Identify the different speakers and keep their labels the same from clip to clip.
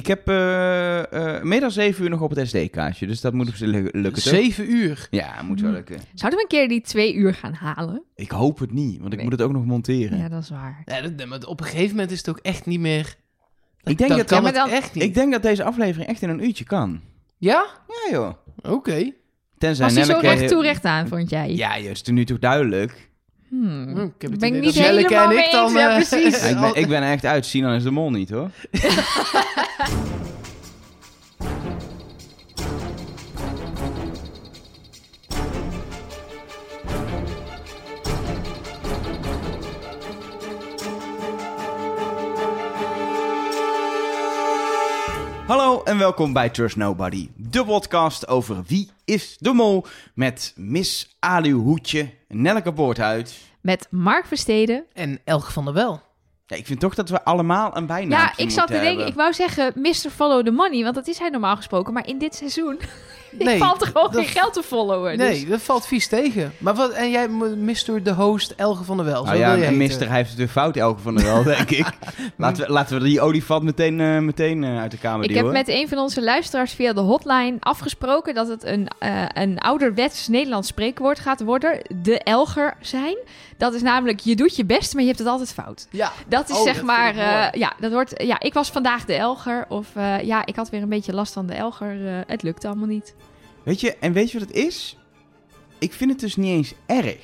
Speaker 1: Ik heb eh, eh, meer dan zeven uur nog op het SD-kaartje, dus dat moet op lukken. toch?
Speaker 2: Zeven uur.
Speaker 1: Ja, moet wel lukken.
Speaker 3: Zouden we een keer die twee uur gaan halen?
Speaker 1: Ik hoop het niet, want ik
Speaker 3: Nee.
Speaker 1: moet het ook nog monteren.
Speaker 3: Ja, dat is waar.
Speaker 2: Ja, dat, maar op een gegeven moment is het ook echt niet meer...
Speaker 1: Ik denk
Speaker 2: dat
Speaker 1: dat-
Speaker 3: Ja,
Speaker 2: echt niet.
Speaker 1: Ik denk dat deze aflevering echt in een uurtje kan.
Speaker 2: Ja?
Speaker 1: Ja, joh.
Speaker 2: Oké.
Speaker 1: Tenzij
Speaker 3: Was zo recht toe recht aan, vond jij?
Speaker 1: Ja, joh, is toen nu toch duidelijk?
Speaker 3: Hmm.
Speaker 2: Hm, ik heb het
Speaker 3: Ben ik niet
Speaker 2: Jelleke
Speaker 3: helemaal
Speaker 2: en
Speaker 3: mee
Speaker 2: ik dan...
Speaker 3: eens, ja,
Speaker 2: eh,
Speaker 3: precies.
Speaker 1: Ja, ik, ben, ik ben echt uit. Sinan is de mol niet, hoor. Hallo en welkom bij Trust Nobody, de podcast over wie is de mol met Miss Alu Hoedje, Nelleke Boorthuid.
Speaker 3: Met Mark Versteden.
Speaker 2: En Elge van der Wel.
Speaker 1: Ja, ik vind toch dat we allemaal een bijnaam
Speaker 3: Ja, ik zat te denken, ik wou zeggen Mr. Follow the Money, want dat is hij normaal gesproken. Maar in dit seizoen
Speaker 2: Nee,
Speaker 3: valt er gewoon geen geld te followen.
Speaker 2: Nee,
Speaker 3: Dus.
Speaker 2: dat valt vies tegen. Maar wat, en jij, Mr. de host, Elge van der Wel. Zo
Speaker 1: Nou ja,
Speaker 2: wil je
Speaker 1: en mister, hij heeft het weer fout, Elke van der Wel, denk ik. Laten we, laten we die olifant meteen, eh, meteen eh, uit de kamer
Speaker 3: Ik heb met een van onze luisteraars via de hotline afgesproken dat het een, eh, een ouderwets Nederlands spreekwoord gaat worden. De elger zijn. Dat is namelijk, je doet je best, maar je hebt het altijd fout.
Speaker 2: Ja.
Speaker 3: Dat is
Speaker 2: Oh,
Speaker 3: zeg
Speaker 2: dat
Speaker 3: maar,
Speaker 2: ik
Speaker 3: eh, ja, dat wordt, ja, ik was vandaag de elger. Of eh, ja, ik had weer een beetje last van de elger. het lukte allemaal niet.
Speaker 1: Weet je, en weet je wat het is? Ik vind het dus niet eens erg.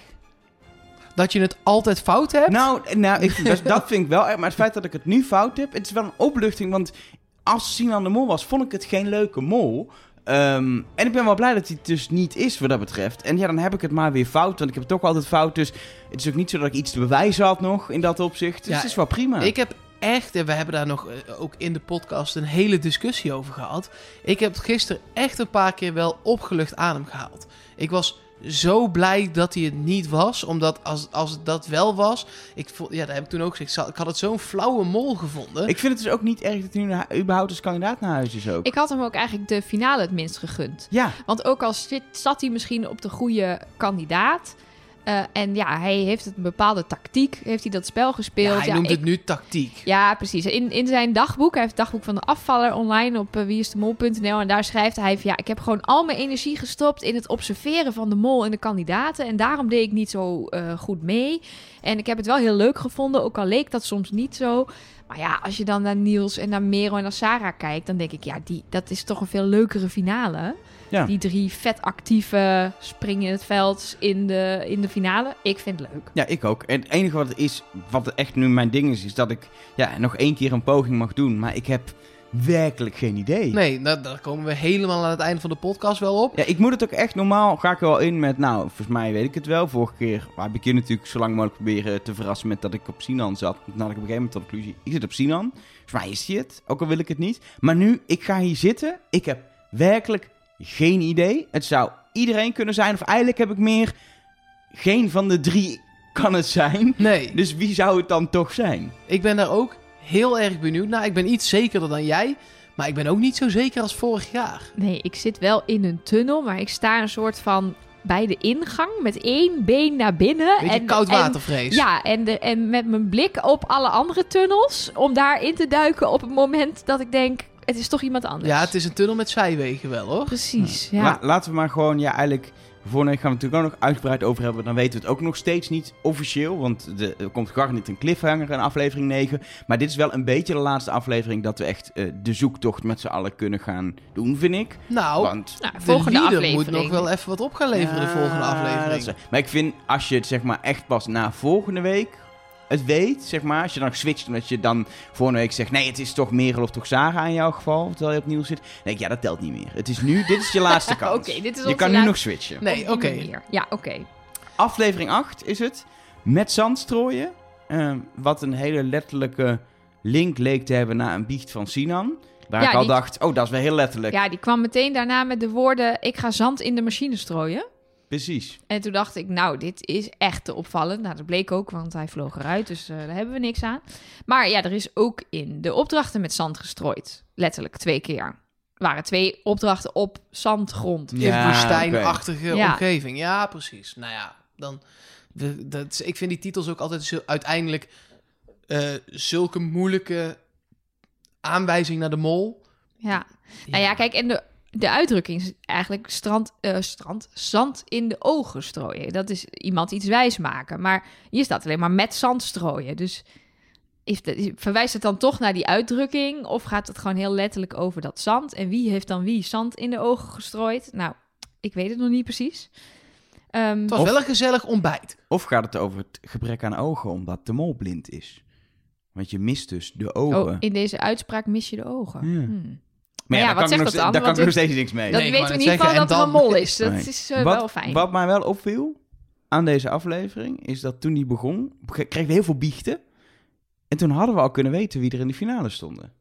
Speaker 2: Dat je het altijd fout hebt?
Speaker 1: Nou, nou ik, dat, dat vind ik wel erg. Maar het feit dat ik het nu fout heb, het is wel een opluchting. Want als Sinan de Mol was, vond ik het geen leuke mol. Ehm, en ik ben wel blij dat hij het dus niet is wat dat betreft. En ja, dan heb ik het maar weer fout, want ik heb het toch altijd fout. Dus het is ook niet zo dat ik iets te bewijzen had nog in dat opzicht. Dus
Speaker 2: Ja,
Speaker 1: het is wel prima.
Speaker 2: Ik heb echt, en we hebben daar nog eh, ook in de podcast een hele discussie over gehad. Ik heb gisteren echt een paar keer wel opgelucht adem gehaald. Ik was zo blij dat hij het niet was, omdat als, als het dat wel was, ik vond, ja, dat heb ik toen ook gezegd, ik had het zo'n flauwe mol gevonden.
Speaker 1: Ik vind het dus ook niet erg dat hij nu naar- überhaupt als kandidaat naar huis is ook.
Speaker 3: Ik had hem ook eigenlijk de finale het minst gegund.
Speaker 1: Ja,
Speaker 3: Want ook al zit, zat hij misschien op de goede kandidaat. Eh, en ja, hij heeft een bepaalde tactiek, heeft hij dat spel gespeeld.
Speaker 2: ja, hij
Speaker 3: Ja,
Speaker 2: noemt
Speaker 3: ik-
Speaker 2: het nu tactiek.
Speaker 3: Ja, precies. In, in zijn dagboek, hij heeft het dagboek van de afvaller online op uh, wieisdemol.nl. En daar schrijft hij van ja, ik heb gewoon al mijn energie gestopt in het observeren van de mol en de kandidaten. En daarom deed ik niet zo eh, goed mee. En ik heb het wel heel leuk gevonden, ook al leek dat soms niet zo. Maar ja, als je dan naar Niels en naar Mero en naar Sarah kijkt, dan denk ik, ja, die, dat is toch een veel leukere finale.
Speaker 1: Ja.
Speaker 3: Die drie vet actieve springen in het veld in de, in de finale. Ik vind het leuk.
Speaker 1: Ja, ik ook. En het enige wat het is, wat echt nu mijn ding is, is dat ik ja, nog één keer een poging mag doen. Maar ik heb werkelijk geen idee.
Speaker 2: Nee, nou, daar komen we helemaal aan het einde van de podcast wel op.
Speaker 1: Ja, ik moet het ook echt normaal, ga ik er wel in met, nou, volgens mij weet ik het wel. Vorige keer heb ik je natuurlijk zo lang mogelijk proberen te verrassen met dat ik op Sinan zat. Toen had ik op een gegeven moment de conclusie, ik zit op Sinan. Volgens mij is hij het, ook al wil ik het niet. Maar nu, ik ga hier zitten, ik heb werkelijk geen idee. Het zou iedereen kunnen zijn, of eigenlijk heb ik meer, geen van de drie kan het zijn.
Speaker 2: Nee,
Speaker 1: Dus wie zou het dan toch zijn?
Speaker 2: ik ben daar ook heel erg benieuwd naar. Ik ben iets zekerder dan jij, maar ik ben ook niet zo zeker als vorig jaar.
Speaker 3: Nee, ik zit wel in een tunnel, maar ik sta een soort van bij de ingang met één been naar binnen.
Speaker 2: Beetje
Speaker 3: en,
Speaker 2: koudwatervrees.
Speaker 3: En, ja, en, de, en met mijn blik op alle andere tunnels om daarin te duiken op het moment dat ik denk, het is toch iemand anders.
Speaker 2: Ja, het is een tunnel met zijwegen wel, hoor.
Speaker 3: Precies, ja.
Speaker 1: La- laten we maar gewoon, ja, eigenlijk. Volgende week gaan we het natuurlijk ook nog uitgebreid over hebben. Dan weten we het ook nog steeds niet officieel. Want de, er komt garantie een cliffhanger in aflevering 9. Maar dit is wel een beetje de laatste aflevering dat we echt eh, de zoektocht met z'n allen kunnen gaan doen, vind ik.
Speaker 2: Nou,
Speaker 1: Want
Speaker 3: nou,
Speaker 2: de
Speaker 3: volgende
Speaker 2: leader
Speaker 3: aflevering.
Speaker 2: moet nog wel even wat op gaan leveren de volgende aflevering.
Speaker 1: is- maar ik vind, als je het zeg maar echt pas na volgende week het weet, zeg maar. Als je dan switcht, omdat je dan volgende week zegt... Nee, het is toch Merel of toch Sarah in jouw geval, terwijl je opnieuw zit. Dan denk ik, ja, dat telt niet meer. Het is nu, dit is je laatste kans.
Speaker 3: Oké, dit is
Speaker 1: je kan nu
Speaker 3: laatste-
Speaker 1: nog switchen.
Speaker 2: Nee, oké.
Speaker 3: Ja, oké.
Speaker 1: Aflevering 8 is het. Met zand strooien. Ehm, wat een hele letterlijke link leek te hebben naar een biecht van Sinan. Waar
Speaker 3: Ja,
Speaker 1: ik al
Speaker 3: die-
Speaker 1: dacht, oh, dat is wel heel letterlijk.
Speaker 3: Ja, die kwam meteen daarna met de woorden, ik ga zand in de machine strooien.
Speaker 1: Precies.
Speaker 3: En toen dacht ik, nou, dit is echt te opvallend. Nou, dat bleek ook, want hij vloog eruit, dus eh, daar hebben we niks aan. Maar ja, er is ook in de opdrachten met zand gestrooid. Letterlijk twee keer. Er waren twee opdrachten op zandgrond.
Speaker 2: In
Speaker 1: Ja,
Speaker 2: woestijnachtige.
Speaker 3: Ja.
Speaker 2: omgeving. Ja, precies. Nou ja, dan... we- dat, ik vind die titels ook altijd zo, uiteindelijk eh, zulke moeilijke aanwijzing naar de mol.
Speaker 3: Ja. Nou ja, kijk, en de, de uitdrukking is eigenlijk strand, eh, strand, zand in de ogen strooien. Dat is iemand iets wijs maken. Maar hier staat alleen maar met zand strooien. Dus is de- verwijst het dan toch naar die uitdrukking? Of gaat het gewoon heel letterlijk over dat zand? En wie heeft dan wie zand in de ogen gestrooid? Nou, ik weet het nog niet precies. Ehm,
Speaker 2: Het was
Speaker 1: Of-
Speaker 2: wel een gezellig ontbijt.
Speaker 1: Of gaat het over het gebrek aan ogen omdat de mol blind is? Want je mist dus de ogen.
Speaker 3: oh, in deze uitspraak mis je de ogen.
Speaker 1: Ja.
Speaker 3: Hmm.
Speaker 1: Maar
Speaker 3: ja,
Speaker 1: daar
Speaker 3: wat
Speaker 1: kan ik
Speaker 3: zegt
Speaker 1: nog
Speaker 3: dan?
Speaker 1: Daar kan ik nog steeds niks mee.
Speaker 3: Dat
Speaker 2: Nee, ik
Speaker 3: weten we in ieder geval dat er een mol is. Dat
Speaker 1: Nee.
Speaker 3: is eh,
Speaker 1: wat,
Speaker 3: wel fijn.
Speaker 1: Wat mij wel opviel aan deze aflevering, is dat toen die begon, kregen we heel veel biechten. En toen hadden we al kunnen weten wie er in de finale stonden.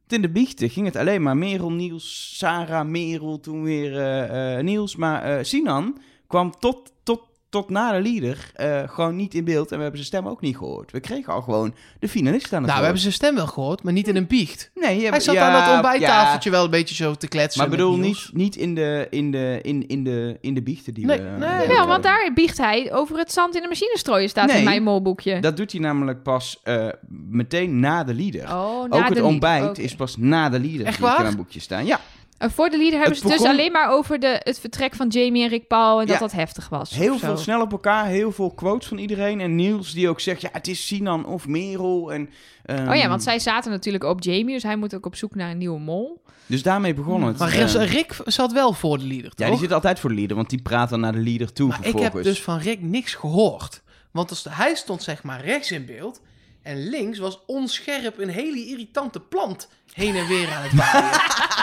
Speaker 1: Want In de biechten ging het alleen maar Merel, Niels, Sarah, Merel, toen weer eh, eh, Niels. Maar eh, Sinan kwam tot, tot, tot na de leader eh, gewoon niet in beeld. En we hebben zijn stem ook niet gehoord. We kregen al gewoon de finalisten aan het
Speaker 2: Nou, we hebben zijn stem wel gehoord, maar niet in een biecht.
Speaker 1: Nee, je
Speaker 2: Hij zat
Speaker 1: ja,
Speaker 2: aan dat ontbijttafeltje
Speaker 1: ja.
Speaker 2: wel een beetje zo te kletsen.
Speaker 1: Maar bedoel, niet, niet in, de, in, de, in, in, de, in de biechten die
Speaker 2: Nee,
Speaker 1: we...
Speaker 2: nee.
Speaker 1: hadden.
Speaker 3: want daar biecht hij over het zand in de machine strooien, staat
Speaker 1: Nee,
Speaker 3: in mijn molboekje.
Speaker 1: Dat doet hij namelijk pas eh, meteen na de leader.
Speaker 3: Oh, na
Speaker 1: ook het ontbijt is pas na de leader.
Speaker 2: Echt
Speaker 1: ik in
Speaker 2: waar?
Speaker 1: mijn boekje staan. Ja,
Speaker 3: voor de leader hebben
Speaker 1: Het
Speaker 3: ze het dus alleen maar over de, het vertrek van Jamie en Rick Paul en dat
Speaker 1: Ja.
Speaker 3: dat heftig was.
Speaker 1: heel veel snel op elkaar, heel veel quotes van iedereen. En Niels die ook zegt, ja, het is Sinan of Merel. En, ehm,
Speaker 3: Oh ja, want zij zaten natuurlijk op Jamie, dus hij moet ook op zoek naar een nieuwe mol.
Speaker 1: Dus daarmee begon het.
Speaker 2: Maar
Speaker 1: Eh,
Speaker 2: Rick, zat wel voor de leader,
Speaker 1: ja,
Speaker 2: toch?
Speaker 1: die zit altijd voor de leader, want die praat dan naar de leader toe
Speaker 2: Maar ik heb dus van Rick niks gehoord. Want als de- hij stond zeg maar rechts in beeld. En links was onscherp een hele irritante plant heen en weer aan het waaien.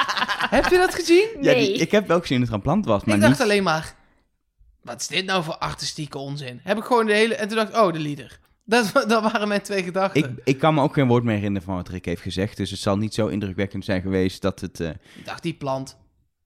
Speaker 2: Heb je dat gezien?
Speaker 1: Ja,
Speaker 3: Nee.
Speaker 1: die- ik heb wel gezien dat er een plant was, maar
Speaker 2: ik dacht
Speaker 1: niet...
Speaker 2: alleen maar... Wat is dit nou voor artistieke onzin? Heb ik gewoon de hele... En toen dacht ik, oh, de leader. Dat, dat waren mijn twee gedachten.
Speaker 1: Ik, ik kan me ook geen woord meer herinneren van wat Rick heeft gezegd. Dus het zal niet zo indrukwekkend zijn geweest dat het... eh,
Speaker 2: Ik dacht, die plant.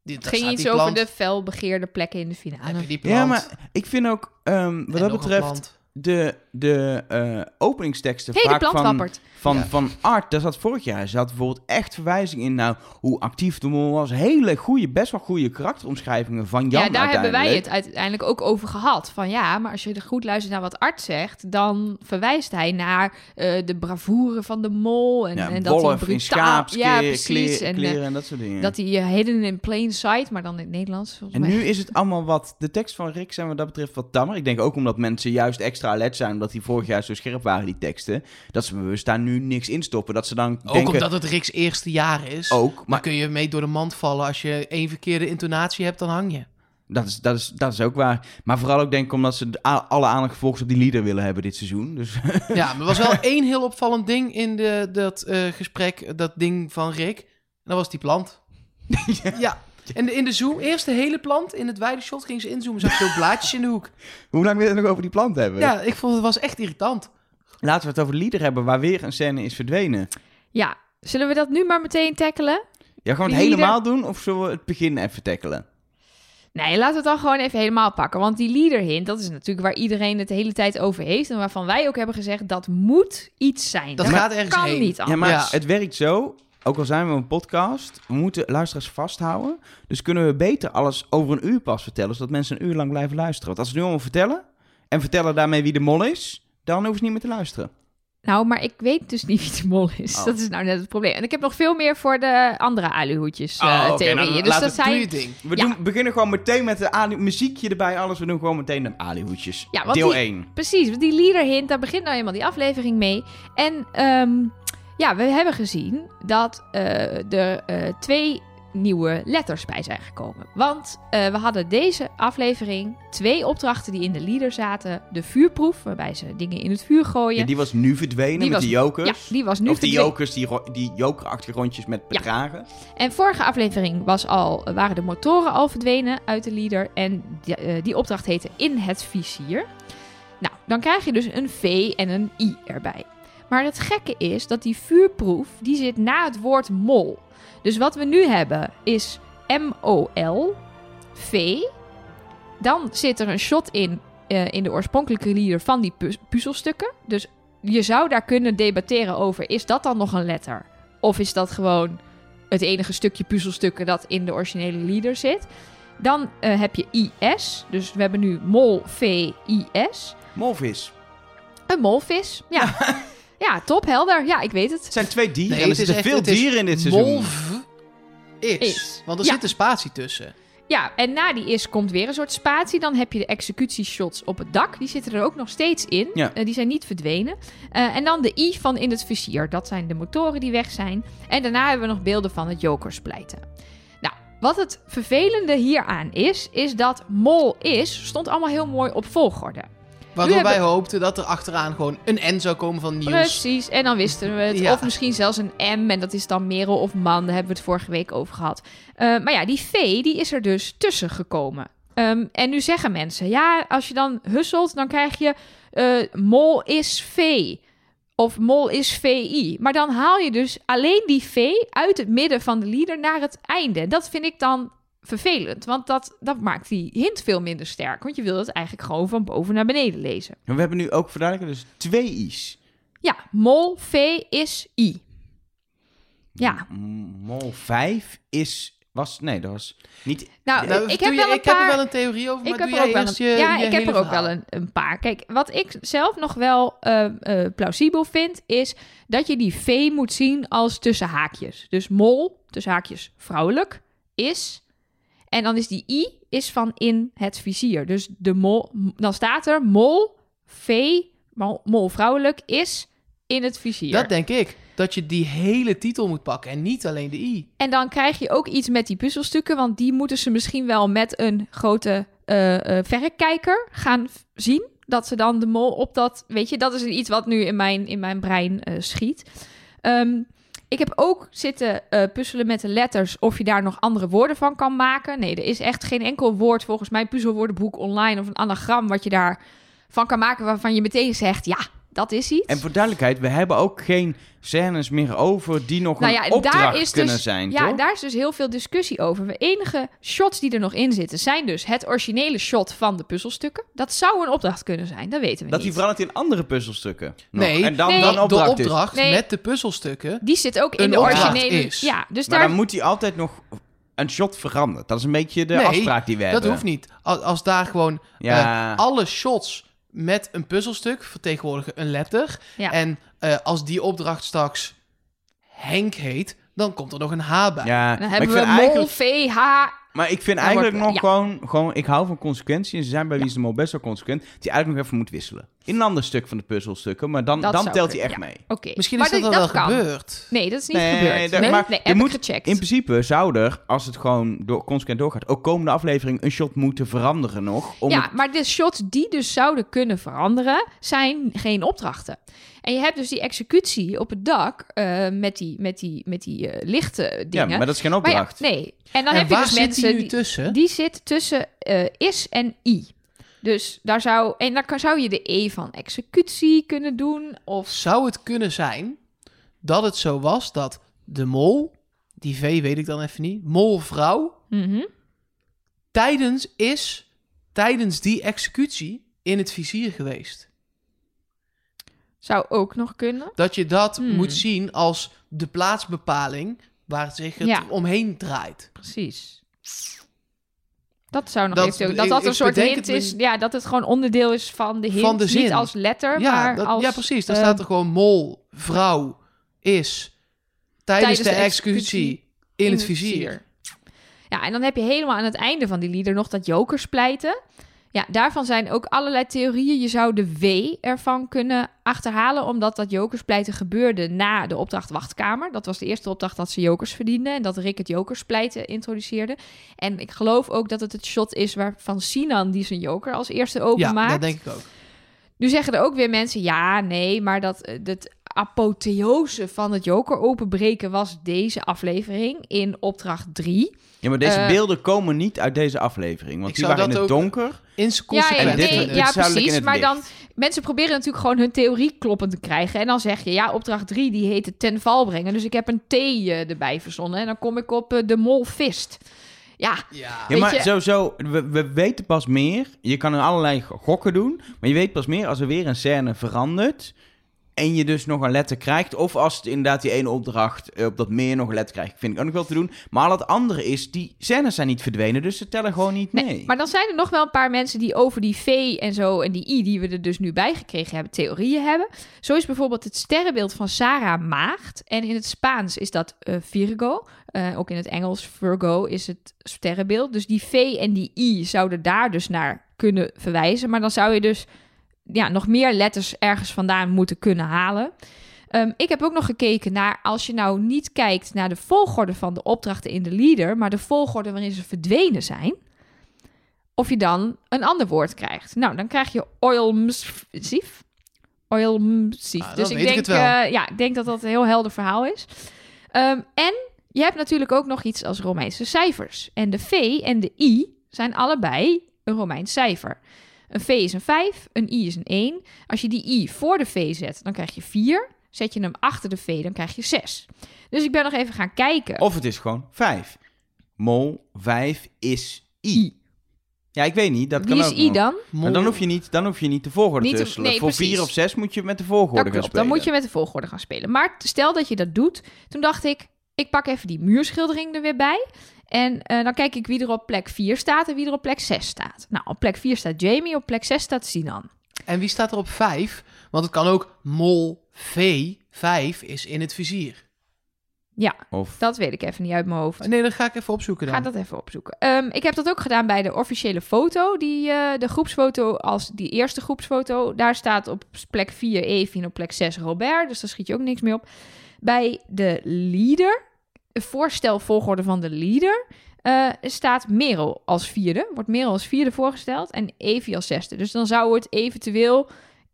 Speaker 2: Die,
Speaker 3: Het ging iets over de felbegeerde plekken in de finale.
Speaker 2: Heb je die plant?
Speaker 1: Ja, maar ik vind ook, ehm, wat
Speaker 2: En
Speaker 1: dat betreft,
Speaker 2: plant.
Speaker 1: De, de eh, openingsteksten vaak van,
Speaker 3: wappert.
Speaker 1: van,
Speaker 2: Ja.
Speaker 1: van Art, dat zat vorig jaar. Zat bijvoorbeeld echt verwijzing in naar hoe actief de mol was. Hele goede, best wel goede karakteromschrijvingen van Jan
Speaker 3: Ja, daar hebben wij het uiteindelijk ook over gehad. Van ja, maar als je er goed luistert naar wat Art zegt, dan verwijst hij naar eh, de bravoure van de mol. En,
Speaker 1: Ja,
Speaker 3: en dat hij brutaal... Ja, precies.
Speaker 1: kleren,
Speaker 3: en eh,
Speaker 1: kleren en dat soort dingen.
Speaker 3: dat hij eh, hidden in plain sight, maar dan in het Nederlands. volgens
Speaker 1: En
Speaker 3: mij.
Speaker 1: nu is het allemaal wat... De tekst van Rick zijn wat dat betreft wat tammer. Ik denk ook omdat mensen juist extra alert zijn... omdat die vorig jaar zo scherp waren, die teksten. Dat ze bewust daar nu niks in stoppen. Dat ze dan
Speaker 2: Ook
Speaker 1: denken...
Speaker 2: omdat het Rick's eerste jaar is.
Speaker 1: Ook,
Speaker 2: Maar kun je mee door de mand vallen. Als je één verkeerde intonatie hebt, dan hang je.
Speaker 1: dat is, dat, is, dat is ook waar. Maar vooral ook denk ik omdat ze alle aandacht vervolgens op die leader willen hebben dit seizoen. Dus
Speaker 2: Ja, maar er was wel één heel opvallend ding in de, dat eh, gesprek, dat ding van Rick. En dat was die plant. ja. En de- in de zoom, eerst de hele plant, in het wijde shot ging ze inzoomen, zag je zo blaadjes in de hoek.
Speaker 1: hoe lang wil je het nog over die plant hebben?
Speaker 2: Ja, ik vond het was echt irritant.
Speaker 1: Laten we het over de leader hebben waar weer een scène is verdwenen.
Speaker 3: Ja, zullen we dat nu maar meteen tackelen?
Speaker 1: Ja, we het helemaal doen of zullen we het begin even tackelen?
Speaker 3: Nee, laten we het dan gewoon even helemaal pakken. Want die leader hint, dat is natuurlijk waar iedereen het de hele tijd over heeft. En waarvan wij ook hebben gezegd, dat moet iets zijn.
Speaker 2: Dat
Speaker 3: Dat
Speaker 2: gaat ergens
Speaker 3: kan
Speaker 2: heen.
Speaker 3: niet
Speaker 1: Ja,
Speaker 3: anders.
Speaker 1: maar
Speaker 2: Ja.
Speaker 1: het werkt zo. Ook al zijn we een podcast, we moeten luisteraars vasthouden. Dus kunnen we beter alles over een uur pas vertellen, zodat mensen een uur lang blijven luisteren. Want als we nu allemaal vertellen en vertellen daarmee wie de mol is, dan hoeven ze niet meer te luisteren.
Speaker 3: Nou, maar ik weet dus niet wie de mol is.
Speaker 1: Oh.
Speaker 3: Dat is nou net het probleem. En ik heb nog veel meer voor de andere aluhoedjes eh
Speaker 1: Oh, oké,
Speaker 3: theorieën.
Speaker 1: nou,
Speaker 3: dus dat zijn...
Speaker 2: ding.
Speaker 1: We
Speaker 3: Ja.
Speaker 1: doen, beginnen gewoon meteen met de muziekje erbij, alles. We doen gewoon meteen de.
Speaker 3: Ja, want
Speaker 1: Deel
Speaker 3: die-
Speaker 1: 1.
Speaker 3: Precies, want die leader hint, daar begint nou eenmaal die aflevering mee. En ehm, ja, we hebben gezien dat eh, er eh, twee nieuwe letters bij zijn gekomen. Want eh, we hadden deze aflevering twee opdrachten die in de leader zaten. De vuurproef, waarbij ze dingen in het vuur gooien.
Speaker 1: Ja, die was nu verdwenen
Speaker 3: Die
Speaker 1: met
Speaker 3: was-
Speaker 1: de jokers.
Speaker 3: Ja, die was nu
Speaker 1: of die
Speaker 3: verdwenen.
Speaker 1: jokers, die, ro- die jokerachtige rondjes met
Speaker 3: Ja.
Speaker 1: bedragen.
Speaker 3: En vorige aflevering was al, waren de motoren al verdwenen uit de leader. En die, die opdracht heette In het vizier. Nou, dan krijg je dus een V en een I erbij. Maar het gekke is dat die vuurproef, die zit na het woord mol. Dus wat we nu hebben is M-O-L, V. Dan zit er een shot in, eh, in de oorspronkelijke leader van die pu- puzzelstukken. Dus je zou daar kunnen debatteren over, is dat dan nog een letter? Of is dat gewoon het enige stukje puzzelstukken dat in de originele leader zit? Dan eh, heb je IS, dus we hebben nu mol, V, IS.
Speaker 1: Molvis.
Speaker 3: Een molvis, ja. Ja, top, helder. Ja, ik weet het.
Speaker 1: Het zijn twee dieren.
Speaker 2: Nee,
Speaker 1: en er
Speaker 2: het is
Speaker 1: zitten veel
Speaker 2: het is
Speaker 1: dieren in dit seizoen.
Speaker 2: Molv is.
Speaker 3: Is.
Speaker 2: Want er
Speaker 3: Ja.
Speaker 2: zit een spatie tussen.
Speaker 3: Ja, en na die is komt weer een soort spatie. Dan heb je de executieshots op het dak. Die zitten er ook nog steeds in.
Speaker 1: Ja.
Speaker 3: Eh, die zijn niet verdwenen. Eh, en dan de I van in het vizier. Dat zijn de motoren die weg zijn. En daarna hebben we nog beelden van het jokerspleiten. Nou, wat het vervelende hieraan is, is dat mol is, stond allemaal heel mooi op volgorde.
Speaker 2: Waardoor wij hoopten dat er achteraan gewoon een N zou komen van nieuws.
Speaker 3: Precies, en dan wisten we het.
Speaker 2: Ja.
Speaker 3: Of misschien zelfs een M, en dat is dan Merel of Man. Daar hebben we het vorige week over gehad. Eh, maar ja, die V, die is er dus tussen gekomen. Ehm, en nu zeggen mensen, ja, als je dan husselt, dan krijg je eh, mol is V. Of mol is VI. Maar dan haal je dus alleen die V uit het midden van de lieder naar het einde. Dat vind ik dan vervelend, want dat, dat maakt die hint veel minder sterk. Want je wil het eigenlijk gewoon van boven naar beneden lezen.
Speaker 1: En we hebben nu ook verduidelijkt, dus twee i's.
Speaker 3: Ja, mol V is I. Ja.
Speaker 1: Mol 5 is, was, nee, dat was niet...
Speaker 3: Nou,
Speaker 2: Nou,
Speaker 3: ik
Speaker 2: doe
Speaker 3: heb
Speaker 2: je-
Speaker 3: wel een
Speaker 2: ik heb er
Speaker 3: paar...
Speaker 2: wel een theorie over, maar
Speaker 3: ik
Speaker 2: doe
Speaker 3: heb er
Speaker 2: jij
Speaker 3: ook wel een,
Speaker 2: je
Speaker 3: ja,
Speaker 2: je
Speaker 3: ik heb er ook
Speaker 2: verhaal.
Speaker 3: wel een, een paar. Kijk, wat ik zelf nog wel eh, eh, plausibel vind, is dat je die V moet zien als tussen haakjes. Dus mol, tussen haakjes vrouwelijk, is. En dan is die I is van in het vizier. Dus de mol, dan staat er mol, V, mol, vrouwelijk, is in het vizier.
Speaker 2: Dat denk ik. Dat je die hele titel moet pakken en niet alleen de I.
Speaker 3: En dan krijg je ook iets met die puzzelstukken, want die moeten ze misschien wel met een grote eh, eh, verrekijker gaan zien. Dat ze dan de mol op dat, weet je, dat is iets wat nu in mijn, in mijn brein eh, schiet. Ehm, ik heb ook zitten eh, puzzelen met de letters of je daar nog andere woorden van kan maken. Nee, er is echt geen enkel woord volgens mij puzzelwoordenboek online of een anagram wat je daar van kan maken waarvan je meteen zegt, ja, dat is iets.
Speaker 1: En voor duidelijkheid, we hebben ook geen scènes meer over die nog
Speaker 3: Nou
Speaker 1: een
Speaker 3: ja,
Speaker 1: opdracht
Speaker 3: daar is
Speaker 1: kunnen
Speaker 3: dus,
Speaker 1: zijn,
Speaker 3: Ja,
Speaker 1: toch?
Speaker 3: daar is dus heel veel discussie over. De enige shots die er nog in zitten zijn dus het originele shot van de puzzelstukken. Dat zou een opdracht kunnen zijn, dat weten we
Speaker 1: Dat die
Speaker 3: niet.
Speaker 1: verandert in andere puzzelstukken. nog.
Speaker 2: Nee,
Speaker 1: en dan,
Speaker 3: nee.
Speaker 1: dan
Speaker 2: de
Speaker 1: opdracht is.
Speaker 2: opdracht
Speaker 3: Nee.
Speaker 2: met de puzzelstukken.
Speaker 3: Die zit ook in
Speaker 2: een
Speaker 3: de originele...
Speaker 2: is.
Speaker 3: Ja, dus
Speaker 1: Maar
Speaker 3: daar...
Speaker 1: dan moet hij altijd nog een shot veranderen. Dat is een beetje de
Speaker 2: Nee,
Speaker 1: afspraak die we
Speaker 2: Dat
Speaker 1: hebben.
Speaker 2: hoeft niet. Als, als daar gewoon
Speaker 1: Ja.
Speaker 2: eh, alle shots met een puzzelstuk vertegenwoordigen een letter.
Speaker 3: Ja.
Speaker 2: En eh, als die opdracht straks Henk heet, dan komt er nog een H bij.
Speaker 1: ja,
Speaker 3: Dan
Speaker 1: maar ik
Speaker 3: hebben we
Speaker 1: eigenlijk,
Speaker 3: V, H...
Speaker 1: maar ik vind eigenlijk
Speaker 3: wordt-
Speaker 1: nog
Speaker 3: ja.
Speaker 1: gewoon, gewoon... Ik hou van consequentie. En ze zijn bij Wie is de Mol best wel consequent. Die eigenlijk nog even moet wisselen. In een ander stuk van de puzzelstukken. Maar dan,
Speaker 3: Dat
Speaker 1: dan
Speaker 3: zou
Speaker 1: telt hij echt
Speaker 3: ja.
Speaker 1: mee.
Speaker 3: Oké.
Speaker 2: Misschien
Speaker 3: Maar
Speaker 2: is dat, al wel
Speaker 3: kan.
Speaker 2: gebeurd.
Speaker 3: Nee, dat is niet
Speaker 1: Nee,
Speaker 3: gebeurd.
Speaker 1: dat-
Speaker 3: nee,
Speaker 1: maar
Speaker 3: nee,
Speaker 1: er
Speaker 3: heb
Speaker 1: moet
Speaker 3: ik gecheckt.
Speaker 1: In principe zou er, als het gewoon door, consequent doorgaat... ook komende aflevering een shot moeten veranderen nog. Om
Speaker 3: ja,
Speaker 1: het-
Speaker 3: maar de shots die dus zouden kunnen veranderen, zijn geen opdrachten. En je hebt dus die executie op het dak eh, met die, met die, met die eh, lichte
Speaker 1: ja,
Speaker 3: dingen.
Speaker 1: maar dat is geen
Speaker 3: Maar ja,
Speaker 1: opdracht.
Speaker 3: nee. En dan
Speaker 2: en
Speaker 3: heb je
Speaker 2: waar
Speaker 3: dus
Speaker 2: zit
Speaker 3: mensen
Speaker 2: die nu
Speaker 3: die,
Speaker 2: tussen?
Speaker 3: die zit tussen eh, is en i. Dus daar zou en dan kan, zou je de e van executie kunnen doen of
Speaker 2: Zou het kunnen zijn dat het zo was dat de mol, die V weet ik dan even niet, molvrouw,
Speaker 3: Mhm.
Speaker 2: tijdens is, tijdens die executie in het vizier geweest?
Speaker 3: zou ook nog kunnen.
Speaker 2: Dat je dat
Speaker 3: Hmm.
Speaker 2: moet zien als de plaatsbepaling waar het zich het
Speaker 3: Ja.
Speaker 2: omheen draait.
Speaker 3: Precies. Dat zou nog
Speaker 2: Dat-
Speaker 3: eventueel... Dat
Speaker 2: ik-
Speaker 3: dat een soort hint
Speaker 2: me-
Speaker 3: is... Ja, dat het gewoon onderdeel is van de hint.
Speaker 2: Van de
Speaker 3: Niet
Speaker 2: zin.
Speaker 3: als letter,
Speaker 2: Ja,
Speaker 3: maar
Speaker 2: dat-
Speaker 3: als...
Speaker 2: ja, precies. Daar
Speaker 3: eh,
Speaker 2: staat er gewoon mol, vrouw, is tijdens, de, executie, in, het vizier.
Speaker 3: Ja, en dan heb je helemaal aan het einde van die lieder nog dat jokerspleiten. Ja, daarvan zijn ook allerlei theorieën. Je zou de W ervan kunnen achterhalen, omdat dat jokerspleiten gebeurde na de opdracht Wachtkamer. Dat was de eerste opdracht dat ze jokers verdienden en dat Rick het jokerspleiten introduceerde. En ik geloof ook dat het het shot is waarvan Sinan die zijn joker als eerste
Speaker 2: Ja,
Speaker 3: openmaakt.
Speaker 2: dat denk ik ook.
Speaker 3: Nu zeggen er ook weer mensen, ja, nee, maar dat eh, het apotheose van het joker openbreken was deze aflevering in opdracht 3.
Speaker 1: Ja, maar deze
Speaker 3: Eh,
Speaker 1: beelden komen niet uit deze aflevering. Want die waren in het
Speaker 2: ook-
Speaker 1: donker.
Speaker 2: In
Speaker 3: Ja.
Speaker 1: En dit-
Speaker 3: nee,
Speaker 1: dit
Speaker 3: ja precies.
Speaker 1: het
Speaker 3: Maar dan, mensen proberen natuurlijk gewoon hun theorie kloppend te krijgen. En dan zeg je, ja, opdracht 3, die heette ten val brengen. Dus ik heb een T eh, erbij verzonnen. En dan kom ik op eh, de mol vist. Ja,
Speaker 2: Ja.
Speaker 1: Maar
Speaker 3: je-
Speaker 1: sowieso, we, we weten pas meer. Je kan er allerlei gokken doen. Maar je weet pas meer als er weer een scène verandert. En je dus nog een letter krijgt. Of als het inderdaad die ene opdracht eh, op dat meer nog een letter krijgt. Vind ik ook nog wel te doen. Maar al het andere is, die scènes zijn niet verdwenen. Dus ze tellen gewoon niet mee.
Speaker 3: Nee, maar dan zijn er nog wel een paar mensen die over die V en zo en die I die we er dus nu bij gekregen hebben, theorieën hebben. Zo is bijvoorbeeld het sterrenbeeld van Sarah Maagd. En in het Spaans is dat eh, Virgo. Eh, ook in het Engels Virgo is het sterrenbeeld. Dus die V en die I zouden daar dus naar kunnen verwijzen. Maar dan zou je dus ja, nog meer letters ergens vandaan moeten kunnen halen. Ehm, ik heb ook nog gekeken naar als je nou niet kijkt naar de volgorde van de opdrachten in de leader, maar de volgorde waarin ze verdwenen zijn, of je dan een ander woord krijgt. Nou, dan krijg je oilmsief. Oilmsief.
Speaker 2: Ah,
Speaker 3: dus ik denk, eh, ja, ik denk dat dat een heel helder verhaal is. Ehm, en je hebt natuurlijk ook nog iets als Romeinse cijfers. En de V en de I zijn allebei een Romeins cijfer. Een V is een 5, een I is een 1. Als je die I voor de V zet, dan krijg je 4. Zet je hem achter de V, dan krijg je 6. Dus ik ben nog even gaan kijken.
Speaker 1: Of het is gewoon 5. Mol 5 is I.
Speaker 3: I.
Speaker 1: Ja, ik weet niet. Dat
Speaker 3: Wie
Speaker 1: kan
Speaker 3: is
Speaker 1: ook
Speaker 3: I
Speaker 1: nog.
Speaker 3: dan?
Speaker 1: Maar dan hoef je niet, dan hoef je niet de volgorde
Speaker 3: Niet
Speaker 1: te wisselen.
Speaker 3: nee,
Speaker 1: Voor
Speaker 3: precies.
Speaker 1: 4 of 6 moet je met de volgorde
Speaker 3: Dat
Speaker 1: gaan
Speaker 3: klopt,
Speaker 1: spelen.
Speaker 3: dan moet je met de volgorde gaan spelen. Maar stel dat je dat doet, toen dacht ik, ik pak even die muurschildering er weer bij. En eh, dan kijk ik wie er op plek 4 staat en wie er op plek 6 staat. Nou, op plek 4 staat Jamie, op plek 6 staat Sinan.
Speaker 2: En wie staat er op 5? Want het kan ook mol V. 5 is in het vizier.
Speaker 3: Ja,
Speaker 1: Of
Speaker 3: dat weet ik even niet uit mijn hoofd.
Speaker 2: Nee, dat ga ik even opzoeken dan.
Speaker 3: Ga dat even opzoeken. Ehm, ik heb dat ook gedaan bij de officiële foto. Die, eh, de groepsfoto als die eerste groepsfoto. Daar staat op plek 4 Evie en op plek 6 Robert. Dus daar schiet je ook niks mee op. Bij de leader, de voorstelvolgorde van de leader, eh, staat Merel als vierde. Wordt Merel als vierde voorgesteld en Evie als zesde. Dus dan zou het eventueel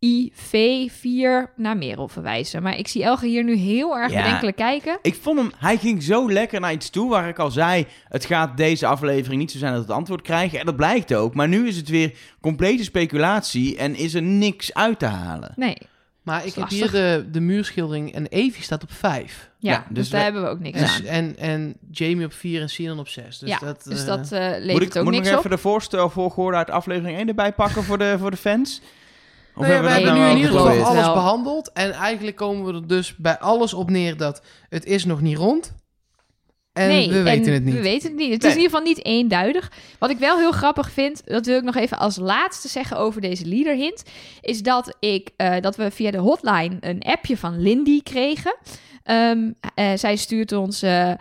Speaker 3: IV4 naar Merel verwijzen. Maar ik zie Elge hier nu heel erg
Speaker 1: Ja.
Speaker 3: bedenkelijk kijken.
Speaker 1: Ik vond hem, hij ging zo lekker naar iets toe waar ik al zei, het gaat deze aflevering niet zo zijn dat we het antwoord krijgen. En dat blijkt ook. Maar nu is het weer complete speculatie en is er niks uit te halen.
Speaker 3: Nee,
Speaker 2: Maar ik heb hier de, de muurschildering en Evie staat op 5.
Speaker 3: ja,
Speaker 1: Ja,
Speaker 3: dus,
Speaker 1: dus
Speaker 3: daar
Speaker 1: we-
Speaker 3: hebben we ook niks
Speaker 2: En,
Speaker 3: aan.
Speaker 2: en, en Jamie op 4 en Sinan op 6. Dus
Speaker 3: ja,
Speaker 2: dat,
Speaker 3: dus
Speaker 2: eh,
Speaker 3: dat eh, levert
Speaker 1: Moet ik,
Speaker 3: ook
Speaker 1: moet ik nog even de voorstelvolgorde uit aflevering 1 erbij pakken voor de, voor de fans? Of
Speaker 2: Nou ja, we
Speaker 1: dat
Speaker 2: hebben
Speaker 3: dat
Speaker 2: nu
Speaker 3: nou
Speaker 2: in
Speaker 3: al
Speaker 2: ieder geval alles behandeld. En eigenlijk komen we er dus bij alles op neer dat het is nog niet rond. En
Speaker 3: nee,
Speaker 2: we weten
Speaker 3: en
Speaker 2: het niet.
Speaker 3: We weten het niet. Het
Speaker 1: Nee.
Speaker 3: is in ieder geval niet eenduidig. Wat ik wel heel grappig vind, dat wil ik nog even als laatste zeggen over deze leader hint, is dat ik eh, dat we via de hotline een appje van Lindy kregen. Ehm, eh, zij stuurt ons eh,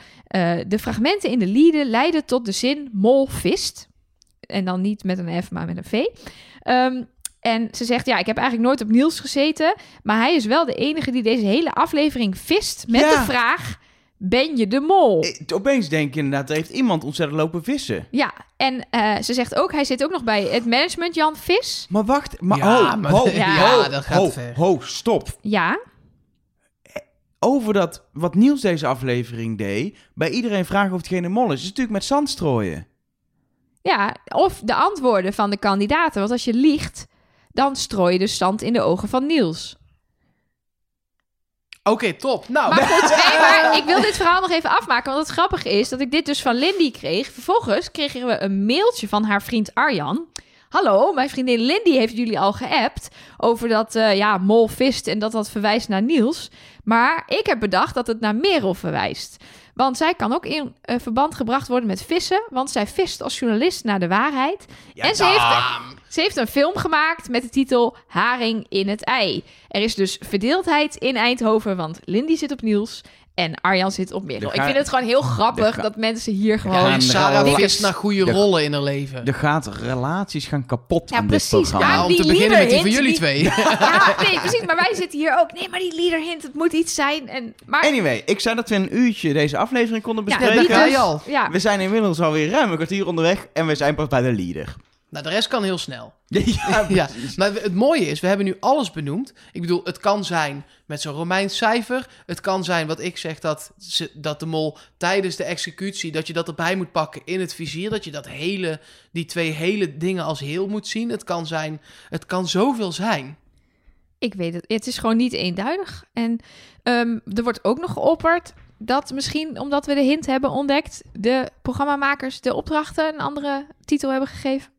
Speaker 3: de fragmenten in de leader leiden tot de zin mol vist. En dan niet met een F, maar met een V. Ehm, en ze zegt, ja, ik heb eigenlijk nooit op Niels gezeten. Maar hij is wel de enige die deze hele aflevering vist met
Speaker 1: Ja.
Speaker 3: de vraag... Ben je de mol?
Speaker 1: Ik- opeens denk ik inderdaad, er heeft iemand ontzettend lopen vissen.
Speaker 3: Ja, en eh, ze zegt ook, hij zit ook nog bij het management Jan Vis.
Speaker 1: Maar wacht, maar,
Speaker 2: Ja, maar-
Speaker 1: ho,
Speaker 3: ja,
Speaker 1: ho,
Speaker 2: dat gaat
Speaker 1: ho,
Speaker 2: ver.
Speaker 1: ho, stop.
Speaker 3: Ja,
Speaker 1: Over dat, wat Niels deze aflevering deed, bij iedereen vragen of hetgeen een mol is, is natuurlijk met zand strooien.
Speaker 3: ja, of de antwoorden van de kandidaten. Want als je liegt, dan strooi je dus zand in de ogen van Niels.
Speaker 2: Oké, top. Nou,
Speaker 3: Maar goed, nee, maar ik wil dit verhaal nog even afmaken. Want het grappige is dat ik dit dus van Lindy kreeg. Vervolgens kregen we een mailtje van haar vriend Arjan. Hallo, mijn vriendin Lindy heeft jullie al geappt over dat eh, ja, mol vist en dat dat verwijst naar Niels. Maar ik heb bedacht dat het naar Merel verwijst. Want zij kan ook in eh, verband gebracht worden met vissen, want zij vist als journalist naar de waarheid. en ze heeft, ze heeft een film gemaakt met de titel Haring in het ei. Er is dus verdeeldheid in Eindhoven, want Lindy zit op Niels en Arjan zit op.
Speaker 1: Er
Speaker 3: Ik vind het gewoon heel grappig
Speaker 1: ga-
Speaker 3: dat mensen hier gewoon...
Speaker 1: er
Speaker 2: Sarah vist naar goede
Speaker 1: de-
Speaker 2: rollen in haar leven.
Speaker 1: Er gaat relaties gaan kapot
Speaker 3: Ja,
Speaker 1: aan dit
Speaker 3: precies.
Speaker 1: programma.
Speaker 2: ja, om te beginnen met die van jullie twee.
Speaker 3: Ja, nee, precies. Maar wij zitten hier ook. Nee, maar die leader hint, het moet iets zijn. En, maar
Speaker 1: Anyway, ik zei dat we een uurtje deze aflevering konden
Speaker 3: ja,
Speaker 1: bespreken.
Speaker 3: die
Speaker 2: ga
Speaker 3: dus-
Speaker 2: je al.
Speaker 3: Ja,
Speaker 1: We zijn inmiddels alweer ruim een kwartier onderweg en we zijn pas bij de leader.
Speaker 2: Nou, de rest kan heel snel.
Speaker 1: ja,
Speaker 2: Ja, maar het mooie is, we hebben nu alles benoemd. Ik bedoel, het kan zijn met zo'n Romeins cijfer. Het kan zijn wat ik zeg, dat, ze, dat de mol tijdens de executie... dat je dat erbij moet pakken in het vizier. Dat je dat hele, die twee hele dingen als heel moet zien. Het kan zijn, het kan zoveel zijn.
Speaker 3: ik weet het. Het is gewoon niet eenduidig. En ehm, er wordt ook nog geopperd dat misschien, omdat we de hint hebben ontdekt... de programmamakers de opdrachten een andere titel hebben gegeven.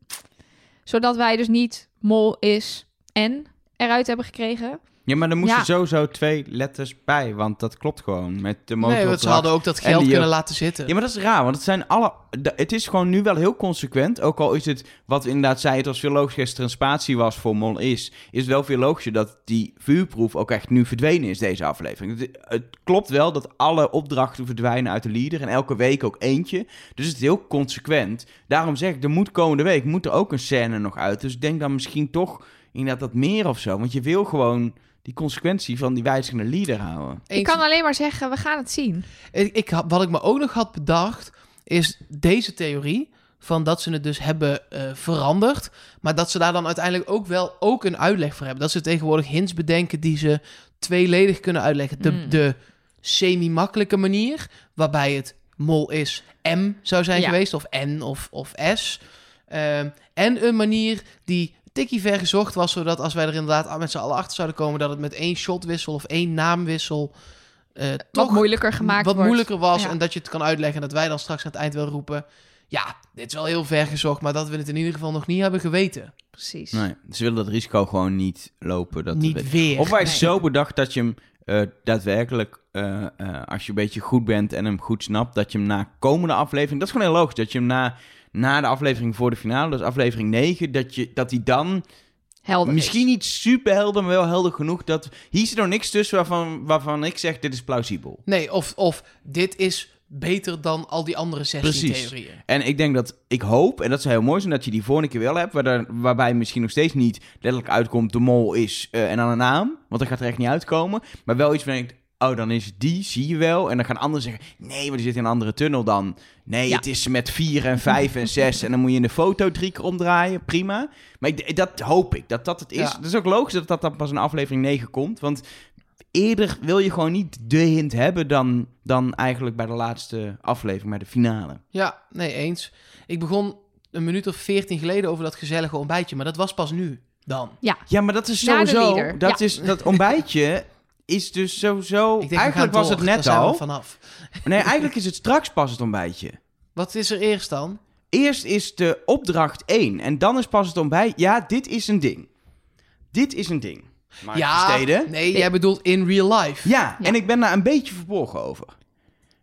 Speaker 3: Zodat wij dus niet mol is en eruit hebben gekregen.
Speaker 1: Ja, maar er moesten
Speaker 3: Ja.
Speaker 1: sowieso twee letters bij, want dat klopt gewoon met de
Speaker 2: Nee, want ze hadden ook dat geld kunnen laten zitten.
Speaker 1: Ja, maar dat is raar, want het zijn alle... Het is gewoon nu wel heel consequent. Ook al is het, wat we inderdaad zei, het was veel logischer als er een spatie was voor Mol is. Is het wel veel logischer dat die vuurproef ook echt nu verdwenen is, deze aflevering. Het, het klopt wel dat alle opdrachten verdwijnen uit de leader en elke week ook eentje. Dus het is heel consequent. Daarom zeg ik, er moet komende week moet er ook een scène nog uit. Dus ik denk dan misschien toch inderdaad dat meer of zo. Want je wil gewoon die consequentie van die wijzigende leader houden.
Speaker 3: Ik kan alleen maar zeggen, we gaan het zien.
Speaker 2: Ik, ik, had- wat ik me ook nog had bedacht, is deze theorie. Van dat ze het dus hebben eh, veranderd. Maar dat ze daar dan uiteindelijk ook wel ook een uitleg voor hebben. Dat ze tegenwoordig hints bedenken die ze tweeledig kunnen uitleggen. De,
Speaker 3: Mm.
Speaker 2: de semi-makkelijke manier, waarbij het mol is M zou zijn
Speaker 3: Ja.
Speaker 2: geweest. Of N of, of S. Ehm, en een manier die tikkie ver gezocht was. Zodat als wij er inderdaad met z'n allen achter zouden komen... dat het met één shotwissel of één naamwissel... eh,
Speaker 3: Wat
Speaker 2: toch
Speaker 3: moeilijker gemaakt
Speaker 2: wat
Speaker 3: wordt.
Speaker 2: moeilijker was
Speaker 3: Ja.
Speaker 2: en dat je het kan uitleggen en dat wij dan straks aan het eind wel roepen. Ja, dit is wel heel ver gezocht, maar dat we het in ieder geval nog niet hebben geweten.
Speaker 3: Precies.
Speaker 1: Nee, ze willen dat risico gewoon niet lopen. Dat
Speaker 2: niet weer.
Speaker 1: Of hij is
Speaker 3: Nee.
Speaker 1: zo bedacht dat je hem eh, daadwerkelijk, eh, eh, als je een beetje goed bent en hem goed snapt, dat je hem na komende aflevering, dat is gewoon heel logisch, dat je hem na, na de aflevering voor de finale, dus aflevering 9, dat, je, dat hij dan
Speaker 3: Helder
Speaker 1: misschien
Speaker 3: is.
Speaker 1: niet super helder, maar wel helder genoeg, dat hier zit nog niks tussen waarvan, waarvan ik zeg, dit is plausibel.
Speaker 2: Nee, of, of dit is beter dan al die andere 16
Speaker 1: Precies.
Speaker 2: theorieën.
Speaker 1: En ik denk dat, ik hoop, en dat zou heel mooi zijn, dat je die volgende keer wel hebt, waar waarbij misschien nog steeds niet letterlijk uitkomt, de mol is eh, en dan een naam, want dat gaat er echt niet uitkomen, maar wel iets van je denkt, oh, dan is die, zie je wel, en dan gaan anderen zeggen, nee, maar die zit in een andere tunnel dan. Nee,
Speaker 3: Ja.
Speaker 1: het is met vier en vijf en zes, en dan moet je in de foto drie keer omdraaien, prima. Maar ik, dat hoop ik, dat dat het is.
Speaker 2: Ja.
Speaker 1: Het is ook logisch dat dat dan pas in aflevering 9 komt, want eerder wil je gewoon niet de hint hebben dan, dan eigenlijk bij de laatste aflevering, bij de finale.
Speaker 2: Ja, nee, eens. Ik begon een minuut of 14 geleden over dat gezellige ontbijtje, maar dat was pas nu dan.
Speaker 1: Ja, maar dat is sowieso. Dat,
Speaker 3: ja.
Speaker 1: is, dat ontbijtje is dus sowieso.
Speaker 2: Ik denk, we
Speaker 1: eigenlijk
Speaker 2: gaan
Speaker 1: was het
Speaker 2: door,
Speaker 1: net al.
Speaker 2: vanaf.
Speaker 1: Nee, eigenlijk is het straks pas het ontbijtje.
Speaker 2: Wat is er eerst dan?
Speaker 1: Eerst is de opdracht 1 en dan is pas het ontbijt. Ja, dit is een ding. Dit is een ding. Maar
Speaker 2: ja,
Speaker 1: steden.
Speaker 2: nee, jij bedoelt in real life.
Speaker 1: Ja,
Speaker 3: Ja.
Speaker 1: en ik ben daar een beetje verborgen over.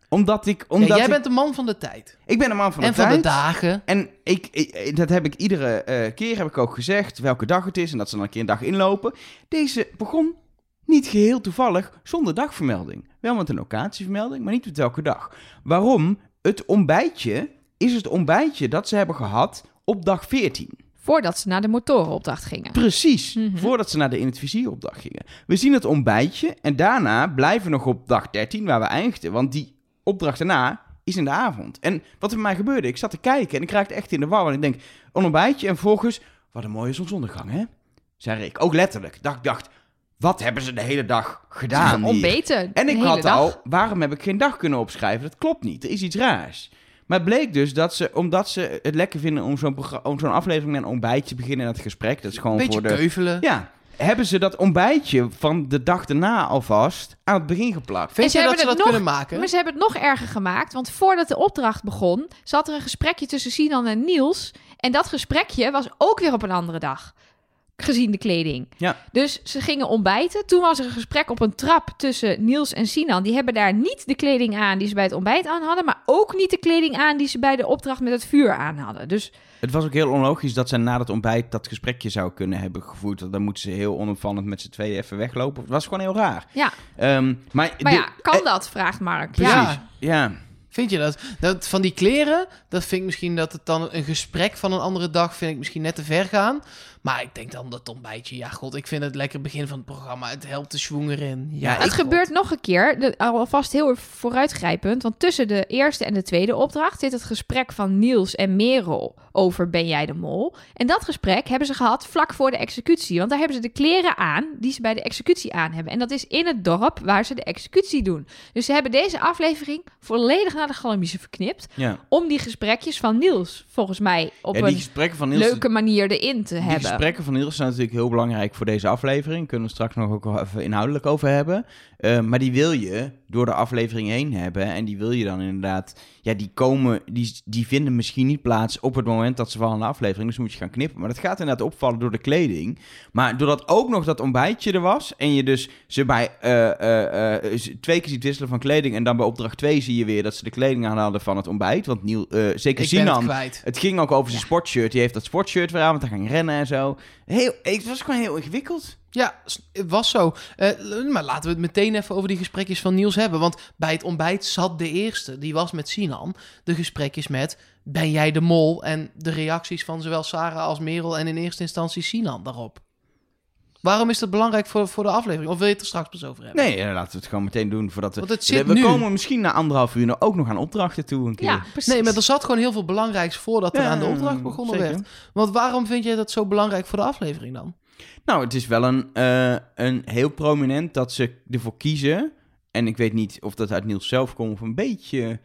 Speaker 1: Omdat ik.
Speaker 2: Ja,
Speaker 1: Omdat
Speaker 2: jij
Speaker 1: ik,
Speaker 2: bent de man van de tijd.
Speaker 1: ik ben een man van
Speaker 2: en
Speaker 1: de
Speaker 2: van de
Speaker 1: tijd.
Speaker 2: dagen.
Speaker 1: En ik, ik- dat heb ik iedere eh, keer heb ik ook gezegd, welke dag het is en dat ze dan een keer een dag inlopen. Deze begon niet geheel toevallig zonder dagvermelding. Wel met een locatievermelding, maar niet met welke dag. Waarom? Het ontbijtje is het ontbijtje dat ze hebben gehad op dag 14.
Speaker 3: Voordat ze naar de motorenopdracht gingen.
Speaker 1: Precies,
Speaker 3: Mhm.
Speaker 1: voordat ze naar de in het visieropdracht gingen. We zien het ontbijtje en daarna blijven we nog op dag 13 waar we eindigden. Want die opdracht daarna is in de avond. En wat er bij mij gebeurde, ik zat te kijken en ik raakte echt in de war. Want ik denk, een ontbijtje en vervolgens, wat een mooie zonsondergang hè, zei ik. Ook letterlijk. Ik dacht, wat hebben ze de hele dag gedaan?
Speaker 3: Ontbeten.
Speaker 1: En
Speaker 3: de
Speaker 1: ik
Speaker 3: hele
Speaker 1: had
Speaker 3: dag.
Speaker 1: al, waarom heb ik geen dag kunnen opschrijven? Dat klopt niet, er is iets raars. Maar het bleek dus dat ze, omdat ze het lekker vinden om zo'n, om zo'n aflevering met een ontbijtje te beginnen en het gesprek, dat is gewoon
Speaker 2: Beetje
Speaker 1: voor de...
Speaker 2: keuvelen.
Speaker 1: Ja, hebben ze dat ontbijtje van de dag daarna alvast aan het begin geplakt.
Speaker 2: Vind je dat ze dat kunnen maken?
Speaker 3: Maar ze hebben het nog erger gemaakt. Want voordat de opdracht begon, zat er een gesprekje tussen Sinan en Niels. En dat gesprekje was ook weer op een andere dag. Gezien de kleding.
Speaker 1: Ja.
Speaker 3: Dus ze gingen ontbijten. Toen was er een gesprek op een trap tussen Niels en Sinan. Die hebben daar niet de kleding aan die ze bij het ontbijt aan hadden. Maar ook niet de kleding aan die ze bij de opdracht met het vuur aan hadden. Dus
Speaker 1: Het was ook heel onlogisch dat ze na dat ontbijt dat gesprekje zou kunnen hebben gevoerd. Dan moeten ze heel onopvallend met z'n tweeën even weglopen. Het was gewoon heel raar.
Speaker 3: ja.
Speaker 1: Ehm, maar
Speaker 3: Maar
Speaker 1: de-
Speaker 3: ja, kan
Speaker 1: eh,
Speaker 3: dat? Vraagt Mark.
Speaker 1: Precies,
Speaker 3: Ja.
Speaker 1: ja.
Speaker 2: Vind je dat? dat? Van die kleren, dat vind ik misschien dat het dan een gesprek van een andere dag vind ik misschien net te ver gaan. Maar ik denk dan dat ontbijtje, ja god, ik vind het lekker begin van het programma. Het helpt de schwung erin. Ja,
Speaker 3: het
Speaker 2: god.
Speaker 3: gebeurt nog een keer, de- alvast heel vooruitgrijpend. Want tussen de eerste en de tweede opdracht zit het gesprek van Niels en Merel over Ben jij de Mol. En dat gesprek hebben ze gehad vlak voor de executie. Want daar hebben ze de kleren aan die ze bij de executie aan hebben. En dat is in het dorp waar ze de executie doen. Dus ze hebben deze aflevering volledig naar de galmiezen verknipt.
Speaker 1: ja.
Speaker 3: Om die gesprekjes van Niels, volgens mij, op
Speaker 1: Ja,
Speaker 3: een
Speaker 1: gesprekken van Niels,
Speaker 3: leuke manier erin te hebben.
Speaker 1: Gesprekken van Niels zijn natuurlijk heel belangrijk voor deze aflevering. Kunnen we straks nog ook even inhoudelijk over hebben. Eh, maar die wil je door de aflevering heen hebben. En die wil je dan inderdaad... Ja, die komen... Die, die vinden misschien niet plaats op het moment dat ze vallen in de aflevering. Dus moet je gaan knippen. Maar dat gaat inderdaad opvallen door de kleding. Maar doordat ook nog dat ontbijtje er was... En je dus ze bij eh, eh, twee keer ziet wisselen van kleding... En dan bij opdracht twee zie je weer dat ze de kleding aan hadden van het ontbijt. Want Niel, zeker
Speaker 2: Ik het
Speaker 1: Sinan... Het ging ook over zijn
Speaker 3: Ja.
Speaker 1: sportshirt. Die heeft dat sportshirt weer aan, want hij ging rennen en zo. Heel, het was gewoon heel ingewikkeld.
Speaker 2: Ja, het was zo. Eh, maar laten we het meteen even over die gesprekjes van Niels hebben. Want bij het ontbijt zat de eerste. Die was met Sinan. De gesprekjes met... Ben jij de mol? En de reacties van zowel Sarah als Merel... en in eerste instantie Sinan daarop. Waarom is dat belangrijk voor, voor de aflevering? Of wil je het er straks pas over hebben?
Speaker 1: Nee, eh, laten we het gewoon meteen doen voordat we...
Speaker 2: Want het zit
Speaker 1: we
Speaker 2: nu.
Speaker 1: komen misschien na anderhalf uur ook nog aan opdrachten toe een keer.
Speaker 3: Ja, precies.
Speaker 2: Nee, maar er zat gewoon heel veel belangrijks voordat er
Speaker 1: Ja,
Speaker 2: aan de opdracht begonnen
Speaker 1: zeker.
Speaker 2: werd. Want waarom vind jij dat zo belangrijk voor de aflevering dan?
Speaker 1: Nou, het is wel een, eh, een heel prominent dat ze ervoor kiezen. En ik weet niet of dat uit Niels zelf komt of een beetje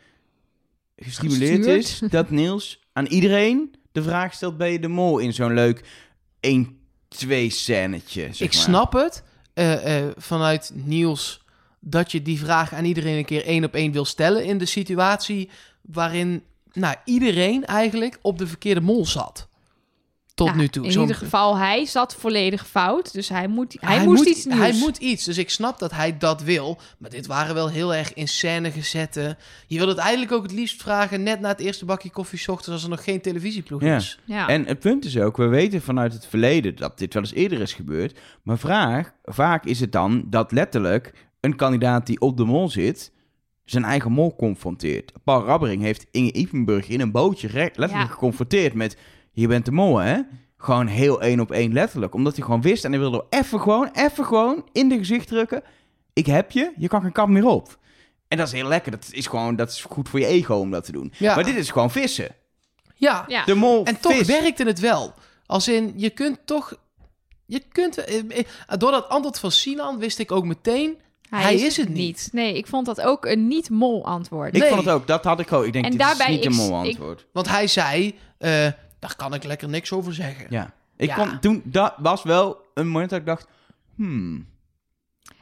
Speaker 1: gestimuleerd
Speaker 3: Gestuurd.
Speaker 1: is. Dat Niels aan iedereen de vraag stelt: ben je de mol in zo'n leuk 1, 2 scènetje? zeg
Speaker 2: ik
Speaker 1: maar.
Speaker 2: snap het eh, eh, vanuit Niels dat je die vraag aan iedereen een keer één op één wil stellen in de situatie waarin nou, iedereen eigenlijk op de verkeerde mol zat. Tot
Speaker 3: Ja,
Speaker 2: nu toe.
Speaker 3: In ieder geval, hij zat volledig fout. Dus hij, moet, hij, moest
Speaker 2: moet,
Speaker 3: iets nieuws.
Speaker 2: Hij moet iets, dus ik snap dat hij dat wil. Maar dit waren wel heel erg in scène gezette. Je wil het eigenlijk ook het liefst vragen net na het eerste bakje koffie 's ochtends als er nog geen televisieploeg
Speaker 1: Ja.
Speaker 2: is.
Speaker 3: Ja.
Speaker 1: En het punt is ook, we weten vanuit het verleden dat dit wel eens eerder is gebeurd. Maar vraag, vaak is het dan dat letterlijk een kandidaat die op de mol zit, zijn eigen mol confronteert. Paul Rabbering heeft Inge Ipenburg in een bootje letterlijk
Speaker 3: Ja.
Speaker 1: geconfronteerd met, je bent de mol hè? Gewoon heel één op één letterlijk. Omdat hij gewoon wist en hij wilde even gewoon, even gewoon in de gezicht drukken. Ik heb je, je kan geen kant meer op. En dat is heel lekker. Dat is gewoon, dat is goed voor je ego om dat te doen.
Speaker 2: Ja.
Speaker 1: Maar dit is gewoon vissen.
Speaker 2: Ja,
Speaker 3: ja.
Speaker 1: De mol
Speaker 2: En toch
Speaker 1: vis.
Speaker 2: werkte het wel. Als in, je kunt toch... Je kunt... eh, eh, Door dat antwoord van Sinan wist ik ook meteen... Hij is het niet.
Speaker 3: Nee, ik vond dat ook een niet-mol antwoord.
Speaker 1: Ik
Speaker 2: Nee.
Speaker 1: vond het ook, dat had ik ook. Ik denk,
Speaker 3: En
Speaker 1: dit
Speaker 3: daarbij,
Speaker 1: is niet een mol
Speaker 3: ik-
Speaker 1: antwoord.
Speaker 2: Want hij zei... eh, daar kan ik lekker niks over zeggen.
Speaker 1: Ja. Ik
Speaker 2: Ja.
Speaker 1: vond, toen, dat was wel een moment dat ik dacht, hmm.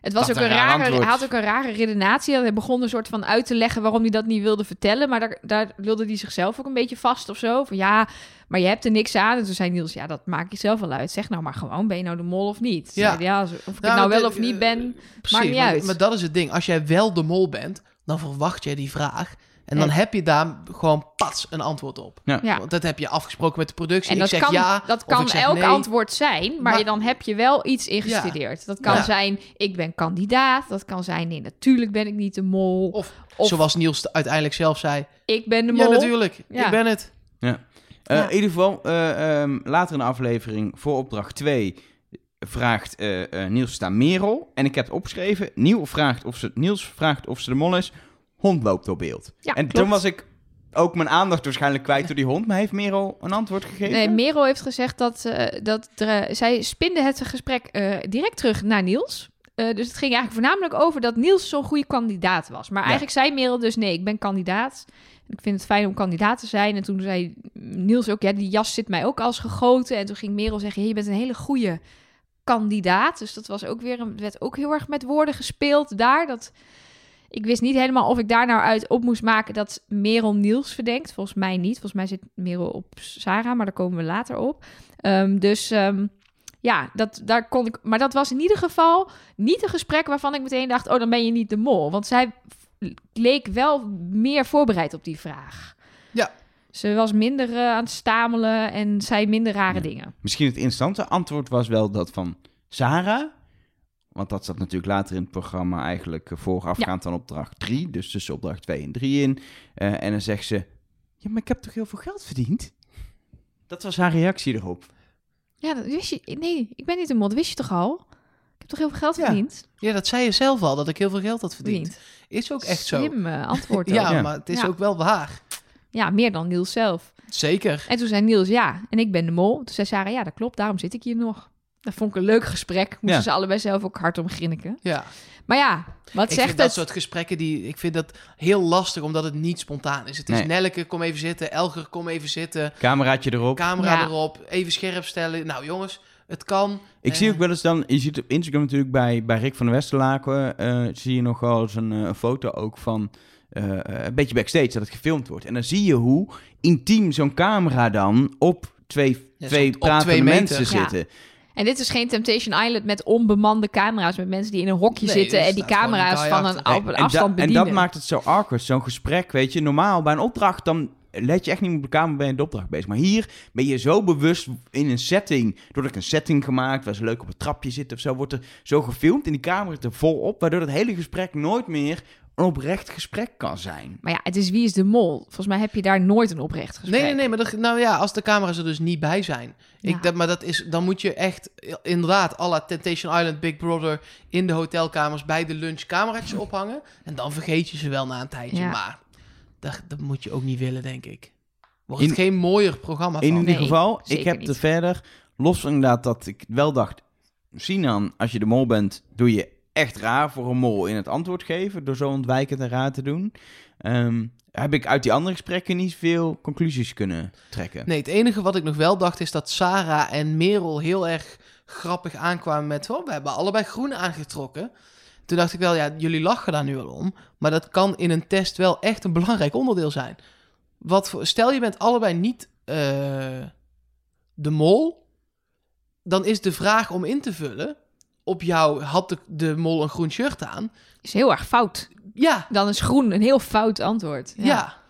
Speaker 3: Het was
Speaker 1: Dat
Speaker 3: ook
Speaker 1: een
Speaker 3: rare, hij had ook een rare redenatie. Hij begon een soort van uit te leggen waarom hij dat niet wilde vertellen. Maar daar, daar wilde hij zichzelf ook een beetje vast of zo. Van ja, maar je hebt er niks aan. En toen zei Niels, ja, dat maak je zelf wel uit. Zeg nou maar gewoon, ben je nou de mol of niet?
Speaker 2: Ja.
Speaker 3: Zei ja of ik het
Speaker 2: Nou,
Speaker 3: nou wel
Speaker 2: de-
Speaker 3: of niet ben,
Speaker 2: Precies,
Speaker 3: maakt niet
Speaker 2: maar,
Speaker 3: uit.
Speaker 2: maar dat is het ding. Als jij wel de mol bent, dan verwacht jij die vraag. En dan heb je daar gewoon pats een antwoord op.
Speaker 1: Ja.
Speaker 3: Ja.
Speaker 2: Want dat heb je afgesproken met de productie.
Speaker 3: En
Speaker 2: ik
Speaker 3: dat
Speaker 2: zeg
Speaker 3: kan,
Speaker 2: ja,
Speaker 3: dat kan
Speaker 2: ik zeg
Speaker 3: elk
Speaker 2: nee.
Speaker 3: antwoord zijn, maar,
Speaker 2: Maar-
Speaker 3: je- dan heb je wel iets ingestudeerd. Dat kan
Speaker 2: Ja.
Speaker 3: zijn, ik ben kandidaat. Dat kan zijn, nee, natuurlijk ben ik niet de mol.
Speaker 2: Of,
Speaker 3: Of-
Speaker 2: zoals Niels uiteindelijk zelf zei.
Speaker 3: ik ben de
Speaker 2: Ja,
Speaker 3: mol.
Speaker 2: natuurlijk.
Speaker 3: Ja.
Speaker 2: Ik ben het.
Speaker 1: Ja.
Speaker 2: Ja.
Speaker 1: Eh, In ieder geval, eh, ehm, later in de aflevering, voor opdracht 2, vraagt eh, eh, Niels naar Merel. En ik heb het opgeschreven, Niels vraagt of ze, Niels vraagt of ze de mol is. Hond loopt op beeld.
Speaker 3: Ja,
Speaker 1: en
Speaker 3: klopt.
Speaker 1: toen was ik ook mijn aandacht waarschijnlijk kwijt door die hond. Maar heeft Merel een antwoord gegeven?
Speaker 3: Nee, Merel heeft gezegd dat, eh, dat er, eh, zij spinde het gesprek eh, direct terug naar Niels. Dus het ging eigenlijk voornamelijk over dat Niels zo'n goede kandidaat was. Maar
Speaker 1: Ja.
Speaker 3: eigenlijk zei Merel dus nee, ik ben kandidaat. Ik vind het fijn om kandidaat te zijn. En toen zei Niels ook, ja, die jas zit mij ook als gegoten. En toen ging Merel zeggen, je bent een hele goede kandidaat. Dus dat was ook weer een, werd ook heel erg met woorden gespeeld daar. Dat, ik wist niet helemaal of ik daar nou uit op moest maken dat Merel Niels verdenkt. Volgens mij niet. Volgens mij zit Merel op Sarah, maar daar komen we later op. Ehm, dus ehm, ja, dat, daar kon ik. Maar dat was in ieder geval niet een gesprek waarvan ik meteen dacht: oh, dan ben je niet de mol. Want zij leek wel meer voorbereid op die vraag.
Speaker 2: Ja.
Speaker 3: Ze was minder eh, aan het stamelen en zei minder rare
Speaker 1: Ja.
Speaker 3: dingen.
Speaker 1: Misschien het instante antwoord was wel dat van Sarah. Want dat zat natuurlijk later in het programma eigenlijk eh, voorafgaand aan opdracht 3. Dus tussen opdracht 2 en 3 in. Eh, en dan zegt ze, ja, maar ik heb toch heel veel geld verdiend? Dat was haar reactie erop.
Speaker 3: Ja, dat wist je. Nee, ik ben niet de mol. Dat wist je toch al? Ik heb toch heel veel geld
Speaker 1: Ja.
Speaker 3: verdiend?
Speaker 2: Ja, dat zei je zelf al, dat ik heel veel geld had verdiend. Is ook echt zo.
Speaker 3: Slim antwoord.
Speaker 2: Ja,
Speaker 1: Ja.
Speaker 2: maar het is
Speaker 3: Ja.
Speaker 2: ook wel waar.
Speaker 3: ja, meer dan Niels zelf.
Speaker 2: Zeker.
Speaker 3: En toen zei Niels ja, en ik ben de mol. Toen zei Sarah ja, dat klopt, daarom zit ik hier nog. Dat vond ik een leuk gesprek. Moesten
Speaker 1: Ja.
Speaker 3: ze allebei zelf ook hard om grinniken.
Speaker 2: Ja.
Speaker 3: Maar ja, wat
Speaker 2: ik
Speaker 3: zegt
Speaker 2: vind dat soort gesprekken, die, ik vind dat heel lastig, omdat het niet spontaan is. Het is. Nelleke, kom even zitten. Elger, kom even zitten.
Speaker 1: Cameraatje erop.
Speaker 2: Camera
Speaker 3: Ja.
Speaker 2: erop. Even scherp stellen. Nou jongens, Het kan.
Speaker 1: Ik
Speaker 2: Eh,
Speaker 1: zie ook wel eens dan, je ziet op Instagram natuurlijk bij, bij Rick van der Westerlaken, eh, zie je nog wel eens een, eh, een foto ook van eh, een beetje backstage dat het gefilmd wordt. En dan zie je hoe intiem zo'n camera dan op twee,
Speaker 2: Ja,
Speaker 1: twee pratende
Speaker 2: twee meter.
Speaker 1: mensen
Speaker 3: Ja. En dit is geen Temptation Island met onbemande camera's, met mensen die in een hokje
Speaker 2: Nee,
Speaker 3: zitten
Speaker 2: er
Speaker 3: en die camera's van een, op een
Speaker 1: en,
Speaker 3: afstand
Speaker 1: en
Speaker 3: bedienen.
Speaker 1: dat maakt het zo awkward, zo'n gesprek, weet je. Normaal bij een opdracht, dan let je echt niet op de camera bij een opdracht bezig. Maar hier ben je zo bewust in een setting, doordat ik een setting gemaakt, waar ze leuk op het trapje zitten of zo, wordt er zo gefilmd en die camera er vol op, waardoor het hele gesprek nooit meer een oprecht gesprek kan zijn.
Speaker 3: Maar ja, het is Wie is de Mol. Volgens mij heb je daar nooit een oprecht gesprek.
Speaker 2: Nee, nee, nee, maar dat, nou ja, als de camera's er dus niet bij zijn.
Speaker 3: Ja.
Speaker 2: Ik, dat, maar dat is, dan moet je echt, inderdaad, à la Temptation Island, Big Brother, in de hotelkamers bij de lunch cameraatjes ophangen. En dan vergeet je ze wel na een tijdje.
Speaker 3: Ja.
Speaker 2: Maar dat, dat moet je ook niet willen, denk ik. Wordt het geen mooier programma van.
Speaker 1: In ieder
Speaker 3: Nee,
Speaker 1: geval, ik heb
Speaker 3: niet.
Speaker 1: er verder, los van inderdaad dat ik wel dacht, Sinan, als je de mol bent, doe je echt raar voor een mol in het antwoord geven, door zo ontwijkend en raar te doen. Ehm, heb ik uit die andere gesprekken niet veel conclusies kunnen trekken.
Speaker 2: Nee, het enige wat ik nog wel dacht is dat Sarah en Merel heel erg grappig aankwamen met... Oh, we hebben allebei groen aangetrokken. Toen dacht ik wel, ja, jullie lachen daar nu wel om. Maar dat kan in een test wel echt een belangrijk onderdeel zijn. Wat voor, stel je bent allebei niet eh, de mol. Dan is de vraag om in te vullen... Op jou had de, de mol een groen shirt aan.
Speaker 3: Is heel erg fout.
Speaker 2: Ja,
Speaker 3: Dan is groen een heel fout antwoord.
Speaker 2: ja.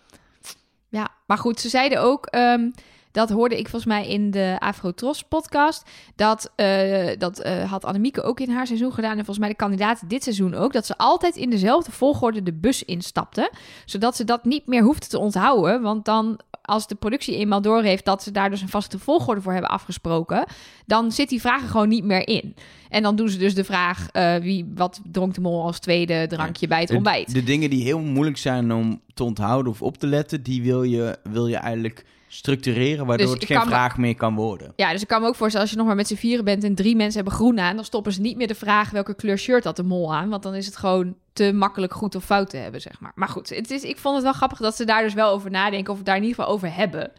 Speaker 3: Ja, maar goed, ze zeiden ook, ehm, dat hoorde ik volgens mij in de Afrotros podcast, dat, eh, dat eh, had Annemieke ook in haar seizoen gedaan. En volgens mij de kandidaten dit seizoen ook, dat ze altijd in dezelfde volgorde de bus instapten, zodat ze dat niet meer hoefden te onthouden, want dan als de productie eenmaal doorheeft dat ze daar dus een vaste volgorde voor hebben afgesproken, dan zit die vraag er gewoon niet meer in. En dan doen ze dus de vraag, eh, wie, wat dronk de mol als tweede drankje bij het
Speaker 1: De-
Speaker 3: ontbijt?
Speaker 1: De, dingen die heel moeilijk zijn om te onthouden of op te letten, die wil je, wil je eigenlijk structureren, waardoor
Speaker 3: Dus
Speaker 1: het geen vraag meer kan worden.
Speaker 3: Ja, dus ik kan me ook voorstellen, als je nog maar met z'n vieren bent en drie mensen hebben groen aan, dan stoppen ze niet meer de vraag welke kleur shirt had de mol aan. Want dan is het gewoon te makkelijk goed of fout te hebben, zeg maar. Maar goed, het is, ik vond het wel grappig dat ze daar dus wel over nadenken, of het daar in ieder geval over hebben.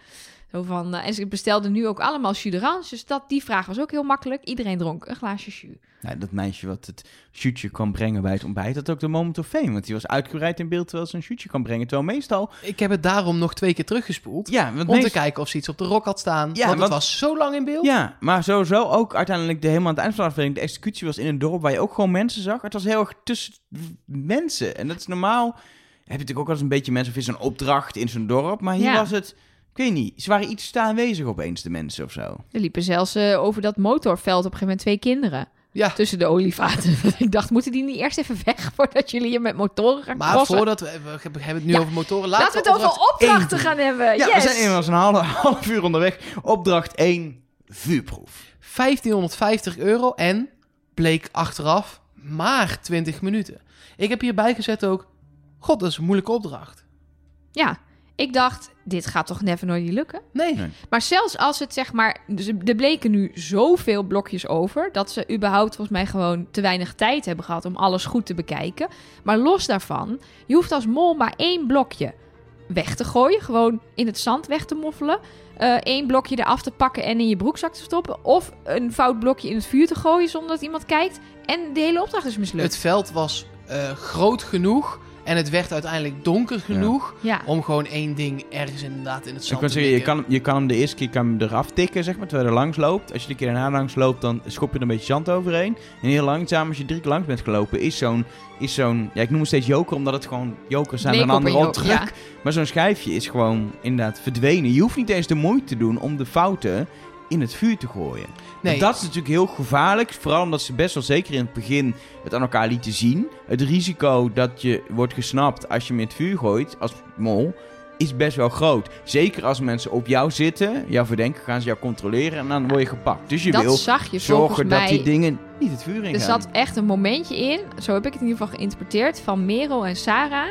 Speaker 3: Zo van, eh, en ze bestelden nu ook allemaal jus d'orange, dus dat, die vraag was ook heel makkelijk. Iedereen dronk een glaasje jus.
Speaker 1: Nou, dat meisje wat het shootje kan brengen bij het ontbijt, dat ook de moment of fame. Want die was uitgebreid in beeld terwijl ze een shootje kan brengen. Terwijl meestal...
Speaker 2: Ik heb het daarom nog twee keer teruggespoeld.
Speaker 1: Ja, want
Speaker 2: Om te kijken of ze iets op de rok had staan.
Speaker 1: Ja,
Speaker 2: want het was zo lang in beeld.
Speaker 1: Ja, maar sowieso ook uiteindelijk de, helemaal aan het eind van de aflevering, de executie was in een dorp waar je ook gewoon mensen zag. Het was heel erg tussen mensen. En dat is normaal. Heb je natuurlijk ook wel eens een beetje mensen of is een opdracht in zo'n dorp. Maar hier
Speaker 3: Ja.
Speaker 1: was het, ik weet niet, ze waren iets te aanwezig opeens, de mensen of zo.
Speaker 3: Er liepen zelfs eh, over dat motorveld op een gegeven moment twee kinderen
Speaker 2: Ja,
Speaker 3: tussen de olievaten. ik dacht, moeten die niet eerst even weg voordat jullie hier met motoren gaan
Speaker 2: maar
Speaker 3: crossen?
Speaker 2: voordat we, we hebben het nu
Speaker 3: Ja,
Speaker 2: over motoren.
Speaker 3: Laten we het over
Speaker 2: opdracht
Speaker 3: opdrachten
Speaker 2: één
Speaker 3: gaan hebben.
Speaker 1: Ja,
Speaker 3: yes.
Speaker 1: we zijn inmiddels een half, half uur onderweg. Opdracht 1, vuurproef.
Speaker 2: 1550 euro en bleek achteraf maar 20 minuten. Ik heb hierbij gezet ook, god, dat is een moeilijke opdracht.
Speaker 3: Ja, ik dacht, dit gaat toch never nooit niet lukken?
Speaker 2: Nee,
Speaker 1: Nee.
Speaker 3: Maar zelfs als het zeg maar... Dus er bleken nu zoveel blokjes over... dat ze überhaupt volgens mij gewoon te weinig tijd hebben gehad... om alles goed te bekijken. Maar los daarvan, je hoeft als mol maar één blokje weg te gooien. Gewoon in het zand weg te moffelen. Eén blokje eraf te pakken en in je broekzak te stoppen. Of een fout blokje in het vuur te gooien zonder dat iemand kijkt. En de hele opdracht is mislukt.
Speaker 2: het veld was eh, groot genoeg en het werd uiteindelijk donker genoeg
Speaker 3: Ja,
Speaker 2: om gewoon één ding ergens inderdaad in het
Speaker 1: Ik
Speaker 2: zand
Speaker 1: kan
Speaker 2: te
Speaker 1: zeggen, je kan, je kan hem de eerste keer kan hem eraf tikken, zeg maar, terwijl je er langs loopt. Als je de keer daarna langs loopt, dan schop je er een beetje zand overheen. En heel langzaam, als je drie keer langs bent gelopen, is zo'n... Is zo'n ja, ik noem het steeds joker, omdat het gewoon jokers zijn
Speaker 3: Leek
Speaker 1: een andere
Speaker 3: joker,
Speaker 1: opdracht. Maar zo'n schijfje is gewoon inderdaad verdwenen. Je hoeft niet eens de moeite te doen om de fouten in het vuur te gooien.
Speaker 2: Nee.
Speaker 1: Dat is natuurlijk heel gevaarlijk. Vooral omdat ze best wel zeker in het begin het aan elkaar lieten zien. Het risico dat je wordt gesnapt als je hem in het vuur gooit als mol is best wel groot. Zeker als mensen op jou zitten, jou verdenken, gaan ze jou controleren en dan word je gepakt. Dus je
Speaker 3: dat
Speaker 1: wil
Speaker 3: zag je volgens
Speaker 1: zorgen
Speaker 3: mij...
Speaker 1: dat die dingen niet het vuur in
Speaker 3: Er
Speaker 1: gaan.
Speaker 3: zat echt een momentje in, zo heb ik het in ieder geval geïnterpreteerd, van Merel en Sarah.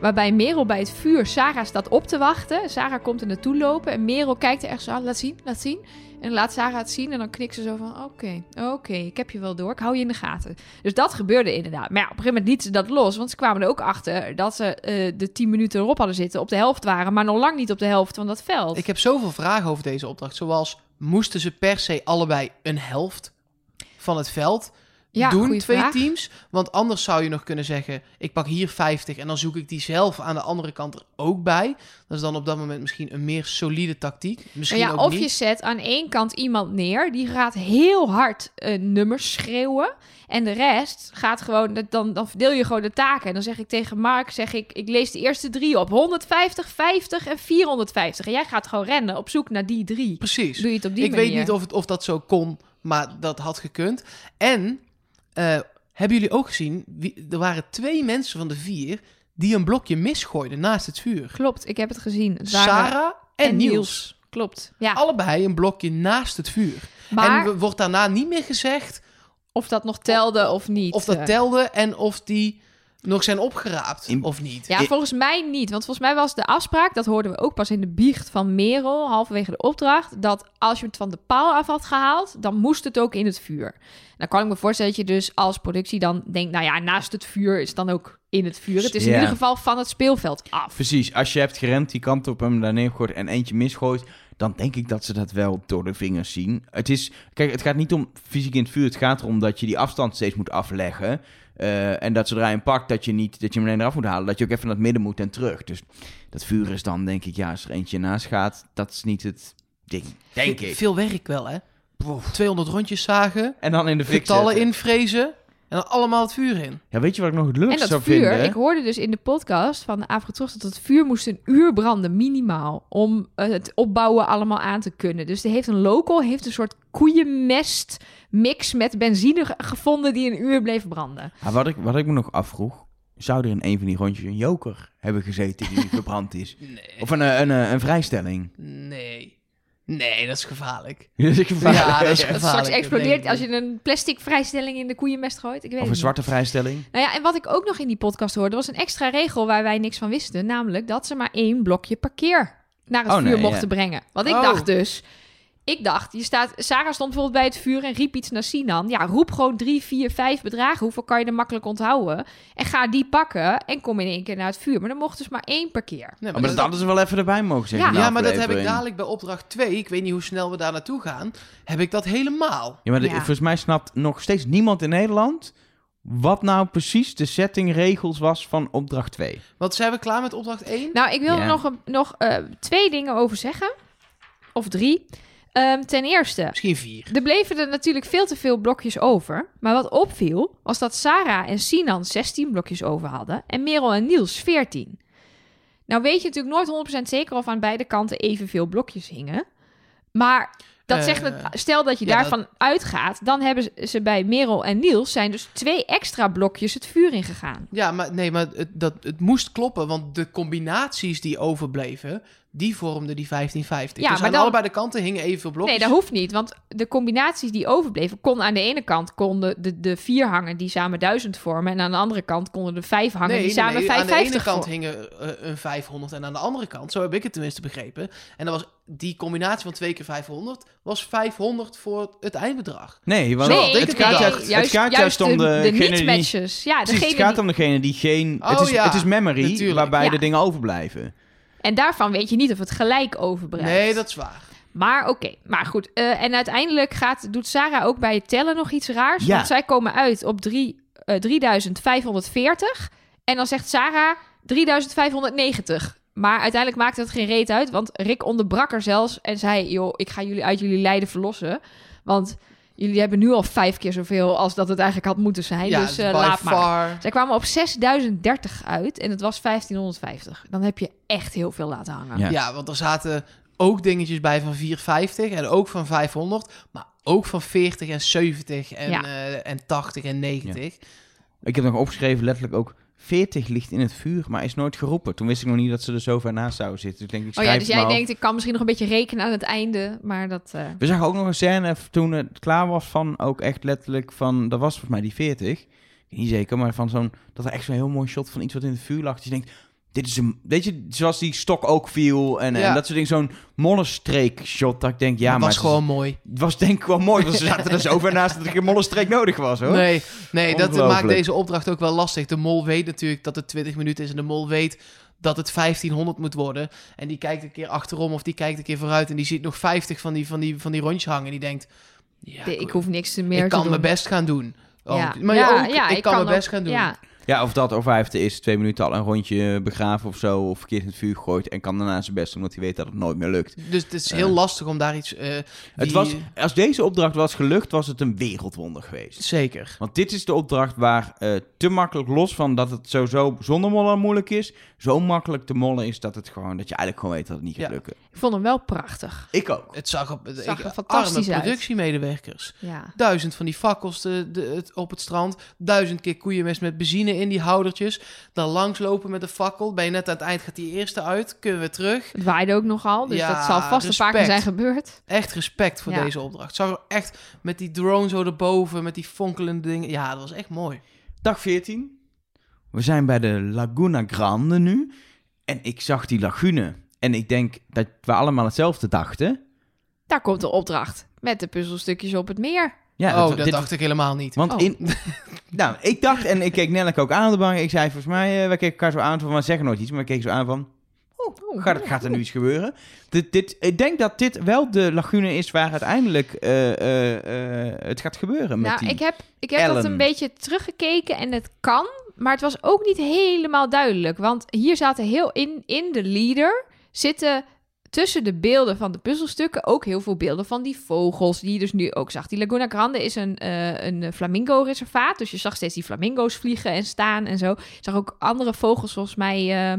Speaker 3: Waarbij Merel bij het vuur Sarah staat op te wachten. Sarah komt er naartoe lopen en Merel kijkt er echt zo aan. Laat zien, laat zien. En laat Sarah het zien en dan knikt ze zo van... Oké, oké, ik heb je wel door. Ik hou je in de gaten. Dus dat gebeurde inderdaad. Maar ja, op een gegeven moment lieten ze dat los. Want ze kwamen er ook achter dat ze eh, de 10 minuten erop hadden zitten. Op de helft waren, maar nog lang niet op de helft van dat veld.
Speaker 2: Ik heb zoveel vragen over deze opdracht. Zoals, moesten ze per se allebei een helft van het veld
Speaker 3: Ja,
Speaker 2: doen, twee
Speaker 3: vraag.
Speaker 2: teams. Want anders zou je nog kunnen zeggen, ik pak hier 50 en dan zoek ik die zelf aan de andere kant er ook bij. Dat is dan op dat moment misschien een meer solide tactiek. Misschien
Speaker 3: ja,
Speaker 2: ook
Speaker 3: of
Speaker 2: niet.
Speaker 3: je zet aan één kant iemand neer, die gaat heel hard eh, nummers schreeuwen. En de rest gaat gewoon, dan, dan verdeel je gewoon de taken. En dan zeg ik tegen Mark, zeg ik, ik lees de eerste drie op. 150, 50 en 450. En jij gaat gewoon rennen op zoek naar die drie.
Speaker 2: Precies.
Speaker 3: Doe je het op die
Speaker 2: ik
Speaker 3: manier.
Speaker 2: weet niet of, het, of dat zo kon, maar dat had gekund. En eh, hebben jullie ook gezien, wie, er waren twee mensen van de vier die een blokje misgooiden naast het vuur.
Speaker 3: Klopt, ik heb het gezien. Het waren-
Speaker 2: Sarah en,
Speaker 3: en
Speaker 2: Niels.
Speaker 3: Niels. Klopt, ja.
Speaker 2: Allebei een blokje naast het vuur.
Speaker 3: Maar
Speaker 2: En wordt daarna niet meer gezegd
Speaker 3: of dat nog telde of niet.
Speaker 2: of dat
Speaker 3: eh.
Speaker 2: telde en of die nog zijn opgeraapt
Speaker 1: In-
Speaker 2: of niet.
Speaker 3: Ja, volgens mij niet. Want volgens mij was de afspraak, dat hoorden we ook pas in de biecht van Merel, halverwege de opdracht, dat als je het van de paal af had gehaald, dan moest het ook in het vuur. Dan kan ik me voorstellen dat je dus als productie dan denkt, nou ja, naast het vuur is het dan ook in het vuur. Het is in ieder geval van het speelveld af.
Speaker 1: Precies, als je hebt gerend die kant op hem daar neergegooid en eentje misgooit, dan denk ik dat ze dat wel door de vingers zien. Het is, kijk, het gaat niet om fysiek in het vuur, het gaat erom dat je die afstand steeds moet afleggen. Eh, en dat zodra je hem pakt, dat je, niet, dat je hem alleen eraf moet halen, dat je ook even naar het midden moet en terug. Dus dat vuur is dan, denk ik, ja, als er eentje naast gaat, dat is niet het ding, denk
Speaker 2: Ve-
Speaker 1: ik.
Speaker 2: Veel werk wel, hè? 200 rondjes zagen,
Speaker 1: En dan in de fik
Speaker 2: getallen invrezen en dan allemaal het vuur in.
Speaker 1: Ja, weet je wat ik nog het
Speaker 3: En
Speaker 1: leukste
Speaker 3: dat
Speaker 1: zou
Speaker 3: vuur,
Speaker 1: vinden?
Speaker 3: ik hoorde dus in de podcast van de dat het vuur moest een uur branden, minimaal, om eh, het opbouwen allemaal aan te kunnen. Dus die heeft een local, heeft een soort koeienmest mix met benzine ge- gevonden die een uur bleef branden.
Speaker 1: Wat, ik, wat ik me nog afvroeg, zou er in een van die rondjes een joker hebben gezeten die verbrand is?
Speaker 2: Nee.
Speaker 1: Of een, eh, een, een, een vrijstelling?
Speaker 2: Nee. Nee, dat is gevaarlijk.
Speaker 1: Dat is gevaarlijk.
Speaker 2: Ja, dat is
Speaker 3: Dat
Speaker 2: gevaarlijk.
Speaker 3: straks explodeert als je een plastic vrijstelling in de koeienmest gooit. Ik weet
Speaker 1: Of
Speaker 3: het
Speaker 1: een
Speaker 3: niet.
Speaker 1: zwarte vrijstelling.
Speaker 3: Nou ja, en wat ik ook nog in die podcast hoorde, was een extra regel waar wij niks van wisten. Namelijk dat ze maar één blokje parkeer naar het
Speaker 1: Oh,
Speaker 3: vuur
Speaker 1: nee,
Speaker 3: mochten
Speaker 1: ja.
Speaker 3: brengen. Want ik
Speaker 2: Oh.
Speaker 3: dacht dus... Ik dacht, je staat, Sarah stond bijvoorbeeld bij het vuur en riep iets naar Sinan. Ja, roep gewoon drie, vier, vijf bedragen. Hoeveel kan je er makkelijk onthouden? En ga die pakken en kom in één keer naar het vuur. Maar dan mocht dus maar één per keer.
Speaker 2: Nee,
Speaker 1: Oh, maar dat hadden ze wel even erbij mogen zeggen.
Speaker 3: Ja.
Speaker 2: maar dat heb ik dadelijk bij opdracht 2. Ik weet niet hoe snel we daar naartoe gaan. Heb ik dat helemaal.
Speaker 1: Ja, maar de- volgens mij snapt nog steeds niemand in Nederland wat nou precies de settingregels was van opdracht 2.
Speaker 2: Want zijn we klaar met opdracht 1?
Speaker 3: Nou, ik wil
Speaker 1: Ja.
Speaker 3: er nog, een, nog eh, twee dingen over zeggen. Of drie. Ehm, ten eerste,
Speaker 2: Misschien 4.
Speaker 3: Er bleven er natuurlijk veel te veel blokjes over. Maar wat opviel, was dat Sarah en Sinan 16 blokjes over hadden en Merel en Niels 14. Nou weet je natuurlijk nooit 100% zeker of aan beide kanten evenveel blokjes hingen. Maar dat
Speaker 2: Eh,
Speaker 3: zegt het, stel dat je
Speaker 2: ja,
Speaker 3: daarvan uitgaat, dan hebben ze- ze bij Merel en Niels zijn dus twee extra blokjes het vuur ingegaan.
Speaker 2: Ja, maar nee, maar het, dat, het moest kloppen. Want de combinaties die overbleven, die vormden die 1550.
Speaker 3: Ja,
Speaker 2: dus
Speaker 3: maar
Speaker 2: aan
Speaker 3: dan-
Speaker 2: allebei de kanten hingen evenveel blokjes.
Speaker 3: Nee, dat hoeft niet, want de combinaties die overbleven, konden aan de ene kant konden de, de vier hangen die samen 1000 vormen en aan de andere kant konden de vijf hangen
Speaker 2: Nee,
Speaker 3: die
Speaker 2: nee,
Speaker 3: samen
Speaker 2: nee, aan de
Speaker 3: 550
Speaker 2: ene kant hingen eh, een 500 en aan de andere kant, zo heb ik het tenminste begrepen. En dat was die combinatie van 2 keer 500 was 500 voor het eindbedrag.
Speaker 1: Nee, want
Speaker 3: Nee,
Speaker 1: het gaat juist, het gaat
Speaker 3: juist
Speaker 1: om
Speaker 3: de, de
Speaker 1: degene die...
Speaker 3: niet-matches. Ja, degene
Speaker 1: het gaat
Speaker 3: die-
Speaker 1: om degene die geen... het,
Speaker 2: Oh,
Speaker 1: is,
Speaker 2: ja.
Speaker 1: het is memory
Speaker 2: Natuurlijk.
Speaker 1: waarbij
Speaker 3: Ja.
Speaker 1: de dingen overblijven.
Speaker 3: En daarvan weet je niet of het gelijk overblijft.
Speaker 2: Nee, dat is waar.
Speaker 3: Maar oké, maar goed. eh, en uiteindelijk gaat, doet Sarah ook bij het tellen nog iets raars.
Speaker 1: Ja.
Speaker 3: Want zij komen uit op drie, eh, 3540. En dan zegt Sarah 3590. Maar uiteindelijk maakt het geen reet uit. Want Rick onderbrak er zelfs en zei... joh, ik ga jullie uit jullie lijden verlossen. Want jullie hebben nu al vijf keer zoveel... als dat het eigenlijk had moeten zijn.
Speaker 2: Ja,
Speaker 3: dus
Speaker 2: by
Speaker 3: laat maar.
Speaker 2: far.
Speaker 3: Zij kwamen op 6030 uit en het was 1550. Dan heb je echt heel veel laten hangen.
Speaker 1: Ja.
Speaker 2: Ja, want er zaten ook dingetjes bij van 450 en ook van 500, maar ook van 40 en 70 en,
Speaker 3: Ja.
Speaker 2: eh, en 80 en 90.
Speaker 1: Ik heb nog opgeschreven letterlijk ook... 40 ligt in het vuur, maar is nooit geroepen. Toen wist ik nog niet dat ze er zo ver naast zouden zitten. Dus ik denk, ik
Speaker 3: Oh ja, dus jij denkt, ik kan misschien nog een beetje rekenen aan het einde, maar dat... eh,
Speaker 1: We zagen ook nog een scène toen het klaar was van ook echt letterlijk van... Dat was volgens mij die 40. Ik weet niet zeker, maar van zo'n... Dat er echt zo'n heel mooi shot van iets wat in het vuur lag. Dat je denkt, dit is een... Weet je, zoals die stok ook viel en,
Speaker 2: Ja.
Speaker 1: en dat soort dingen. Zo'n mollenstreek shot. Dat ik denk, ja,
Speaker 2: Ja,
Speaker 1: maar...
Speaker 2: was
Speaker 1: het
Speaker 2: gewoon mooi.
Speaker 1: Het was denk ik wel mooi, want ze zaten er zo ver naast dat er geen mollenstreek nodig was, hoor.
Speaker 2: Nee, nee dat maakt deze opdracht ook wel lastig. De mol weet natuurlijk dat het 20 minuten is en de mol weet dat het 1500 moet worden. En die kijkt een keer achterom of die kijkt een keer vooruit en die ziet nog 50 van die, van die, van die rondjes hangen. En die denkt, ja,
Speaker 3: De- ik hoef niks te meer
Speaker 2: ik
Speaker 3: te
Speaker 2: kan
Speaker 3: doen.
Speaker 2: mijn best gaan doen. Ook.
Speaker 3: Ja.
Speaker 2: Maar
Speaker 3: Ja,
Speaker 2: ook,
Speaker 3: ja,
Speaker 2: ik, kan mijn
Speaker 3: ook-
Speaker 2: best gaan doen.
Speaker 3: Ja,
Speaker 1: of dat, of hij heeft de eerste twee minuten al een rondje begraven of zo, of verkeerd in het vuur gegooid en kan daarna zijn best omdat hij weet dat het nooit meer lukt.
Speaker 2: Dus het is heel
Speaker 1: Ja.
Speaker 2: lastig om daar iets... eh,
Speaker 1: Het
Speaker 2: die-
Speaker 1: was, als deze opdracht was gelukt, was het een wereldwonder geweest.
Speaker 2: Zeker.
Speaker 1: Want dit is de opdracht waar eh, te makkelijk los van dat het sowieso zonder mollen moeilijk is, zo makkelijk te mollen is dat, het gewoon, dat je eigenlijk gewoon weet dat het niet gaat
Speaker 2: Ja.
Speaker 1: lukken.
Speaker 3: Ik vond hem wel prachtig.
Speaker 1: Ik ook.
Speaker 2: Het zag, op,
Speaker 3: Zag
Speaker 2: ik,
Speaker 3: er fantastisch
Speaker 2: arme
Speaker 3: uit.
Speaker 2: productiemedewerkers.
Speaker 3: Ja.
Speaker 2: Duizend van die fakkels de, de, het, op het strand. Duizend keer koeienmest met benzine in die houdertjes. Dan langslopen met de fakkel. Ben je net aan het eind, gaat die eerste uit. Kunnen we terug.
Speaker 3: Het waaide ook nogal, dus
Speaker 2: Ja,
Speaker 3: dat zal vast een paar keer
Speaker 2: respect.
Speaker 3: zijn gebeurd.
Speaker 2: Echt respect voor
Speaker 3: Ja.
Speaker 2: deze opdracht. Zag er echt met die drone zo erboven. Met die fonkelende dingen. Ja, dat was echt mooi.
Speaker 1: Dag 14. We zijn bij de Laguna Grande nu. En ik zag die lagune. En ik denk dat we allemaal hetzelfde dachten.
Speaker 3: Daar komt de opdracht met de puzzelstukjes op het meer.
Speaker 1: Ja,
Speaker 2: oh, dat
Speaker 1: dit-
Speaker 2: dacht ik helemaal niet.
Speaker 1: Want
Speaker 3: Oh.
Speaker 1: in... nou, ik dacht, en ik keek Nelleke ook aan op de bank. Ik zei, volgens mij, eh wij keken elkaar zo aan van, we zeggen nooit iets. Maar ik keek zo aan van,
Speaker 3: Oeh,
Speaker 1: gaat, gaat er nu iets gebeuren? Dit, dit, ik denk dat dit wel de lagune is waar uiteindelijk eh, eh, eh, het gaat gebeuren. Met
Speaker 3: Nou,
Speaker 1: die...
Speaker 3: ik heb, ik heb dat een beetje teruggekeken en het kan, maar het was ook niet helemaal duidelijk. Want hier zaten heel in, in de leader zitten tussen de beelden van de puzzelstukken ook heel veel beelden van die vogels die je dus nu ook zag. Die Laguna Grande is een, eh, een flamingo-reservaat, dus je zag steeds die flamingo's vliegen en staan en zo. Je zag ook andere vogels volgens mij... eh,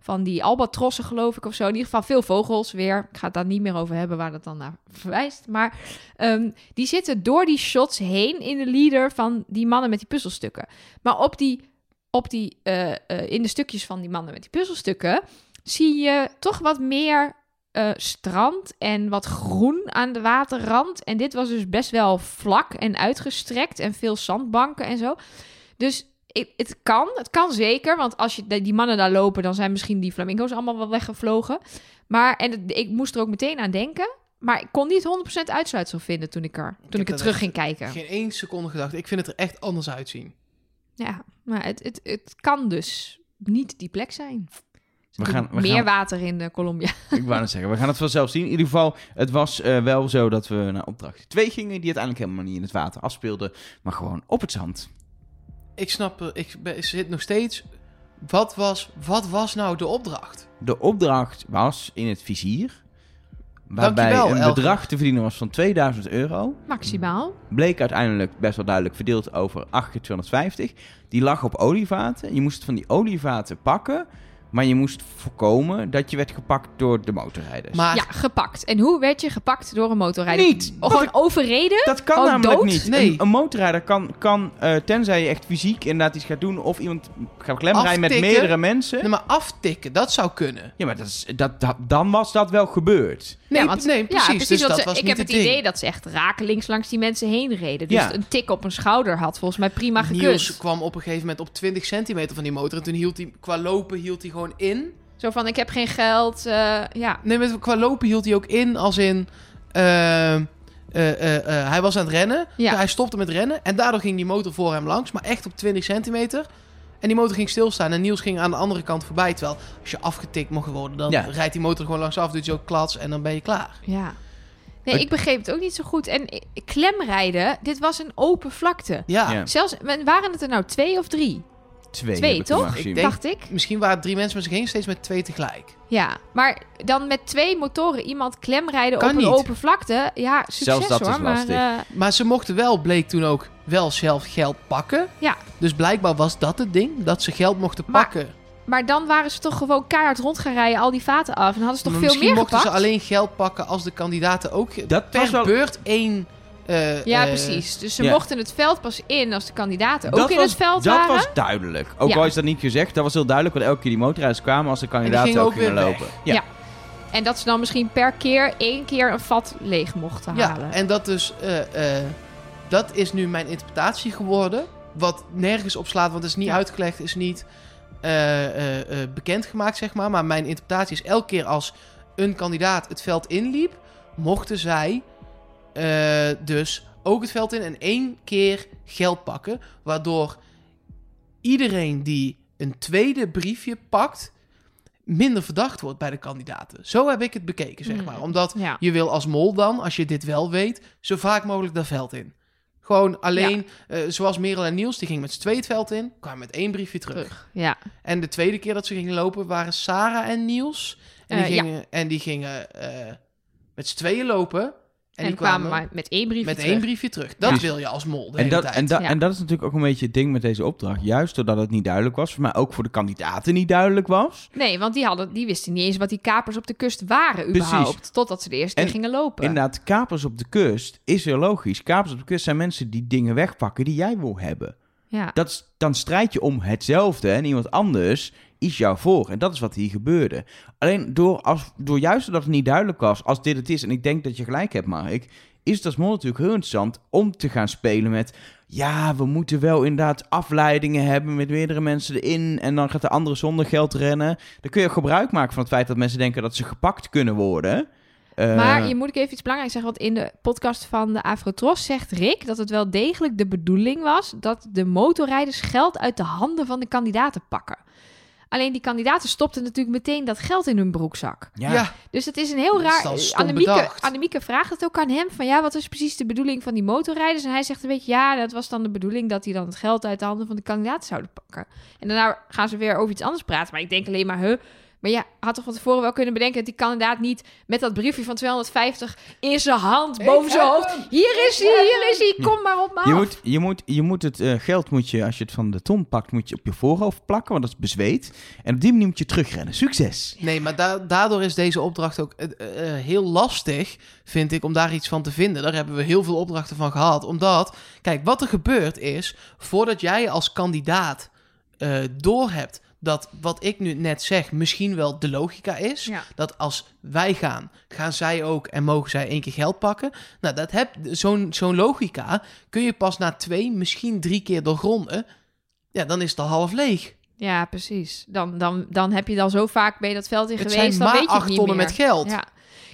Speaker 3: van die albatrossen, geloof ik, of zo. In ieder geval veel vogels weer. Ik ga het daar niet meer over hebben waar dat dan naar verwijst. Maar Ehm, die zitten door die shots heen in de leader van die mannen met die puzzelstukken. Maar op die, op die, eh, in de stukjes van die mannen met die puzzelstukken zie je toch wat meer eh, strand en wat groen aan de waterrand. En dit was dus best wel vlak en uitgestrekt en veel zandbanken en zo. Dus ik- het kan, het kan zeker. Want als je die mannen daar lopen, dan zijn misschien die flamingo's allemaal wel weggevlogen. Maar en het- ik moest er ook meteen aan denken. Maar ik kon niet 100% uitsluitsel vinden toen ik er, toen
Speaker 2: heb
Speaker 3: ik, er terug ging kijken.
Speaker 2: Geen één seconde gedacht. Ik vind het er echt anders uitzien.
Speaker 3: Ja, maar het, het, het kan dus niet die plek zijn.
Speaker 1: We gaan- we
Speaker 3: meer
Speaker 1: gaan-
Speaker 3: water in de Colombia.
Speaker 1: Ik wou net zeggen, we gaan het vanzelf zien. In ieder geval, het was eh, wel zo dat we naar opdracht 2 gingen, die uiteindelijk helemaal niet in het water afspeelde, maar gewoon op het zand.
Speaker 2: Ik snap, er- ik zit nog steeds... Wat was, wat was nou de opdracht?
Speaker 1: De opdracht was in het vizier, waarbij
Speaker 2: Dankjewel,
Speaker 1: een bedrag te verdienen was van 2000 euro.
Speaker 3: Maximaal.
Speaker 1: Bleek uiteindelijk best wel duidelijk verdeeld over 8 keer 250. Die lag op olievaten. Je moest het van die olievaten pakken, maar je moest voorkomen dat je werd gepakt door de motorrijders.
Speaker 2: Maar
Speaker 3: Ja, gepakt. En hoe werd je gepakt door een motorrijder?
Speaker 1: Niet!
Speaker 3: Of gewoon overreden?
Speaker 1: Dat kan
Speaker 3: Oh,
Speaker 1: namelijk
Speaker 3: dood?
Speaker 1: niet.
Speaker 2: Nee.
Speaker 1: Een, een motorrijder kan, kan eh, tenzij je echt fysiek inderdaad iets gaat doen... of iemand gaat klemrijden met
Speaker 2: Aftikken.
Speaker 1: meerdere mensen...
Speaker 2: Nee, maar aftikken, dat zou kunnen.
Speaker 1: Ja, maar dat is, dat, dat, dan was dat wel gebeurd.
Speaker 2: Nee,
Speaker 3: ja, want,
Speaker 2: nee
Speaker 3: ja,
Speaker 2: precies. dus
Speaker 3: want
Speaker 2: dat
Speaker 3: ze-
Speaker 2: was
Speaker 3: ik
Speaker 2: niet
Speaker 3: heb het
Speaker 2: ding.
Speaker 3: idee dat ze echt rakelings langs die mensen heen reden. Dus
Speaker 1: Ja.
Speaker 3: een tik op een schouder had volgens mij prima gekund.
Speaker 2: Niels kwam op een gegeven moment op 20 centimeter van die motor. En toen hield hij, qua lopen hield hij gewoon in.
Speaker 3: Zo van, ik heb geen geld. eh, ja,
Speaker 2: Nee, met, qua lopen hield hij ook in als in... eh, eh, eh, eh, hij was aan het rennen.
Speaker 3: Ja.
Speaker 2: Hij stopte met rennen. En daardoor ging die motor voor hem langs. Maar echt op 20 centimeter. En die motor ging stilstaan. En Niels ging aan de andere kant voorbij. Terwijl als je afgetikt mocht worden, dan
Speaker 1: Ja.
Speaker 2: rijdt die motor gewoon langs af. Doet je ook klats en dan ben je klaar.
Speaker 3: ja. Nee,
Speaker 1: Ik-
Speaker 3: begreep het ook niet zo goed. En klemrijden, dit was een open vlakte.
Speaker 2: Ja,
Speaker 1: Ja.
Speaker 3: Zelfs, waren het er nou twee of drie?
Speaker 1: Twee,
Speaker 3: toch?
Speaker 2: Ik denk-
Speaker 3: Dacht ik.
Speaker 2: misschien waren drie mensen, maar ze gingen steeds met twee tegelijk.
Speaker 3: Ja, maar dan met twee motoren iemand klemrijden
Speaker 2: Kan
Speaker 3: op een
Speaker 2: niet.
Speaker 3: open vlakte. Ja, succes
Speaker 1: Zelfs dat
Speaker 3: hoor.
Speaker 1: is
Speaker 3: maar
Speaker 1: lastig.
Speaker 3: eh,
Speaker 2: Maar ze mochten wel, bleek toen ook, wel zelf geld pakken.
Speaker 3: Ja.
Speaker 2: Dus blijkbaar was dat het ding, dat ze geld mochten
Speaker 3: Maar
Speaker 2: pakken.
Speaker 3: maar dan waren ze toch gewoon keihard rond gaan rijden, al die vaten af. En hadden ze toch
Speaker 2: Maar
Speaker 3: veel
Speaker 2: misschien
Speaker 3: meer
Speaker 2: mochten
Speaker 3: gepakt?
Speaker 2: ze alleen geld pakken als de kandidaten ook
Speaker 1: Dat
Speaker 2: per
Speaker 1: was wel-
Speaker 2: beurt één... eh,
Speaker 3: Ja,
Speaker 2: eh,
Speaker 3: precies. Dus ze
Speaker 1: ja.
Speaker 3: mochten het veld pas in als de kandidaten
Speaker 1: Dat
Speaker 3: ook in
Speaker 1: was,
Speaker 3: het veld
Speaker 1: dat
Speaker 3: waren.
Speaker 1: was duidelijk. Ook
Speaker 3: Ja.
Speaker 1: al is dat niet gezegd, dat was heel duidelijk. Want elke keer die motorrijders kwamen als de kandidaten ook gingen lopen. Ja.
Speaker 3: Ja. En dat ze dan misschien per keer één keer een vat leeg mochten
Speaker 2: Ja,
Speaker 3: halen.
Speaker 2: en dat dus... eh, dat is nu mijn interpretatie geworden. Wat nergens op slaat, want het is niet
Speaker 3: Ja.
Speaker 2: uitgelegd, is niet eh, eh, bekendgemaakt, zeg maar. Maar mijn interpretatie is elke keer als een kandidaat het veld inliep, mochten zij eh, dus ook het veld in en één keer geld pakken. Waardoor iedereen die een tweede briefje pakt, minder verdacht wordt bij de kandidaten. Zo heb ik het bekeken, zeg
Speaker 3: Hmm.
Speaker 2: maar. Omdat
Speaker 3: Ja.
Speaker 2: je wil als mol dan, als je dit wel weet, zo vaak mogelijk dat veld in. Gewoon alleen, eh, zoals Merel en Niels, die gingen met z'n tweeën het veld in, kwamen met één briefje terug.
Speaker 3: Terug. Ja.
Speaker 2: En de tweede keer dat ze gingen lopen waren Sarah en Niels. En die
Speaker 3: Eh, ja.
Speaker 2: gingen, en die gingen met z'n tweeën lopen. En,
Speaker 3: En,
Speaker 2: die
Speaker 3: kwamen maar met één brief
Speaker 2: met één briefje terug. Dat
Speaker 1: Ja.
Speaker 2: wil je als mol de
Speaker 1: En
Speaker 2: hele
Speaker 1: dat,
Speaker 2: tijd.
Speaker 1: en, dat,
Speaker 3: Ja.
Speaker 1: en dat is natuurlijk ook een beetje het ding met deze opdracht. Juist doordat het niet duidelijk was, voor mij ook voor de kandidaten niet duidelijk was.
Speaker 3: Nee, want die, hadden, die wisten niet eens wat die kapers op de kust waren
Speaker 1: Precies.
Speaker 3: überhaupt. Totdat ze de eerste
Speaker 1: En
Speaker 3: keer gingen lopen.
Speaker 1: Inderdaad, kapers op de kust is heel logisch. Kapers op de kust zijn mensen die dingen wegpakken die jij wil hebben.
Speaker 3: Ja.
Speaker 1: Dat is, dan strijd je om hetzelfde en iemand anders is jou voor. En dat is wat hier gebeurde. Alleen door, als, door juist doordat het niet duidelijk was als dit het is, en ik denk dat je gelijk hebt, Mark, is als mol natuurlijk heel interessant om te gaan spelen met. Ja, we moeten wel inderdaad afleidingen hebben met meerdere mensen erin. En dan gaat de andere zonder geld rennen. Dan kun je gebruik maken van het feit dat mensen denken dat ze gepakt kunnen worden. Eh,
Speaker 3: Maar je moet ik even iets belangrijks zeggen. Want in de podcast van de Afrotros zegt Rick dat het wel degelijk de bedoeling was dat de motorrijders geld uit de handen van de kandidaten pakken. Alleen die kandidaten stopten natuurlijk meteen dat geld in hun broekzak.
Speaker 1: ja,
Speaker 2: ja.
Speaker 3: Dus het is een heel raar. Annemieke,
Speaker 2: bedacht.
Speaker 3: Annemieke vraagt het ook aan hem: van ja, wat is precies de bedoeling van die motorrijders? En hij zegt een beetje: ja, dat was dan de bedoeling dat die dan het geld uit de handen van de kandidaten zouden pakken. En daarna gaan ze weer over iets anders praten. Maar ik denk alleen maar, huh. Maar ja, had toch van tevoren wel kunnen bedenken dat die kandidaat niet met dat briefje van 250 in zijn hand boven zijn hoofd. Hier is hij, hier is hij, kom maar op me
Speaker 1: Je
Speaker 3: af.
Speaker 1: moet, je moet, je moet het eh, geld, moet je, als je het van de ton pakt, moet je op je voorhoofd plakken, want dat is bezweet. En op die manier moet je terugrennen. Succes!
Speaker 2: Nee, maar da- daardoor is deze opdracht ook eh, eh, heel lastig, vind ik, om daar iets van te vinden. Daar hebben we heel veel opdrachten van gehad. Omdat, kijk, wat er gebeurt is, voordat jij als kandidaat eh doorhebt dat wat ik nu net zeg misschien wel de logica is.
Speaker 3: Ja.
Speaker 2: Dat als wij gaan, gaan zij ook en mogen zij één keer geld pakken. Nou, dat heb, zo'n, zo'n logica kun je pas na twee, misschien drie keer doorgronden. Ja, dan is het al half leeg.
Speaker 3: Ja, precies. Dan, dan, dan heb je dan zo vaak bij dat veld in
Speaker 2: Het
Speaker 3: geweest,
Speaker 2: zijn
Speaker 3: dan weet je het
Speaker 2: acht
Speaker 3: niet
Speaker 2: tonnen
Speaker 3: meer.
Speaker 2: met geld.
Speaker 3: Ja.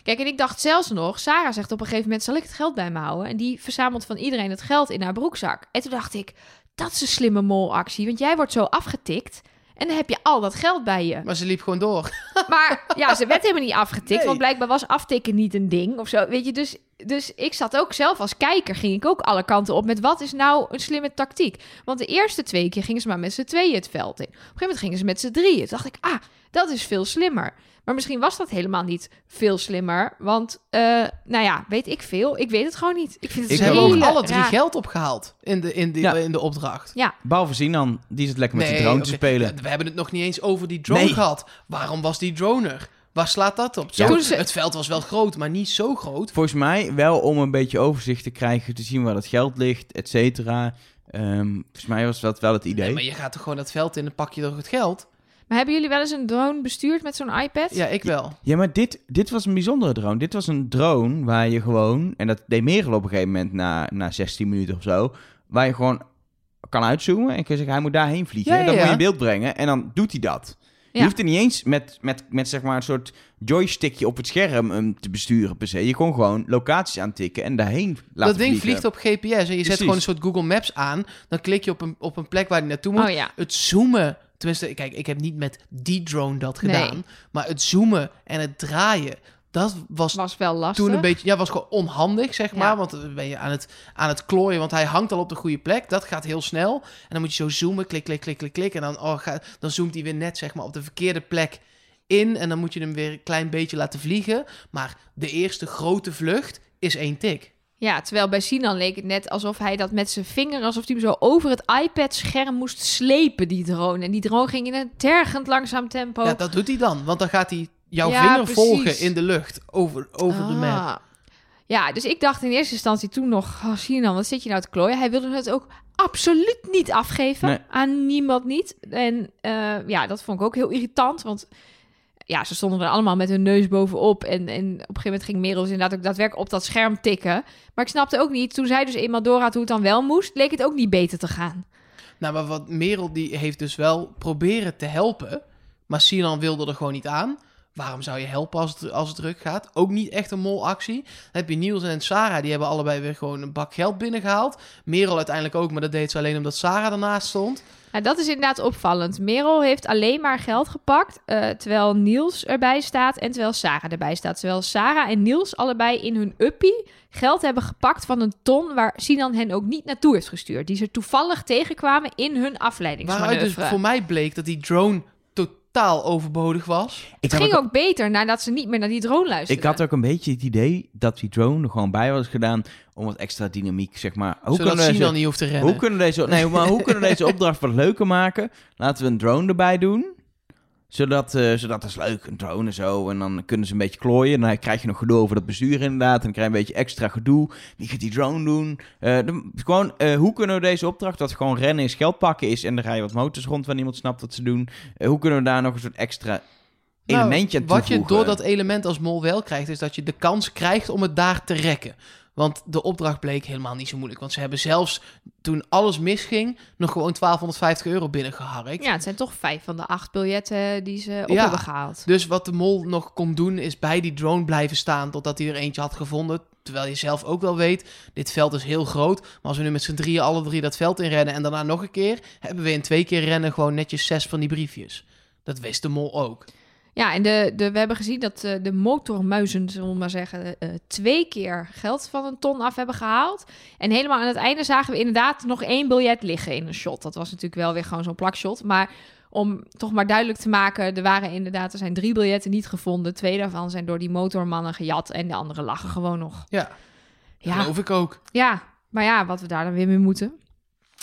Speaker 3: Kijk, en ik dacht zelfs nog, Sarah zegt op een gegeven moment, zal ik het geld bij me houden? En die verzamelt van iedereen het geld in haar broekzak. En toen dacht ik, dat is een slimme molactie, want jij wordt zo afgetikt en dan heb je al dat geld bij je.
Speaker 2: Maar ze liep gewoon door.
Speaker 3: Maar ja, ze werd helemaal niet afgetikt,
Speaker 2: Nee.
Speaker 3: want blijkbaar was aftikken niet een ding of zo. Weet je, dus, dus ik zat ook zelf als kijker, ging ik ook alle kanten op met wat is nou een slimme tactiek? Want de eerste twee keer gingen ze maar met z'n tweeën het veld in. Op een gegeven moment gingen ze met z'n drieën. Toen dacht ik, ah, dat is veel slimmer. Maar misschien was dat helemaal niet veel slimmer, want, eh, nou ja, weet ik veel. Ik weet het gewoon niet. Ik vind het
Speaker 1: Ik
Speaker 2: Ze hebben ook alle drie
Speaker 3: raar-
Speaker 2: geld opgehaald in de, in de,
Speaker 1: Ja.
Speaker 2: in de opdracht.
Speaker 3: Ja,
Speaker 1: Behalve Sinan, die zit lekker met de drone te spelen.
Speaker 2: We hebben het nog niet eens over die drone
Speaker 1: Nee.
Speaker 2: gehad. Waarom was die drone er? Waar slaat dat op? Zo,
Speaker 1: Ja.
Speaker 3: Ze-
Speaker 2: Het veld was wel groot, maar niet zo groot.
Speaker 1: Volgens mij wel om een beetje overzicht te krijgen, te zien waar het geld ligt, et cetera. Ehm, volgens mij was dat wel het idee.
Speaker 2: Nee, maar je gaat toch gewoon dat veld in en pak je toch het geld?
Speaker 3: Maar hebben jullie wel eens een drone bestuurd met zo'n iPad?
Speaker 2: Ja, ik wel.
Speaker 1: Ja, maar dit, dit was een bijzondere drone. Dit was een drone waar je gewoon, en dat deed Merel op een gegeven moment na, na 16 minuten of zo, waar je gewoon kan uitzoomen en kun je zeggen, hij moet daarheen vliegen.
Speaker 2: Ja, ja,
Speaker 1: dat moet je in beeld brengen en dan doet hij dat. Je hoeft er niet eens met, met, met zeg maar een soort joystickje op het scherm um, te besturen per se. Je kon gewoon locaties aantikken en daarheen laten
Speaker 2: dat ding
Speaker 1: vliegen.
Speaker 2: vliegt op GPS en je
Speaker 1: Precies.
Speaker 2: zet gewoon een soort Google Maps aan. Dan klik je op een, op een plek waar je naartoe moet.
Speaker 3: Oh ja.
Speaker 2: Het zoomen, tenminste, kijk, ik heb niet met die drone dat
Speaker 3: Nee.
Speaker 2: gedaan. Maar het zoomen en het draaien, dat was
Speaker 3: Was wel lastig.
Speaker 2: toen een beetje, ja, was gewoon onhandig, zeg maar.
Speaker 3: Ja.
Speaker 2: Want dan ben je aan het, aan het klooien, want hij hangt al op de goede plek. Dat gaat heel snel. En dan moet je zo zoomen, klik, klik, klik, klik, klik. En dan, oh, ga, dan zoomt hij weer net, zeg maar, op de verkeerde plek in. En dan moet je hem weer een klein beetje laten vliegen. Maar de eerste grote vlucht is één tik.
Speaker 3: Ja, terwijl bij Sinan leek het net alsof hij dat met zijn vinger, alsof hij hem zo over het iPad-scherm moest slepen, die drone. En die drone ging in een tergend langzaam tempo.
Speaker 2: Ja, dat doet hij dan. Want dan gaat hij jouw
Speaker 3: Ja,
Speaker 2: vinger
Speaker 3: precies.
Speaker 2: volgen in de lucht over, over de map.
Speaker 3: Ah. Ja, dus ik dacht in eerste instantie toen nog, oh, Sinan, wat zit je nou te klooien? Hij wilde het ook absoluut niet afgeven.
Speaker 1: Nee.
Speaker 3: Aan niemand niet. En eh, ja, dat vond ik ook heel irritant, want ja, ze stonden er allemaal met hun neus bovenop. En, en op een gegeven moment ging Merel dus inderdaad ook daadwerkelijk op dat scherm tikken. Maar ik snapte ook niet, toen zij dus eenmaal door had hoe het dan wel moest, leek het ook niet beter te gaan.
Speaker 2: Nou, maar wat Merel die heeft dus wel proberen te helpen. Maar Sinan wilde er gewoon niet aan. Waarom zou je helpen als het, als het druk gaat? Ook niet echt een molactie. Dan heb je Niels en Sarah, die hebben allebei weer gewoon een bak geld binnengehaald. Merel uiteindelijk ook, maar dat deed ze alleen omdat Sarah ernaast stond.
Speaker 3: Nou, dat is inderdaad opvallend. Merel heeft alleen maar geld gepakt, eh, terwijl Niels erbij staat en terwijl Sarah erbij staat. Terwijl Sarah en Niels allebei in hun uppie geld hebben gepakt van een ton waar Sinan hen ook niet naartoe heeft gestuurd. Die ze toevallig tegenkwamen in hun
Speaker 2: Waaruit
Speaker 3: afleidingsmanoeuvre.
Speaker 2: dus voor mij bleek dat die drone totaal overbodig was.
Speaker 1: Ik
Speaker 3: Het ging
Speaker 1: ook-
Speaker 3: ook beter nadat ze niet meer naar die drone luisterden.
Speaker 1: Ik had ook een beetje het idee dat die drone er gewoon bij was gedaan om wat extra dynamiek, zeg maar. Hoe
Speaker 2: zodat
Speaker 1: kunnen deze,
Speaker 2: niet hoeft te rennen.
Speaker 1: hoe kunnen deze, nee, maar hoe kunnen deze opdracht wat leuker maken? Laten we een drone erbij doen. Zodat, eh, zodat dat is leuk, een drone en zo. En dan kunnen ze een beetje klooien. Dan krijg je nog gedoe over dat bestuur inderdaad. En dan krijg je een beetje extra gedoe. Wie gaat die drone doen? Eh, gewoon, eh, hoe kunnen we deze opdracht, dat gewoon rennen is geld pakken is... en dan rij je wat motors rond waar niemand snapt wat ze doen. Hoe kunnen we daar nog een soort extra
Speaker 2: Nou,
Speaker 1: elementje aan
Speaker 2: Wat je
Speaker 1: toevoegen?
Speaker 2: door dat element als mol wel krijgt, is dat je de kans krijgt om het daar te rekken. Want de opdracht bleek helemaal niet zo moeilijk. Want ze hebben zelfs toen alles misging, nog gewoon 1250 euro binnengeharkt.
Speaker 3: Ja, het zijn toch vijf van de acht biljetten die ze op
Speaker 2: Ja.
Speaker 3: hebben gehaald.
Speaker 2: Dus wat de mol nog kon doen, is bij die drone blijven staan totdat hij er eentje had gevonden. Terwijl je zelf ook wel weet, dit veld is heel groot. Maar als we nu met z'n drieën alle drie dat veld inrennen en daarna nog een keer, hebben we in twee keer rennen gewoon netjes zes van die briefjes. Dat wist de mol ook.
Speaker 3: Ja, en de, de, we hebben gezien dat eh, de motormuizen, zullen we maar zeggen, eh, twee keer geld van een ton af hebben gehaald. En helemaal aan het einde zagen we inderdaad nog één biljet liggen in een shot. Dat was natuurlijk wel weer gewoon zo'n plakshot. Maar om toch maar duidelijk te maken, er waren inderdaad, er zijn drie biljetten niet gevonden. Twee daarvan zijn door die motormannen gejat en de andere lagen gewoon nog.
Speaker 2: Ja,
Speaker 3: Ja,
Speaker 2: geloof ik ook.
Speaker 3: ja, maar ja, wat we daar dan weer mee moeten.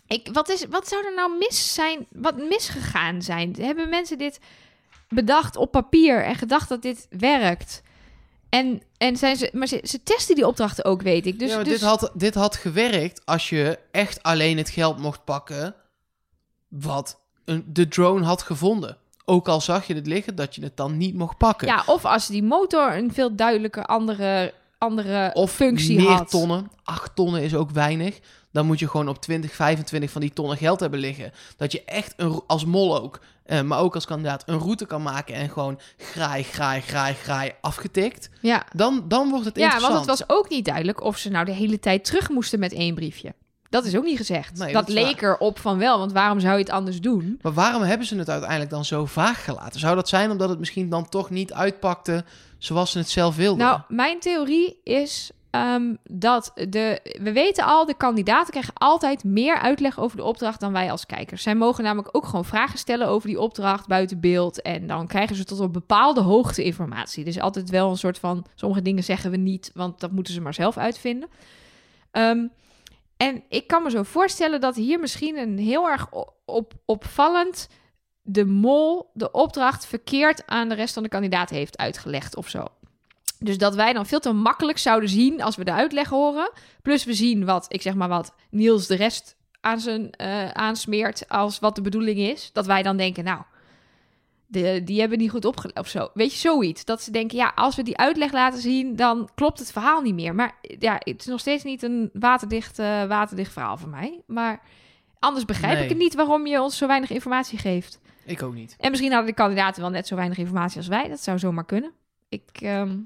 Speaker 3: Ik, wat, is, wat zou er nou mis zijn, wat misgegaan zijn? Hebben mensen dit bedacht op papier en gedacht dat dit werkt? En, en zijn ze, maar ze, ze testen die opdrachten ook, weet ik. Dus,
Speaker 2: ja,
Speaker 3: dus
Speaker 2: dit, had, dit had gewerkt als je echt alleen het geld mocht pakken wat een, de drone had gevonden. Ook al zag je het liggen, dat je het dan niet mocht pakken.
Speaker 3: ja, of als die motor een veel duidelijker andere, andere
Speaker 2: of
Speaker 3: functie
Speaker 2: meer
Speaker 3: had.
Speaker 2: tonnen. 8 tonnen is ook weinig. Dan moet je gewoon op 20, 25 van die tonnen geld hebben liggen. Dat je echt een, als mol ook, eh, maar ook als kandidaat, een route kan maken en gewoon graai, graai, graai, graai afgetikt.
Speaker 3: Ja.
Speaker 2: Dan, dan wordt het
Speaker 3: ja,
Speaker 2: interessant.
Speaker 3: want het was ook niet duidelijk of ze nou de hele tijd terug moesten met één briefje. Dat is ook niet gezegd.
Speaker 2: Nee,
Speaker 3: dat leek erop van wel, want waarom zou je het anders doen?
Speaker 2: Maar waarom hebben ze het uiteindelijk dan zo vaag gelaten? Zou dat zijn omdat het misschien dan toch niet uitpakte zoals ze het zelf wilden?
Speaker 3: Nou, mijn theorie is ehm, dat de. We weten al, de kandidaten krijgen altijd meer uitleg over de opdracht dan wij als kijkers. Zij mogen namelijk ook gewoon vragen stellen over die opdracht buiten beeld. En dan krijgen ze tot op bepaalde hoogte informatie. Dus altijd wel een soort van. Sommige dingen zeggen we niet, want dat moeten ze maar zelf uitvinden. Ehm, en ik kan me zo voorstellen dat hier misschien een heel erg op, opvallend de mol de opdracht verkeerd aan de rest van de kandidaten heeft uitgelegd of zo. Dus dat wij dan veel te makkelijk zouden zien als we de uitleg horen. Plus we zien wat, ik zeg maar wat, Niels de rest aan zijn eh, aansmeert als wat de bedoeling is. Dat wij dan denken, nou, de, die hebben niet goed opgelet of zo. Weet je, zoiets. Dat ze denken, ja, als we die uitleg laten zien, dan klopt het verhaal niet meer. Maar ja, het is nog steeds niet een waterdicht, eh, waterdicht verhaal voor mij. Maar anders begrijp
Speaker 2: Nee.
Speaker 3: ik het niet waarom je ons zo weinig informatie geeft.
Speaker 2: Ik ook niet.
Speaker 3: En misschien hadden de kandidaten wel net zo weinig informatie als wij. Dat zou zomaar kunnen. Ik, ehm,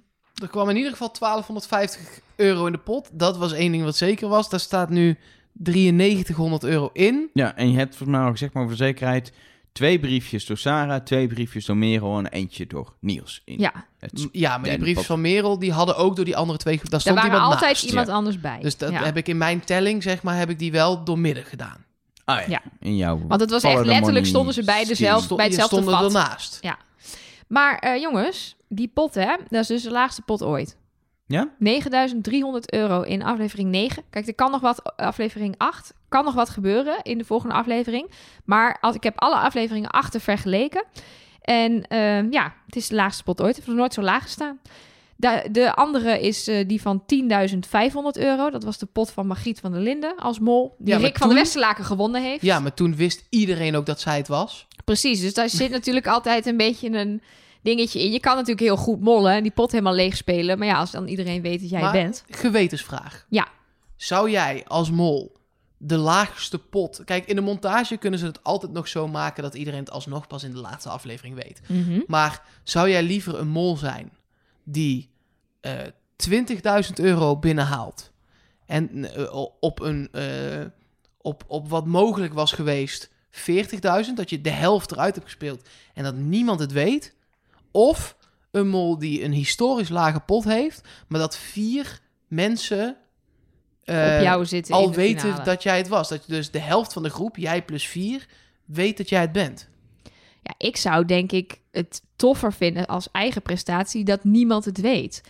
Speaker 2: Er kwam in ieder geval 1250 euro in de pot. Dat was één ding wat zeker was. Daar staat nu 9300 euro in.
Speaker 1: Ja, en je hebt volgens mij al gezegd, maar voor de zekerheid... twee briefjes door Sarah, twee briefjes door Merel... en eentje door Niels. In
Speaker 3: ja,
Speaker 1: het
Speaker 2: Ja, maar die briefjes van Merel, die hadden ook door die andere twee... Daar
Speaker 3: er
Speaker 2: stond
Speaker 3: waren
Speaker 2: iemand
Speaker 3: altijd
Speaker 2: naast.
Speaker 3: iemand anders bij.
Speaker 2: Dus dat
Speaker 3: ja.
Speaker 2: heb ik in mijn telling, zeg maar, heb ik die wel doormidden gedaan.
Speaker 1: Ah ja,
Speaker 3: Ja.
Speaker 1: in jouw...
Speaker 3: Want het was echt letterlijk stonden ze bij, dezelfde, bij hetzelfde
Speaker 2: stonden
Speaker 3: vat.
Speaker 2: ernaast.
Speaker 3: Maar eh, jongens, die pot hè, dat is dus de laagste pot ooit.
Speaker 1: Ja?
Speaker 3: 9300 euro in aflevering 9. Kijk, er kan nog wat, aflevering 8, kan nog wat gebeuren in de volgende aflevering. Maar als, ik heb alle afleveringen achter vergeleken. En eh, ja, het is de laagste pot ooit. Het heeft nog nooit zo laag gestaan. De, de andere is eh, die van 10.500 euro. Dat was de pot van Margriet van der Linden als mol. Die
Speaker 2: Ja,
Speaker 3: Rick van de Westerlaken gewonnen heeft.
Speaker 2: Ja, maar toen wist iedereen ook dat zij het was.
Speaker 3: Precies, dus daar zit natuurlijk altijd een beetje een dingetje in. Je kan natuurlijk heel goed mollen en die pot helemaal leeg spelen. Maar ja, als dan iedereen weet dat jij
Speaker 2: Maar-
Speaker 3: bent.
Speaker 2: Gewetensvraag.
Speaker 3: Ja.
Speaker 2: Zou jij als mol de laagste pot. Kijk, in de montage kunnen ze het altijd nog zo maken dat iedereen het alsnog pas in de laatste aflevering weet.
Speaker 3: Mhm.
Speaker 2: Maar zou jij liever een mol zijn die eh 20.000 euro binnenhaalt en eh, op een eh, op, op wat mogelijk was geweest 40.000, dat je de helft eruit hebt gespeeld en dat niemand het weet, of een mol die een historisch lage pot heeft, maar dat vier mensen eh,
Speaker 3: Op jou zitten
Speaker 2: al weten
Speaker 3: finale.
Speaker 2: dat jij het was. Dat je dus de helft van de groep, jij plus vier, weet dat jij het bent.
Speaker 3: Ja, ik zou denk ik het toffer vinden als eigen prestatie dat niemand het weet.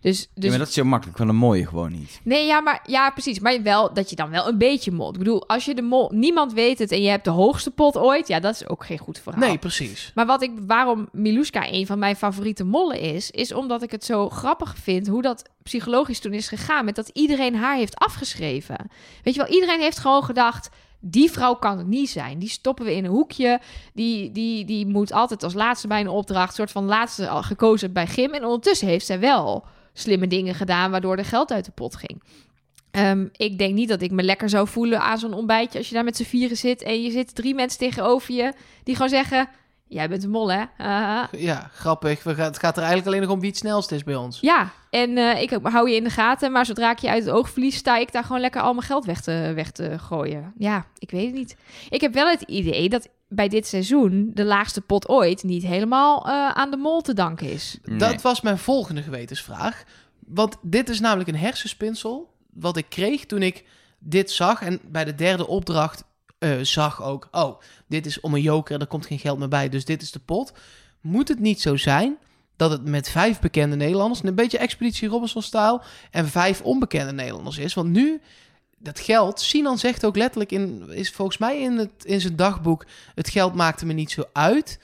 Speaker 3: Dus,
Speaker 1: Ja,
Speaker 3: dus
Speaker 1: maar dat is zo makkelijk, van een mooie gewoon niet.
Speaker 3: Nee, ja, maar ja, precies. Maar wel dat je dan wel een beetje mol. Ik bedoel, als je de mol, niemand weet het en je hebt de hoogste pot ooit, ja, dat is ook geen goed verhaal.
Speaker 2: Nee, precies.
Speaker 3: Maar wat ik, waarom Miluska een van mijn favoriete mollen is, is omdat ik het zo grappig vind hoe dat psychologisch toen is gegaan met dat iedereen haar heeft afgeschreven. Weet je wel, iedereen heeft gewoon gedacht. Die vrouw kan het niet zijn. Die stoppen we in een hoekje. Die, die, die moet altijd als laatste bij een opdracht, soort van laatste al gekozen bij Gym. En ondertussen heeft zij wel slimme dingen gedaan, waardoor er geld uit de pot ging. Ehm, ik denk niet dat ik me lekker zou voelen aan zo'n ontbijtje als je daar met z'n vieren zit en je zit drie mensen tegenover je die gewoon zeggen: Jij bent een mol, hè?
Speaker 2: Ja, grappig. We gaan, het gaat er eigenlijk alleen nog om wie het snelst is bij ons.
Speaker 3: ja, en eh, ik hou je in de gaten, maar zodra ik je uit het oog verlies, sta ik daar gewoon lekker al mijn geld weg te, weg te gooien. Ja, ik weet het niet. Ik heb wel het idee dat bij dit seizoen de laagste pot ooit niet helemaal eh, aan de mol te danken is.
Speaker 1: Nee.
Speaker 2: Dat was mijn volgende gewetensvraag. Want dit is namelijk een hersenspinsel wat ik kreeg toen ik dit zag. En bij de derde opdracht eh, zag ook... Oh, dit is om een joker, er komt geen geld meer bij, dus dit is de pot. Moet het niet zo zijn dat het met vijf bekende Nederlanders... een beetje Expeditie Robinson-stijl... en vijf onbekende Nederlanders is? Want nu, dat geld... Sinan zegt ook letterlijk, in, is volgens mij in, het, in zijn dagboek... het geld maakte me niet zo uit...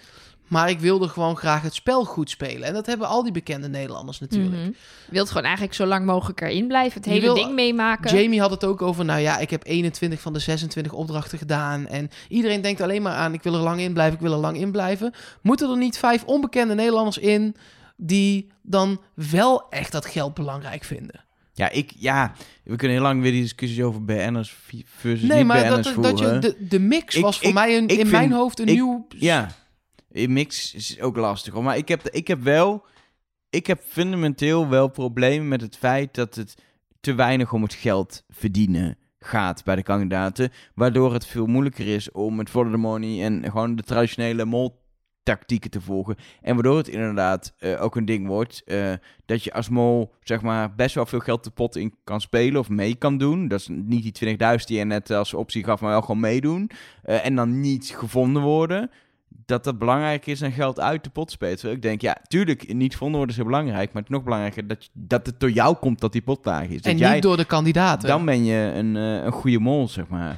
Speaker 2: Maar ik wilde gewoon graag het spel goed spelen. En dat hebben al die bekende Nederlanders natuurlijk.
Speaker 3: Mhm. Je wilt gewoon eigenlijk zo lang mogelijk erin blijven, het hele
Speaker 2: wil-
Speaker 3: ding meemaken.
Speaker 2: Jamie had het ook over, nou ja, ik heb 21 van de 26 opdrachten gedaan. En iedereen denkt alleen maar aan, ik wil er lang in blijven, ik wil er lang in blijven. Moeten er niet vijf onbekende Nederlanders in die dan wel echt dat geld belangrijk vinden?
Speaker 1: Ja, ik, ja, we kunnen heel lang weer die discussies over BN'ers versus
Speaker 2: nee,
Speaker 1: niet
Speaker 2: maar dat, je, de, de mix
Speaker 1: Ik-
Speaker 2: was voor
Speaker 1: ik-
Speaker 2: mij een, in
Speaker 1: vind-
Speaker 2: mijn hoofd een
Speaker 1: ik-
Speaker 2: nieuw...
Speaker 1: Ja, in mix is ook lastig. hoor. Maar ik heb, ik heb wel, ik heb fundamenteel wel problemen met het feit dat het te weinig om het geld verdienen gaat bij de kandidaten. Waardoor het veel moeilijker is om het for the money en gewoon de traditionele mol tactieken te volgen. En waardoor het inderdaad eh, ook een ding wordt eh, dat je als mol zeg maar best wel veel geld de pot in kan spelen of mee kan doen. Dat is niet die 20.000 die je net als optie gaf, maar wel gewoon meedoen. Eh, en dan niet gevonden worden. Dat dat belangrijk is en geld uit de pot spelen. Terwijl ik denk, ja, tuurlijk, niet gevonden worden is heel belangrijk. Maar het is nog belangrijker dat, je- dat het door jou komt dat die pot laag is. Dat
Speaker 2: en
Speaker 1: jij,
Speaker 2: niet door de kandidaten.
Speaker 1: dan ben je een, een goede mol, zeg maar.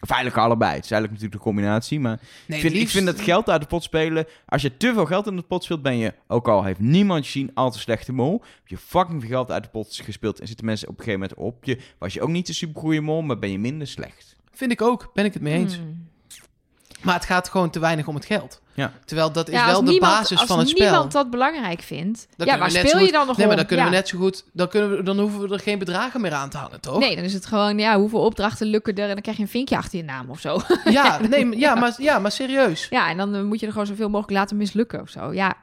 Speaker 1: Of eigenlijk allebei. Het is eigenlijk natuurlijk de combinatie. Maar
Speaker 2: nee,
Speaker 1: ik, vind, ik
Speaker 2: liefst-
Speaker 1: vind dat geld uit de pot spelen... Als je te veel geld in de pot speelt, ben je... Ook al heeft niemand je zien, altijd slechte mol. Heb je fucking veel geld uit de pot gespeeld... en zitten mensen op een gegeven moment op je... Was je ook niet een super goede mol, maar ben je minder slecht.
Speaker 2: Vind ik ook, ben ik het mee eens.
Speaker 3: Hmm.
Speaker 2: Maar het gaat gewoon te weinig om het geld.
Speaker 1: Ja.
Speaker 2: Terwijl dat is
Speaker 3: Ja,
Speaker 2: wel
Speaker 3: als
Speaker 2: de
Speaker 3: niemand-
Speaker 2: basis
Speaker 3: als
Speaker 2: van het spel.
Speaker 3: niemand dat belangrijk vindt,
Speaker 2: Dan
Speaker 3: ja,
Speaker 2: kunnen
Speaker 3: waar
Speaker 2: we net
Speaker 3: speel
Speaker 2: zo
Speaker 3: je dan nog
Speaker 2: Nee, maar dan kunnen
Speaker 3: Ja.
Speaker 2: we net zo goed... Dan, kunnen we, dan hoeven we er geen bedragen meer aan te hangen, toch?
Speaker 3: Nee, dan is het gewoon, ja, hoeveel opdrachten lukken er en dan krijg je een vinkje achter je naam of zo.
Speaker 2: Ja, nee, maar- ja, maar, ja, maar serieus.
Speaker 3: Ja, en dan eh, moet je er gewoon zoveel mogelijk laten mislukken of zo. Ja,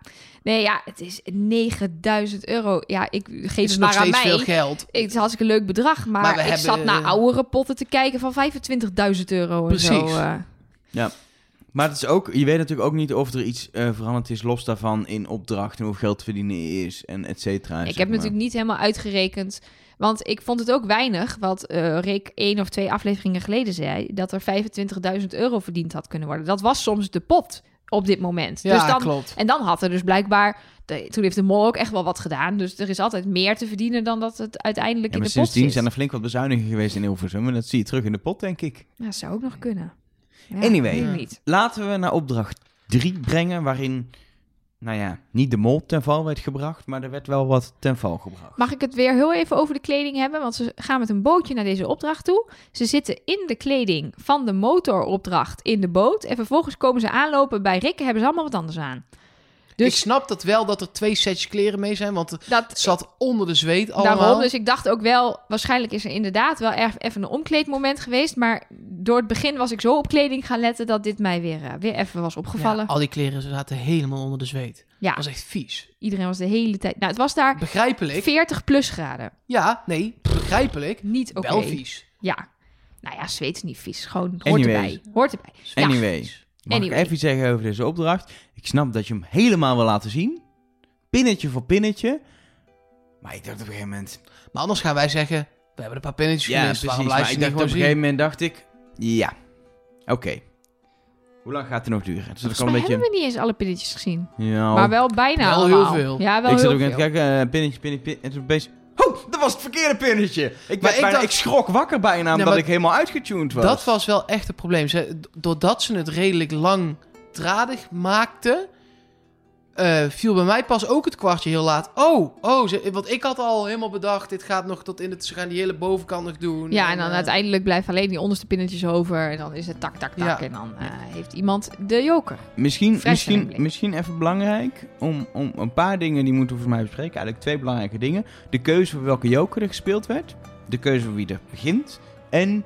Speaker 3: nee, ja, het is 9000 euro. Ja, ik geef
Speaker 2: Het nog
Speaker 3: maar aan
Speaker 2: steeds
Speaker 3: mij.
Speaker 2: veel geld.
Speaker 3: Het is een hartstikke leuk bedrag, maar,
Speaker 2: Maar we
Speaker 3: ik
Speaker 2: hebben,
Speaker 3: zat naar oudere potten te kijken van 25.000 euro en zo.
Speaker 2: Precies.
Speaker 3: eh.
Speaker 1: Maar het is ook, je weet natuurlijk ook niet of er iets eh, veranderd is los daarvan in opdracht en hoeveel geld te verdienen is en et cetera.
Speaker 3: ik heb
Speaker 1: maar.
Speaker 3: natuurlijk niet helemaal uitgerekend, want ik vond het ook weinig wat eh Rick één of twee afleveringen geleden zei, dat er 25.000 euro verdiend had kunnen worden. Dat was soms de pot op dit moment.
Speaker 2: Ja,
Speaker 3: dus dan,
Speaker 2: klopt.
Speaker 3: En dan had er dus blijkbaar, de- toen heeft de mol ook echt wel wat gedaan. Dus er is altijd meer te verdienen dan dat het uiteindelijk
Speaker 1: Ja,
Speaker 3: in de pot
Speaker 1: sindsdien
Speaker 3: zit.
Speaker 1: zijn er flink wat bezuinigingen geweest in Hilversum en dat zie je terug in de pot, denk ik.
Speaker 3: Ja, zou ook nog kunnen. Ja,
Speaker 1: Anyway. Laten we naar opdracht 3 brengen, waarin, nou ja, niet de mol ten val werd gebracht, maar er werd wel wat ten val gebracht.
Speaker 3: Mag ik het weer heel even over de kleding hebben? Want ze gaan met een bootje naar deze opdracht toe. Ze zitten in de kleding van de motoropdracht in de boot. En vervolgens komen ze aanlopen bij Rick en hebben ze allemaal wat anders aan. Dus
Speaker 2: ik snap dat wel dat er twee sets kleren mee zijn, want het
Speaker 3: dat
Speaker 2: zat onder de zweet allemaal.
Speaker 3: Daarom, dus ik dacht ook wel, waarschijnlijk is er inderdaad wel erg even een omkleedmoment geweest. Maar door het begin was ik zo op kleding gaan letten dat dit mij weer, eh, weer even was opgevallen.
Speaker 2: Ja, al die kleren zaten helemaal onder de zweet.
Speaker 3: Ja,
Speaker 2: Dat was echt vies.
Speaker 3: iedereen was de hele tijd... Nou, het was daar
Speaker 2: Begrijpelijk.
Speaker 3: 40 plus graden.
Speaker 2: Ja, nee, begrijpelijk.
Speaker 3: Niet oké.
Speaker 2: Wel vies.
Speaker 3: Ja. Nou ja, zweet is niet vies. Gewoon hoort
Speaker 1: Anyway.
Speaker 3: erbij. Hoort erbij. Ja.
Speaker 1: Mag
Speaker 3: Anyway.
Speaker 1: ik even iets zeggen over deze opdracht? Ik snap dat je hem helemaal wil laten zien. Pinnetje voor pinnetje. Maar ik dacht op een gegeven moment...
Speaker 2: Maar anders gaan wij zeggen, we hebben een paar pinnetjes
Speaker 1: Ja,
Speaker 2: gemist.
Speaker 1: precies.
Speaker 2: Waarom
Speaker 1: Maar
Speaker 2: laat je
Speaker 1: ik
Speaker 2: ze
Speaker 1: dacht
Speaker 2: niet
Speaker 1: op een gegeven
Speaker 2: zien?
Speaker 1: moment dacht ik... Ja, oké. Hoe lang gaat het nog duren? Dus dat kan een beetje...
Speaker 3: hebben we niet eens alle pinnetjes gezien.
Speaker 1: Ja,
Speaker 3: Maar wel bijna
Speaker 2: Wel heel veel.
Speaker 3: Ja, wel
Speaker 1: ik zat ook aan het kijken, eh, pinnetje, pinnetje, pinnetje. Oh, dat was het verkeerde pinnetje. Ik,
Speaker 2: ik
Speaker 1: bijna,
Speaker 2: dacht-
Speaker 1: ik schrok wakker bijna, omdat
Speaker 2: maar
Speaker 1: ik helemaal uitgetuned was.
Speaker 2: Dat was wel echt het probleem. Ze, doordat ze het redelijk langdradig maakten, eh, viel bij mij pas ook het kwartje heel laat. Oh, oh, ze, want ik had al helemaal bedacht, dit gaat nog tot in het... Ze gaan die hele bovenkant nog doen.
Speaker 3: Ja, en dan
Speaker 2: eh,
Speaker 3: uiteindelijk blijven alleen die onderste pinnetjes over. En dan is het tak, tak, tak.
Speaker 2: Ja.
Speaker 3: En dan eh, heeft iemand de joker.
Speaker 1: Misschien, misschien, misschien even belangrijk om, om een paar dingen die moeten we voor mij bespreken. Eigenlijk twee belangrijke dingen. De keuze voor welke joker er gespeeld werd. De keuze voor wie er begint. En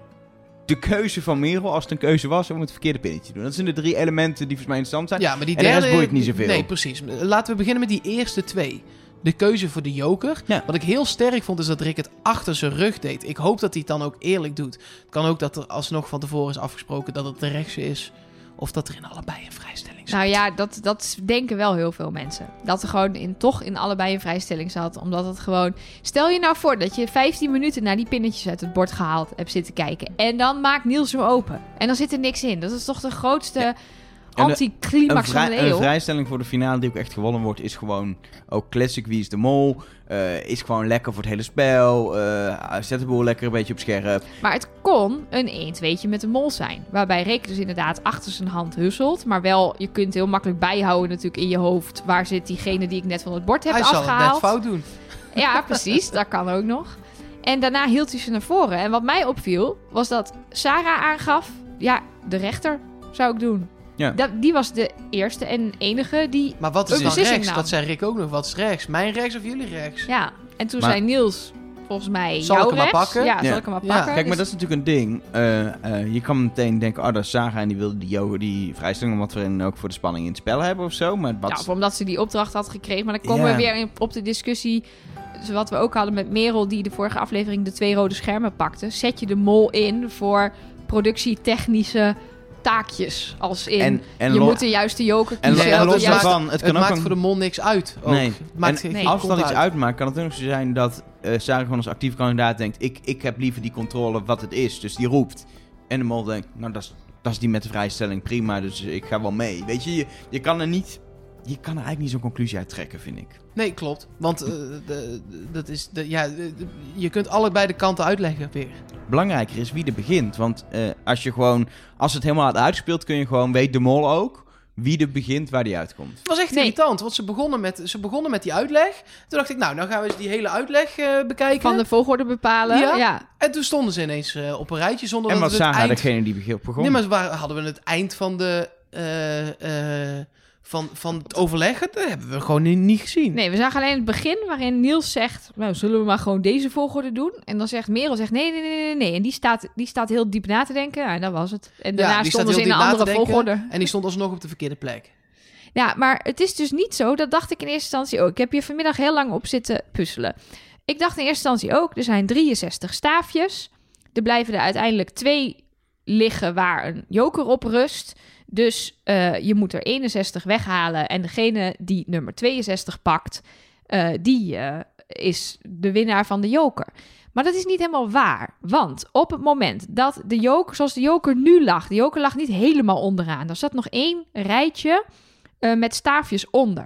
Speaker 1: de keuze van Merel als het een keuze was om het verkeerde pinnetje te doen. Dat zijn de drie elementen die volgens mij interessant zijn.
Speaker 2: Ja, maar die
Speaker 1: En de
Speaker 2: derde...
Speaker 1: rest boeit niet zoveel.
Speaker 2: Nee, precies. Laten we beginnen met die eerste twee. De keuze voor de joker.
Speaker 1: Ja.
Speaker 2: Wat ik heel sterk vond, is dat Rick het achter zijn rug deed. Ik hoop dat hij het dan ook eerlijk doet. Het kan ook dat er alsnog van tevoren is afgesproken dat het de rechtse is. Of dat er in allebei een vrijstelling zit.
Speaker 3: Nou ja, dat, dat denken wel heel veel mensen. Dat er gewoon in, toch in allebei een vrijstelling zat. Omdat het gewoon... Stel je nou voor dat je 15 minuten naar die pinnetjes uit het bord gehaald hebt zitten kijken. En dan maakt Niels hem open. En dan zit er niks in. Dat is toch de grootste
Speaker 1: Ja. Een,
Speaker 3: anticlimax van de
Speaker 1: een vrijstelling voor de finale die ook echt gewonnen wordt, is gewoon ook classic Wie is de Mol. eh, is gewoon lekker voor het hele spel. eh, zet de boel lekker een beetje op scherp.
Speaker 3: Maar het kon een 1 2 met een mol zijn. Waarbij Rick dus inderdaad achter zijn hand husselt. Maar wel, je kunt heel makkelijk bijhouden natuurlijk in je hoofd. Waar zit diegene die ik net van het bord heb
Speaker 2: hij zal het net
Speaker 3: afgehaald.
Speaker 2: fout doen.
Speaker 3: Ja, precies. dat kan ook nog. En daarna hield hij ze naar voren. En wat mij opviel, was dat Sarah aangaf... Ja, de rechter zou ik doen.
Speaker 1: Ja.
Speaker 3: Dat, die was de eerste en enige die...
Speaker 2: Maar wat is dan rechts?
Speaker 3: nam.
Speaker 2: Dat zei Rick ook nog. Wat is rechts? Mijn rechts of jullie rechts?
Speaker 3: Ja, en toen
Speaker 1: Maar-
Speaker 3: zei Niels... Volgens mij
Speaker 2: Zal
Speaker 3: jouw
Speaker 2: ik hem maar pakken?
Speaker 3: Ja, zal
Speaker 1: Ja.
Speaker 3: ik hem maar
Speaker 2: Ja.
Speaker 3: pakken?
Speaker 1: Kijk, maar dat
Speaker 3: Dus-
Speaker 1: is natuurlijk een ding. Eh, eh, je kan meteen denken, oh, dat is Saga en die wilde die, die vrijstelling omdat we dan ook voor de spanning in het spel hebben of zo. Maar wat...
Speaker 3: Ja, of omdat ze die opdracht had gekregen. Maar dan komen
Speaker 1: Ja.
Speaker 3: we weer in- op de discussie... Wat we ook hadden met Merel, die de vorige aflevering de twee rode schermen pakte. Zet je de mol in voor productietechnische taakjes. Als in,
Speaker 1: en, en
Speaker 3: je moet de juiste joker
Speaker 1: en,
Speaker 3: kiezen.
Speaker 1: en los
Speaker 3: juiste-
Speaker 1: daarvan, het
Speaker 2: Het,
Speaker 1: kan ook
Speaker 2: maakt
Speaker 1: een-
Speaker 2: voor de mol niks uit. Ook.
Speaker 1: Nee.
Speaker 2: Het maakt
Speaker 1: En
Speaker 2: geen
Speaker 1: als dat iets
Speaker 2: uit.
Speaker 1: uitmaakt, kan het ook zo zijn dat eh Sarah gewoon als actieve kandidaat denkt... Ik, ik heb liever die controle wat het is. Dus die roept. En de mol denkt, nou dat is, dat is die met de vrijstelling, prima. Dus ik ga wel mee. Weet je, je, je kan er niet... Je kan er eigenlijk niet zo'n conclusie uit trekken, vind ik.
Speaker 2: Nee, klopt. Want eh, de- de- dat is de, ja, de- je kunt allebei de kanten uitleggen weer.
Speaker 1: Belangrijker is wie er begint. Want eh, als je gewoon... Als het helemaal had uitgespeeld, kun je gewoon... Weet de mol ook wie er begint, waar die uitkomt.
Speaker 2: Het was echt
Speaker 3: Nee.
Speaker 2: irritant, want ze begonnen, met, ze begonnen met die uitleg. Toen dacht ik, nou, dan gaan we eens die hele uitleg eh, bekijken.
Speaker 3: Van de volgorde bepalen.
Speaker 2: Ja.
Speaker 3: Ja.
Speaker 2: En toen stonden ze ineens eh, op een rijtje zonder
Speaker 1: En
Speaker 2: dat het
Speaker 1: Sarah
Speaker 2: eind...
Speaker 1: degene die begin- begon?
Speaker 2: Nee, maar waar hadden we het eind van de... van, van het overleggen, dat hebben we gewoon niet, niet gezien.
Speaker 3: Nee, we zagen alleen het begin waarin Niels zegt... Nou, zullen we maar gewoon deze volgorde doen? En dan zegt Merel, zegt nee, nee, nee, nee, nee. En die staat, die staat heel diep na te denken. Ja, dat was het. En daarna stonden ze in een andere
Speaker 2: denken.
Speaker 3: volgorde.
Speaker 2: En die stond alsnog op de verkeerde plek.
Speaker 3: Ja, maar het is dus niet zo. Dat dacht ik in eerste instantie ook. Ik heb hier vanmiddag heel lang op zitten puzzelen. Ik dacht in eerste instantie ook, er zijn 63 staafjes. Er blijven er uiteindelijk twee liggen waar een joker op rust. Dus eh, je moet er 61 weghalen. En degene die nummer 62 pakt, eh, die eh, is de winnaar van de joker. Maar dat is niet helemaal waar. Want op het moment dat de joker, zoals de joker nu lag, de joker lag niet helemaal onderaan. Er zat nog één rijtje met staafjes onder.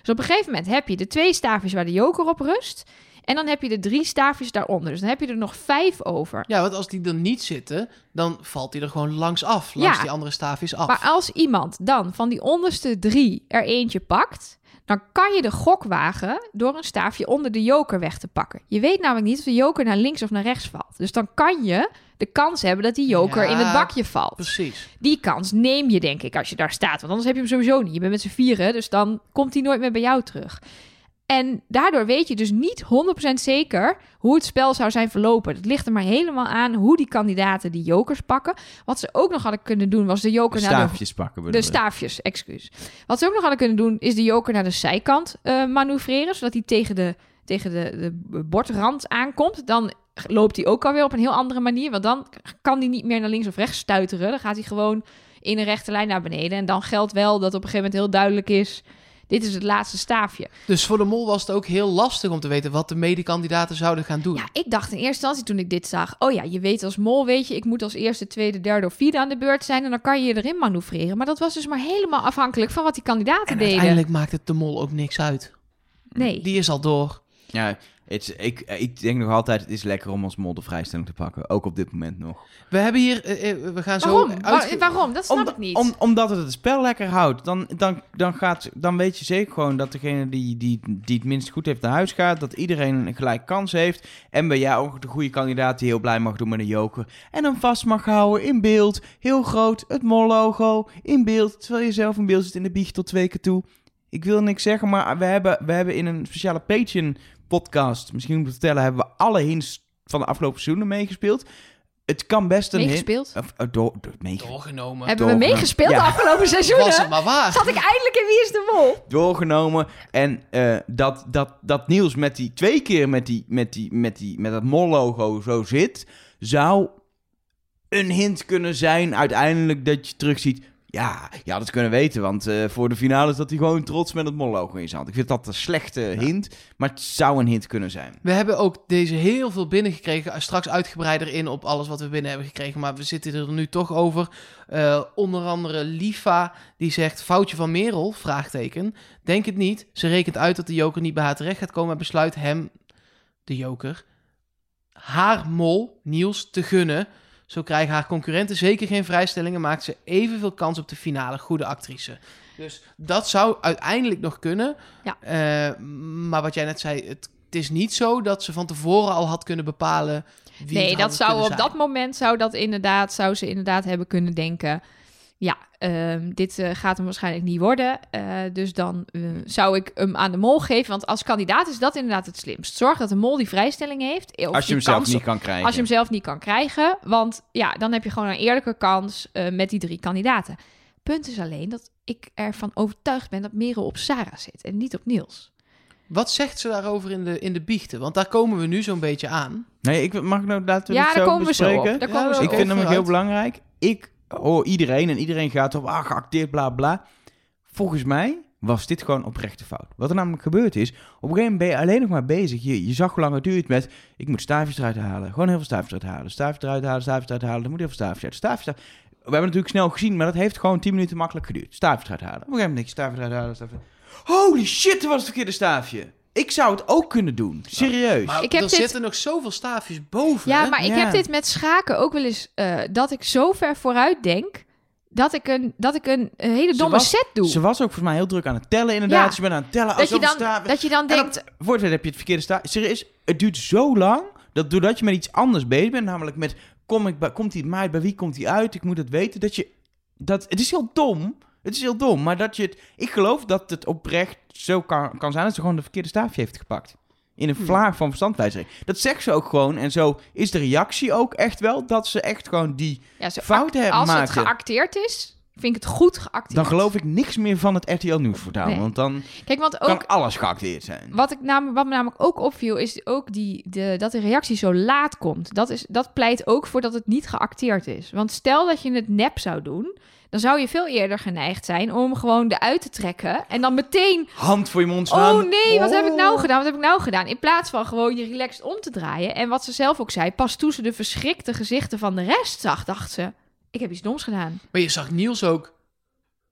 Speaker 3: Dus op een gegeven moment heb je de twee staafjes waar de joker op rust. En dan heb je de drie staafjes daaronder. Dus dan heb je er nog vijf over.
Speaker 2: Ja, want als die er niet zitten, dan valt die er gewoon langs af. Langs
Speaker 3: Ja.
Speaker 2: die andere staafjes af.
Speaker 3: Maar als iemand dan van die onderste drie er eentje pakt, dan kan je de gok wagen door een staafje onder de joker weg te pakken. Je weet namelijk niet of de joker naar links of naar rechts valt. Dus dan kan je de kans hebben dat die joker
Speaker 2: Ja,
Speaker 3: in het bakje valt.
Speaker 2: Precies.
Speaker 3: Die kans neem je, denk ik, als je daar staat. Want anders heb je hem sowieso niet. Je bent met z'n vieren, dus dan komt hij nooit meer bij jou terug. En daardoor weet je dus niet 100% zeker hoe het spel zou zijn verlopen. Het ligt er maar helemaal aan hoe die kandidaten die jokers pakken. Wat ze ook nog hadden kunnen doen, was de joker naar de
Speaker 1: Staafjes pakken
Speaker 3: de staafjes, excuus. Wat ze ook nog hadden kunnen doen, is de joker naar de zijkant eh, manoeuvreren, zodat hij tegen de, tegen de, de bordrand aankomt. Dan loopt hij ook alweer op een heel andere manier, want dan kan hij niet meer naar links of rechts stuiteren. Dan gaat hij gewoon in een rechte lijn naar beneden. En dan geldt wel dat op een gegeven moment heel duidelijk is, dit is het laatste staafje.
Speaker 2: Dus voor de mol was het ook heel lastig om te weten wat de medekandidaten zouden gaan doen.
Speaker 3: Ja, ik dacht in eerste instantie toen ik dit zag, oh ja, je weet als mol, weet je, ik moet als eerste, tweede, derde of vierde aan de beurt zijn en dan kan je je erin manoeuvreren. Maar dat was dus maar helemaal afhankelijk van wat die kandidaten
Speaker 2: en
Speaker 3: deden.
Speaker 2: uiteindelijk maakt het de mol ook niks uit.
Speaker 3: Nee.
Speaker 2: Die is al door.
Speaker 1: Ja, het is- ik, ik denk nog altijd, het is lekker om als mol de vrijstelling te pakken. Ook op dit moment nog.
Speaker 2: We hebben hier, eh, eh, we gaan zo
Speaker 3: Waarom? Waar- waarom? Dat snap
Speaker 1: Om-
Speaker 3: ik niet.
Speaker 1: om- omdat het het spel lekker houdt. Dan, dan, dan, gaat, dan weet je zeker gewoon dat degene die, die, die het minst goed heeft naar huis gaat. Dat iedereen een gelijk kans heeft. En ben jij ook de goede kandidaat die heel blij mag doen met een joker. En dan vast mag houden in beeld. Heel groot, het mol-logo in beeld. Terwijl je zelf in beeld zit in de biecht tot twee keer toe. Ik wil niks zeggen, maar we hebben, we hebben in een speciale Patreon podcast, misschien om te vertellen, hebben we alle hints van de afgelopen seizoenen meegespeeld. Het kan best een hint...
Speaker 3: meegespeeld?
Speaker 1: Of, uh, door, door, meege-
Speaker 2: doorgenomen.
Speaker 3: Hebben we
Speaker 1: doorgenomen.
Speaker 3: meegespeeld
Speaker 1: Ja.
Speaker 3: de afgelopen seizoenen?
Speaker 2: Was het maar waar.
Speaker 3: Zat ik eindelijk in Wie is de Mol?
Speaker 1: doorgenomen. En eh, dat, dat, dat Niels met die twee keer met, die, met, die, met, die, met dat mol-logo zo zit, zou een hint kunnen zijn uiteindelijk dat je terugziet. Ja, je had het kunnen weten, want eh, voor de finale is dat hij gewoon trots met het mol-logo in zijn hand. Ik vind dat een slechte hint, maar het zou een hint kunnen zijn.
Speaker 2: We hebben ook deze heel veel binnengekregen. Straks uitgebreider in op alles wat we binnen hebben gekregen. Maar we zitten er nu toch over. Eh, onder andere Lifa, die zegt... Foutje van Merel, vraagteken. Denk het niet. Ze rekent uit dat de joker niet bij haar terecht gaat komen... en besluit hem, de joker, haar mol, Niels, te gunnen. Zo krijgen haar concurrenten zeker geen vrijstellingen... maakt ze evenveel kans op de finale goede actrice. Dus dat zou uiteindelijk nog kunnen.
Speaker 3: Ja.
Speaker 2: Eh, maar wat jij net zei, het, het is niet zo dat ze van tevoren al had kunnen bepalen wie
Speaker 3: Nee, dat zou op
Speaker 2: zijn.
Speaker 3: dat moment zou dat inderdaad, zou ze inderdaad hebben kunnen denken. Ja, ehm, dit eh, gaat hem waarschijnlijk niet worden. Eh, dus dan eh, zou ik hem aan de mol geven. Want als kandidaat is dat inderdaad het slimst. Zorg dat de mol die vrijstelling heeft. Of
Speaker 1: Als je hem zelf niet kan krijgen.
Speaker 3: Als je hem zelf niet kan krijgen. Want ja, dan heb je gewoon een eerlijke kans eh, met die drie kandidaten. Punt is alleen dat ik ervan overtuigd ben dat Merel op Sarah zit en niet op Niels.
Speaker 2: Wat zegt ze daarover in de, in de biechten? Want daar komen we nu zo'n beetje aan.
Speaker 1: Nee, ik mag nou laten we
Speaker 3: ja, daar
Speaker 1: zo
Speaker 3: komen we zo op. Daar
Speaker 2: Ja,
Speaker 3: komen we zo
Speaker 1: ik
Speaker 3: op.
Speaker 1: vind hem heel belangrijk. Ik hoor iedereen en iedereen gaat op, ah, geacteerd, bla bla. Volgens mij was dit gewoon oprechte fout. Wat er namelijk gebeurd is, op een gegeven moment ben je alleen nog maar bezig. Je, je zag hoe lang het duurt met, ik moet staafjes eruit halen. Gewoon heel veel staafjes eruit halen. Staafjes eruit halen, staafjes eruit halen. Er moet heel veel staafjes uit. Staafjes eruit. We hebben natuurlijk snel gezien, maar dat heeft gewoon 10 minuten makkelijk geduurd. Staafjes eruit halen. Op een gegeven moment denk je, staafjes eruit halen, staafjes Holy shit, dat was het verkeerde staafje. Ik zou het ook kunnen doen. Serieus.
Speaker 2: Maar
Speaker 3: Ik heb
Speaker 2: er
Speaker 3: dit-
Speaker 2: zitten nog zoveel staafjes boven.
Speaker 3: Ja,
Speaker 2: hè?
Speaker 3: maar ik
Speaker 1: Ja.
Speaker 3: heb dit met schaken ook wel eens eh, dat ik zo ver vooruit denk dat ik een, dat ik een, een hele domme
Speaker 1: was-
Speaker 3: set doe.
Speaker 1: Ze was ook volgens mij heel druk aan het tellen inderdaad.
Speaker 3: Ja.
Speaker 1: Ze bent aan het tellen.
Speaker 3: dat, je
Speaker 1: alsof
Speaker 3: dan, dat je dan
Speaker 1: En dan-
Speaker 3: denkt,
Speaker 1: Voor het weet heb je het verkeerde sta. Serieus, het duurt zo lang dat doordat je met iets anders bezig bent, namelijk met kom ik bij, komt hij bij mij, bij wie komt hij uit, ik moet het weten, dat je dat het is heel dom. Het is heel dom, maar dat je het ik geloof dat het oprecht zo kan, kan zijn dat ze gewoon de verkeerde staafje heeft gepakt. In een
Speaker 2: Hmm.
Speaker 1: vlaag van verstandwijzering. Dat zegt ze ook gewoon. En zo is de reactie ook echt wel dat ze echt gewoon die.
Speaker 3: ja,
Speaker 1: fouten
Speaker 3: act-
Speaker 1: hebben
Speaker 3: als het geacteerd is, vind ik het goed geacteerd.
Speaker 1: Dan geloof ik niks meer van het RTL.
Speaker 3: Nee.
Speaker 1: Want dan
Speaker 3: Kijk, want
Speaker 1: kan
Speaker 3: ook
Speaker 1: alles geacteerd zijn.
Speaker 3: Wat, ik namelijk, wat me namelijk ook opviel, is ook die, de, dat de reactie zo laat komt. Dat, is, dat pleit ook voor dat het niet geacteerd is. Want stel dat je het nep zou doen, dan zou je veel eerder geneigd zijn om gewoon eruit te trekken. En dan meteen,
Speaker 1: Hand voor je mond slaan.
Speaker 3: oh nee, wat heb ik nou
Speaker 1: Oh.
Speaker 3: gedaan? Wat heb ik nou gedaan? In plaats van gewoon je relaxed om te draaien. En wat ze zelf ook zei, pas toen ze de verschrikte gezichten van de rest zag, dacht ze, ik heb iets doms gedaan.
Speaker 2: Maar je zag Niels ook.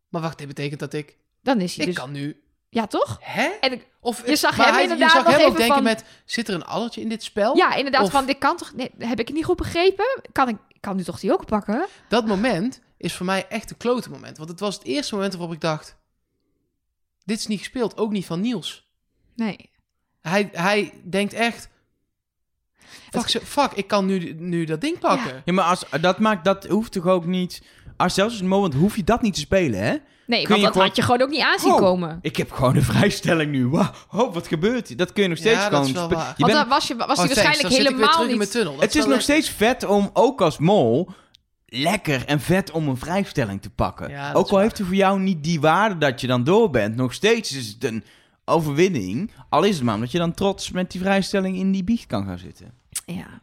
Speaker 2: Maar wacht, dit betekent dat ik...
Speaker 3: Dan is hij
Speaker 2: Ik
Speaker 3: dus...
Speaker 2: kan nu...
Speaker 3: Ja, toch?
Speaker 2: Hè?
Speaker 3: En ik-
Speaker 2: Of,
Speaker 3: Je zag hem
Speaker 2: hij-
Speaker 3: inderdaad
Speaker 2: Je zag hem ook denken
Speaker 3: van-
Speaker 2: met... Zit er een allertje in dit spel?
Speaker 3: ja, inderdaad,
Speaker 2: Of-
Speaker 3: van dit kan toch... Nee, heb ik het niet goed begrepen? Kan ik kan nu toch die ook pakken?
Speaker 2: Dat moment is voor mij echt een klote moment. Want het was het eerste moment waarop ik dacht... dit is niet gespeeld, ook niet van Niels.
Speaker 3: Nee.
Speaker 2: Hij, hij denkt echt, fuck, fuck ik kan nu, nu dat ding pakken.
Speaker 1: Ja, maar als, dat, maakt, dat hoeft toch ook niet... Als zelfs het moment hoef je dat niet te spelen, hè?
Speaker 3: Nee,
Speaker 1: Kun
Speaker 3: want dat
Speaker 1: gewoon-
Speaker 3: had je gewoon ook niet aanzien
Speaker 1: Oh.
Speaker 3: komen.
Speaker 1: Ik heb gewoon een vrijstelling nu. Wow, oh, wat gebeurt hier? Dat kun je nog steeds
Speaker 2: Ja,
Speaker 1: gewoon...
Speaker 3: Want
Speaker 1: bent-
Speaker 3: dan was, je, was
Speaker 2: Oh,
Speaker 3: hij waarschijnlijk helemaal niet...
Speaker 2: mijn tunnel. Dat
Speaker 1: het is nog
Speaker 2: lekker.
Speaker 1: steeds vet om, ook als mol, lekker en vet om een vrijstelling te pakken.
Speaker 2: Ja,
Speaker 1: ook al
Speaker 2: waar.
Speaker 1: heeft hij voor jou niet die waarde dat je dan door bent, nog steeds is het een overwinning. Al is het maar omdat je dan trots met die vrijstelling in die biecht kan gaan zitten.
Speaker 3: Ja.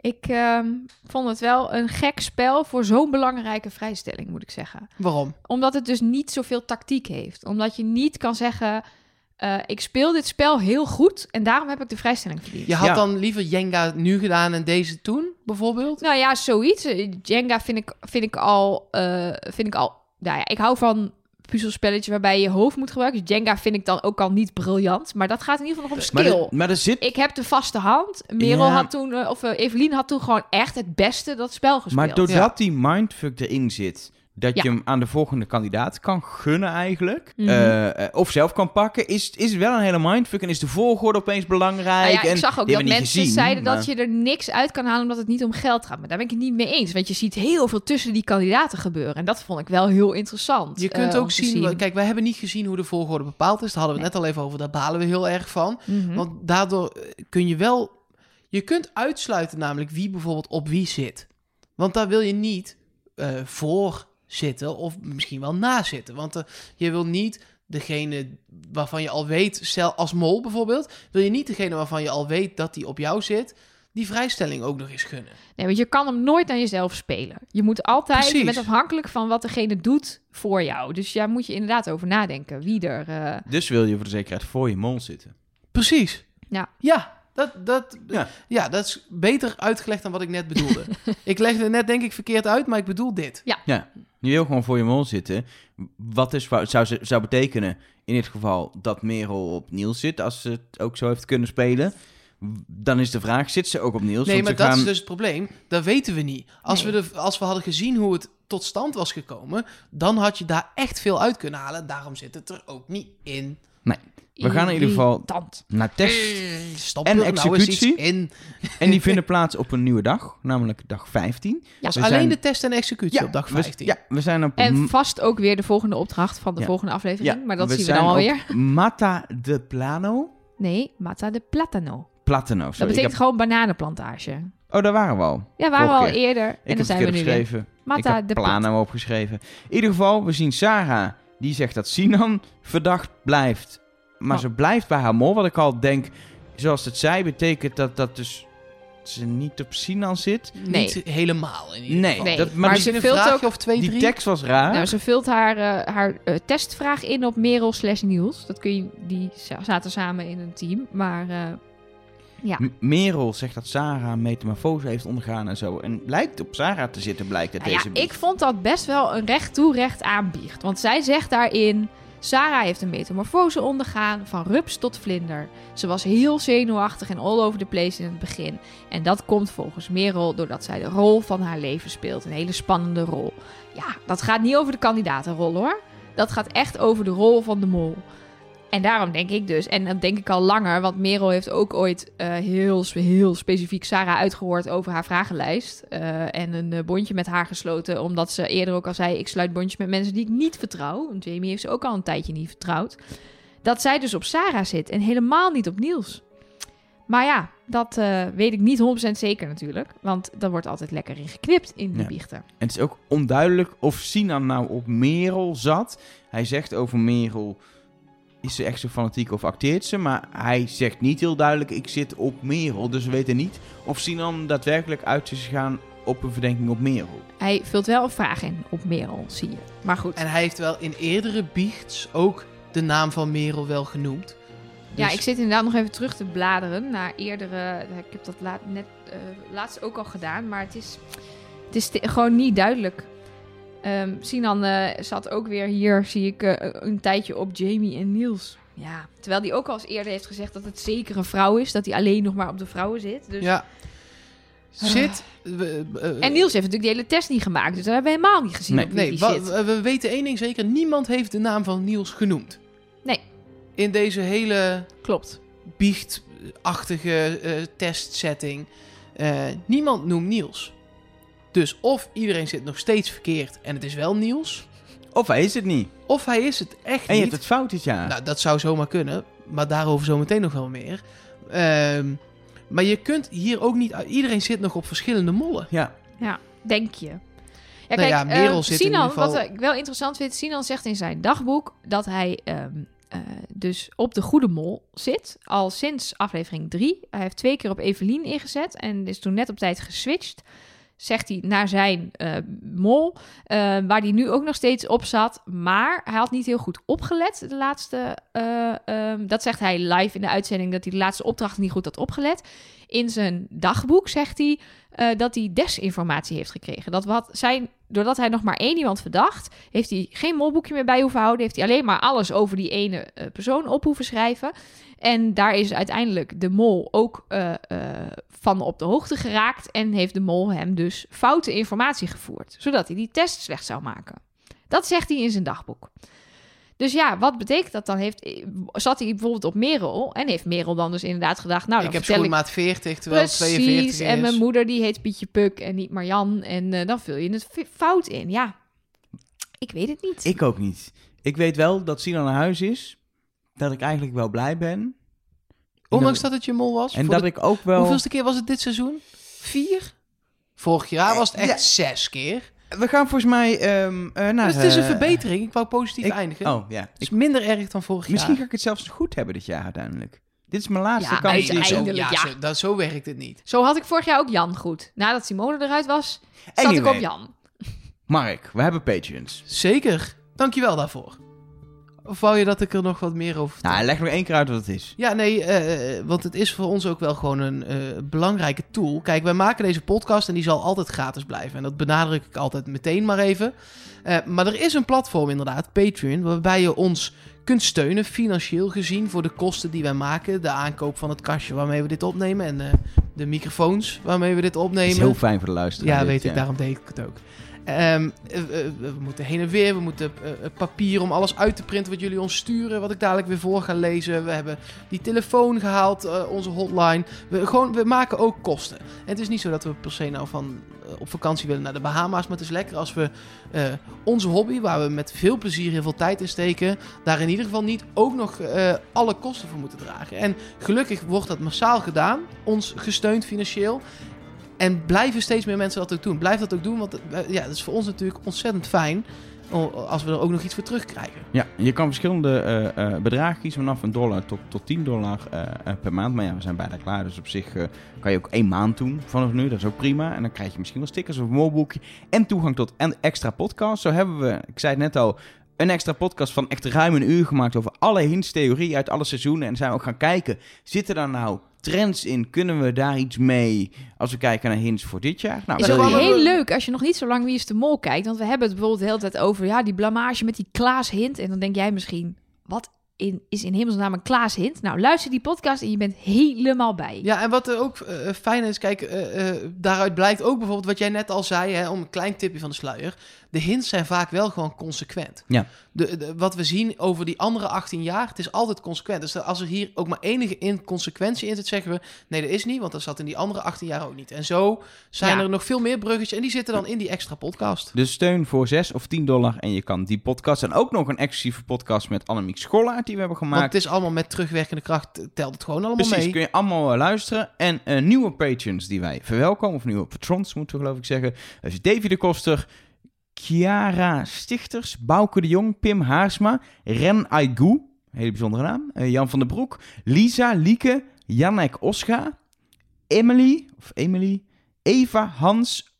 Speaker 3: Ik ehm, vond het wel een gek spel voor zo'n belangrijke vrijstelling, moet ik zeggen.
Speaker 2: Waarom?
Speaker 3: Omdat het dus niet zoveel tactiek heeft. Omdat je niet kan zeggen, eh, ik speel dit spel heel goed en daarom heb ik de vrijstelling verdiend.
Speaker 2: Je had
Speaker 1: Ja.
Speaker 2: dan liever Jenga nu gedaan en deze toen, bijvoorbeeld?
Speaker 3: Nou ja, zoiets. Eh, Jenga vind ik, vind ik al, eh, vind ik al, nou ja, ik hou van puzzelspelletjes waarbij je je hoofd moet gebruiken. Dus Jenga vind ik dan ook al niet briljant, maar dat gaat in ieder geval nog om
Speaker 1: Maar,
Speaker 3: skill.
Speaker 1: maar er zit...
Speaker 3: Ik heb de vaste hand. Merel
Speaker 1: Ja.
Speaker 3: had toen, of Evelien had toen gewoon echt het beste dat spel gespeeld.
Speaker 1: Maar doordat die mindfuck erin zit, dat
Speaker 3: Ja.
Speaker 1: je hem aan de volgende kandidaat kan gunnen eigenlijk,
Speaker 3: Mhm.
Speaker 1: eh, eh, of zelf kan pakken, is, is het wel een hele mindfuck en is de volgorde opeens belangrijk.
Speaker 3: Nou ja, ik
Speaker 1: en
Speaker 3: zag ook dat mensen
Speaker 1: gezien,
Speaker 3: zeiden
Speaker 1: maar-
Speaker 3: dat je er niks uit kan halen omdat het niet om geld gaat. Maar daar ben ik het niet mee eens. Want je ziet heel veel tussen die kandidaten gebeuren. En dat vond ik wel heel interessant.
Speaker 2: Je kunt
Speaker 3: eh,
Speaker 2: ook zien, kijk, wij hebben niet gezien hoe de volgorde bepaald is. Daar hadden we
Speaker 3: Nee.
Speaker 2: net al even over, daar balen we heel erg van.
Speaker 3: Mhm.
Speaker 2: Want daardoor kun je wel... Je kunt uitsluiten namelijk wie bijvoorbeeld op wie zit. Want daar wil je niet eh, voor zitten of misschien wel na zitten. Want eh, je wil niet degene waarvan je al weet, stel als mol bijvoorbeeld, wil je niet degene waarvan je al weet dat die op jou zit, die vrijstelling ook nog eens gunnen.
Speaker 3: Nee, want je kan hem nooit aan jezelf spelen. Je moet altijd,
Speaker 2: Precies.
Speaker 3: je bent afhankelijk van wat degene doet voor jou. Dus daar moet je inderdaad over nadenken. Wie er... eh,
Speaker 1: Dus wil je voor de zekerheid voor je mol zitten.
Speaker 2: Precies.
Speaker 3: Ja.
Speaker 2: Ja, dat, dat,
Speaker 1: Ja.
Speaker 2: ja. dat is beter uitgelegd dan wat ik net bedoelde. ik legde het net denk ik verkeerd uit, maar ik bedoel dit.
Speaker 1: Je wil gewoon voor je mol zitten. Wat is, zou, zou betekenen in dit geval dat Merel op Niels zit, als ze het ook zo heeft kunnen spelen. Dan is de vraag, zit ze ook op Niels?
Speaker 2: Nee, maar dat
Speaker 1: gaan-
Speaker 2: is dus het probleem. Dat weten we niet. Als,
Speaker 3: Nee.
Speaker 2: we de, als we hadden gezien hoe het tot stand was gekomen, dan had je daar echt veel uit kunnen halen. Daarom zit het er ook niet in.
Speaker 1: We gaan in ieder geval
Speaker 3: irritant.
Speaker 1: naar test.
Speaker 2: Stop
Speaker 1: En
Speaker 2: er nou eens iets
Speaker 1: executie?
Speaker 2: in.
Speaker 1: En die vinden plaats op een nieuwe dag, namelijk dag 15.
Speaker 2: Was
Speaker 1: We
Speaker 2: alleen
Speaker 1: zijn-
Speaker 2: de test en executie
Speaker 1: Ja,
Speaker 2: op dag
Speaker 1: we-
Speaker 2: 15.
Speaker 1: ja, we zijn op
Speaker 3: En vast ook weer de volgende opdracht van de
Speaker 1: Ja.
Speaker 3: volgende aflevering. maar dat zien we dan alweer.
Speaker 1: Mata de Plano.
Speaker 3: Nee, Mata de Platano.
Speaker 1: Platano,
Speaker 3: Dat betekent
Speaker 1: Ik
Speaker 3: gewoon bananenplantage.
Speaker 1: Oh, daar waren we al.
Speaker 3: Ja, waren we
Speaker 1: Vorige
Speaker 3: al
Speaker 1: keer.
Speaker 3: eerder.
Speaker 1: Ik
Speaker 3: en dan
Speaker 1: heb
Speaker 3: zijn we nu weer.
Speaker 1: geschreven.
Speaker 3: Mata
Speaker 1: ik heb
Speaker 3: de
Speaker 1: Plano opgeschreven. In ieder geval, we zien Sarah. Die zegt dat Sinan verdacht blijft. Maar
Speaker 3: Oh.
Speaker 1: ze blijft bij haar mol. Wat ik al denk, zoals het zei, betekent dat dat dus ze niet op Sinan zit.
Speaker 3: Nee.
Speaker 2: Niet helemaal in ieder
Speaker 1: Nee,
Speaker 2: geval.
Speaker 3: Nee,
Speaker 1: dat, maar,
Speaker 3: ze
Speaker 2: een vraagje
Speaker 3: ook-
Speaker 2: of twee,
Speaker 1: die
Speaker 2: drie.
Speaker 1: tekst was raar.
Speaker 3: Nou, ze vult haar, eh, haar eh, testvraag in op Merel slash Niels. Dat kun je, die za- zaten samen in een team. Maar eh, ja.
Speaker 1: Merel zegt dat Sarah een metamorfose heeft ondergaan en zo. En lijkt op Sarah te zitten, blijkt
Speaker 3: Nou ja,
Speaker 1: deze brief.
Speaker 3: ik vond dat best wel een recht toe recht aanbiecht. Want zij zegt daarin... Sarah heeft een metamorfose ondergaan, van rups tot vlinder. Ze was heel zenuwachtig en all over the place in het begin. En dat komt volgens Merel doordat zij de rol van haar leven speelt. Een hele spannende rol. Ja, dat gaat niet over de kandidatenrol hoor. Dat gaat echt over de rol van de mol. En daarom denk ik dus, en dat denk ik al langer, want Merel heeft ook ooit eh, heel, heel specifiek Sarah uitgehoord over haar vragenlijst. eh, en een eh, bondje met haar gesloten, omdat ze eerder ook al zei: Ik sluit bondjes met mensen die ik niet vertrouw. Want Jamie heeft ze ook al een tijdje niet vertrouwd. Dat zij dus op Sarah zit en helemaal niet op Niels. Maar ja, dat weet ik niet 100% zeker natuurlijk. Want daar wordt altijd lekker in geknipt in die
Speaker 1: Ja.
Speaker 3: biechten.
Speaker 1: En het is ook onduidelijk of Sinan nou op Merel zat. Hij zegt over Merel, is ze echt zo fanatiek of acteert ze? Maar hij zegt niet heel duidelijk, ik zit op Merel. Dus we weten niet of Sinan daadwerkelijk uit is gegaan op een verdenking op Merel.
Speaker 3: Hij vult wel een vraag in op Merel, zie je. Maar goed.
Speaker 2: En hij heeft wel in eerdere biechts ook de naam van Merel wel genoemd.
Speaker 3: Ja,
Speaker 2: Dus-
Speaker 3: ik zit inderdaad nog even terug te bladeren naar eerdere. Ik heb dat laat, net eh, laatst ook al gedaan, maar het is, het is gewoon niet duidelijk. Ehm Sinan eh, zat ook weer hier, zie ik, eh, een tijdje op Jamie en Niels. Ja, terwijl hij ook al eens eerder heeft gezegd dat het zeker een vrouw is, dat hij alleen nog maar op de vrouwen zit. Dus
Speaker 2: Ja. Zit... we- eh,
Speaker 3: En Niels heeft natuurlijk die hele test niet gemaakt. Dus dat hebben we helemaal niet gezien
Speaker 1: Nee.
Speaker 2: Nee,
Speaker 3: zit.
Speaker 2: we, we weten één ding zeker. Niemand heeft de naam van Niels genoemd.
Speaker 3: Nee.
Speaker 2: In deze hele
Speaker 3: Klopt.
Speaker 2: biechtachtige testsetting. Niemand noemt Niels. Dus of iedereen zit nog steeds verkeerd en het is wel Niels.
Speaker 1: Of hij is het niet.
Speaker 2: Of hij is het echt
Speaker 1: En je
Speaker 2: niet.
Speaker 1: hebt het fout dit jaar.
Speaker 2: Nou, dat zou zomaar kunnen. Maar daarover zometeen nog wel meer. Ehm, maar je kunt hier ook niet... Iedereen zit nog op verschillende mollen.
Speaker 1: ja.
Speaker 3: Denk je. Ja,
Speaker 2: Nou ja, Merel
Speaker 3: eh,
Speaker 2: zit in
Speaker 3: Sinan,
Speaker 2: ieder geval-
Speaker 3: wat ik wel interessant vind, Sinan zegt in zijn dagboek dat hij ehm, eh, dus op de goede mol zit, al sinds aflevering 3. Hij heeft twee keer op Evelien ingezet en is toen net op tijd geswitcht. Zegt hij naar zijn eh, mol, eh, waar hij nu ook nog steeds op zat. Maar hij had niet heel goed opgelet de laatste. eh, ehm, dat zegt hij live in de uitzending, dat hij de laatste opdrachten niet goed had opgelet. In zijn dagboek zegt hij dat hij desinformatie heeft gekregen. Dat wat zijn, doordat hij nog maar één iemand verdacht, heeft hij geen molboekje meer bij hoeven houden. Heeft hij alleen maar alles over die ene eh, persoon op hoeven schrijven. En daar is uiteindelijk de mol ook eh, eh, van op de hoogte geraakt. En heeft de mol hem dus foute informatie gevoerd. Zodat hij die test slecht zou maken. Dat zegt hij in zijn dagboek. Dus ja, wat betekent dat dan? Heeft, zat hij bijvoorbeeld op Merel en heeft Merel dan dus inderdaad gedacht... Nou, dan
Speaker 2: ik heb
Speaker 3: ik
Speaker 2: schoenmaat 40, terwijl het 42
Speaker 3: Precies,
Speaker 2: is.
Speaker 3: en mijn moeder die heet Pietje Puk en niet Marjan. En eh, dan vul je het fout in. Ja, ik weet het niet.
Speaker 1: Ik ook niet. Ik weet wel dat Sinan naar huis is. Dat ik eigenlijk wel blij ben.
Speaker 2: Ondanks dat het je mol was.
Speaker 1: En dat
Speaker 2: de-
Speaker 1: ik ook wel...
Speaker 2: Hoeveelste keer was het dit seizoen? Vier? Vorig jaar was het echt
Speaker 1: Ja.
Speaker 2: zes keer.
Speaker 1: We gaan volgens mij ehm eh, naar...
Speaker 2: dus het is een
Speaker 1: eh,
Speaker 2: verbetering. Ik wou positief
Speaker 1: ik-
Speaker 2: eindigen.
Speaker 1: Oh, ja.
Speaker 2: Het
Speaker 1: Ik,
Speaker 2: is minder erg dan vorig
Speaker 1: misschien ga
Speaker 2: jaar.
Speaker 1: ik het zelfs goed hebben dit jaar uiteindelijk. Dit is mijn laatste
Speaker 3: Ja,
Speaker 1: kans.
Speaker 2: Nee,
Speaker 1: die ik-
Speaker 2: zo,
Speaker 3: uiteindelijk,
Speaker 2: ja,
Speaker 3: ja.
Speaker 2: Zo, dat, zo werkt het niet.
Speaker 3: Zo had ik vorig jaar ook Jan goed. Nadat Simone eruit was, zat ik op Jan.
Speaker 1: Mark, we hebben Patreons.
Speaker 2: Zeker. Dankjewel daarvoor. Of wou je dat ik er nog wat meer over vertel?
Speaker 1: Nou, leg nog één keer uit wat het is.
Speaker 2: Ja, nee, eh, want het is voor ons ook wel gewoon een eh, belangrijke tool. Kijk, wij maken deze podcast en die zal altijd gratis blijven. En dat benadruk ik altijd meteen maar even. Eh, maar er is een platform inderdaad, Patreon, waarbij je ons kunt steunen, financieel gezien, voor de kosten die wij maken. De aankoop van het kastje waarmee we dit opnemen en eh, de microfoons waarmee we dit opnemen.
Speaker 1: is heel fijn voor de luisteraar.
Speaker 2: Ja,
Speaker 1: dit,
Speaker 2: weet ik, daarom deed ik het ook. Ehm, eh, eh, we moeten heen en weer, we moeten eh, papier om alles uit te printen wat jullie ons sturen, wat ik dadelijk weer voor ga lezen. We hebben die telefoon gehaald, eh, onze hotline. We, gewoon, we maken ook kosten. En het is niet zo dat we per se nou van op vakantie willen naar de Bahama's, maar het is lekker als we onze hobby, waar we met veel plezier heel veel tijd in steken, daar in ieder geval niet ook nog alle kosten voor moeten dragen. En gelukkig wordt dat massaal gedaan, ons gesteund financieel. En blijven steeds meer mensen dat ook doen. Blijf dat ook doen, want eh, ja, dat is voor ons natuurlijk ontzettend fijn. Als we er ook nog iets voor terugkrijgen.
Speaker 1: Ja, je kan verschillende eh, eh, bedragen kiezen vanaf een dollar tot, tot 10 dollar per maand. Maar ja, we zijn bijna klaar. Dus op zich kan je ook één maand doen vanaf nu. Dat is ook prima. En dan krijg je misschien wel stickers of een molboekje. En toegang tot een extra podcast. Zo hebben we, ik zei het net al, een extra podcast van echt ruim een uur gemaakt over alle hints, theorieën uit alle seizoenen. En zijn we ook gaan kijken, zitten daar nou trends in? Kunnen we daar iets mee als we kijken naar hints voor dit jaar? Nou,
Speaker 3: Is ook heel leuk als je nog niet zo lang Wie is de Mol kijkt. Want we hebben het bijvoorbeeld de hele tijd over ja, die blamage met die Klaas Hint. En dan denk jij misschien, wat in, is in hemelsnaam een Klaas Hint? Nou, luister die podcast en je bent helemaal bij.
Speaker 2: Ja, en wat er ook eh, fijn is, kijk, eh, eh, daaruit blijkt ook bijvoorbeeld wat jij net al zei, hè, om een klein tipje van de sluier. De hints zijn vaak wel gewoon consequent.
Speaker 1: Ja.
Speaker 2: De, de- wat we zien over die andere 18 jaar, het is altijd consequent. Dus als er hier ook maar enige inconsequentie in zit, zeggen we, nee, dat is niet, want dat zat in die andere 18 jaar ook niet. En zo zijn
Speaker 3: Ja.
Speaker 2: er nog veel meer bruggetjes en die zitten dan in die extra podcast.
Speaker 1: Dus steun voor 6 of 10 dollar. En je kan die podcast en ook nog een exclusieve podcast met Annemiek Schollaert die we hebben
Speaker 2: Want
Speaker 1: gemaakt.
Speaker 2: het is allemaal met terugwerkende kracht, telt het gewoon allemaal
Speaker 1: Precies,
Speaker 2: mee.
Speaker 1: kun je allemaal eh, luisteren. En eh, nieuwe patrons die wij verwelkomen, of nieuwe patrons moeten we geloof ik zeggen. Dat is Davy de Koster, Chiara Stichters, Bouke de Jong, Pim Haarsma, Ren Aigu, hele bijzondere naam, eh, Jan van der Broek, Lisa, Lieke, Janek Osga, Emily, of Emily, Eva, Hans,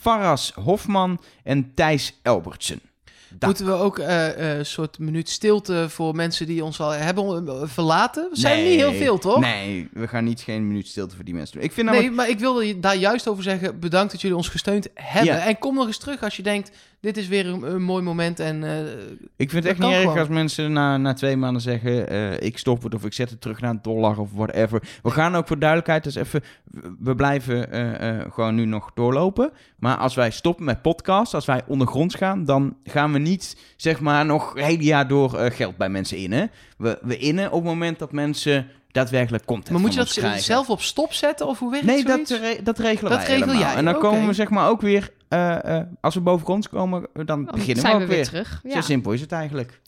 Speaker 1: Faras Hofman en Thijs Elbertsen. Da-
Speaker 2: Moeten we ook eh, eh, een soort minuut stilte voor mensen die ons al hebben verlaten? We zijn niet heel veel, toch?
Speaker 1: Nee, we gaan niet geen minuut stilte voor die mensen doen. Ik vind
Speaker 2: Nee, maar ik wilde daar juist over zeggen. Bedankt dat jullie ons gesteund hebben.
Speaker 1: Ja.
Speaker 2: En kom nog eens terug als je denkt... dit is weer een, een mooi moment en eh,
Speaker 1: Ik vind het echt niet erg
Speaker 2: gewoon.
Speaker 1: als mensen na, na twee maanden zeggen... eh, ik stop het of ik zet het terug naar een dollar of whatever. We gaan ook voor duidelijkheid dus even... We blijven eh, gewoon nu nog doorlopen. Maar als wij stoppen met podcast, als wij ondergronds gaan... dan gaan we niet, zeg maar, nog het hele jaar door geld bij mensen innen. We, we innen op het moment dat mensen daadwerkelijk content
Speaker 2: maar moet je dat
Speaker 1: krijgen.
Speaker 2: zelf op stop zetten of hoe werkt
Speaker 1: Nee, dat, re- dat regelen
Speaker 2: Dat
Speaker 1: wij
Speaker 2: regel jij,
Speaker 1: En dan komen we zeg maar ook weer... eh, eh, als we bovengronds komen, dan,
Speaker 3: Dan
Speaker 1: beginnen we
Speaker 3: we
Speaker 1: ook
Speaker 3: weer
Speaker 1: weer.
Speaker 3: terug.
Speaker 1: Zo
Speaker 3: Ja.
Speaker 1: simpel is het eigenlijk.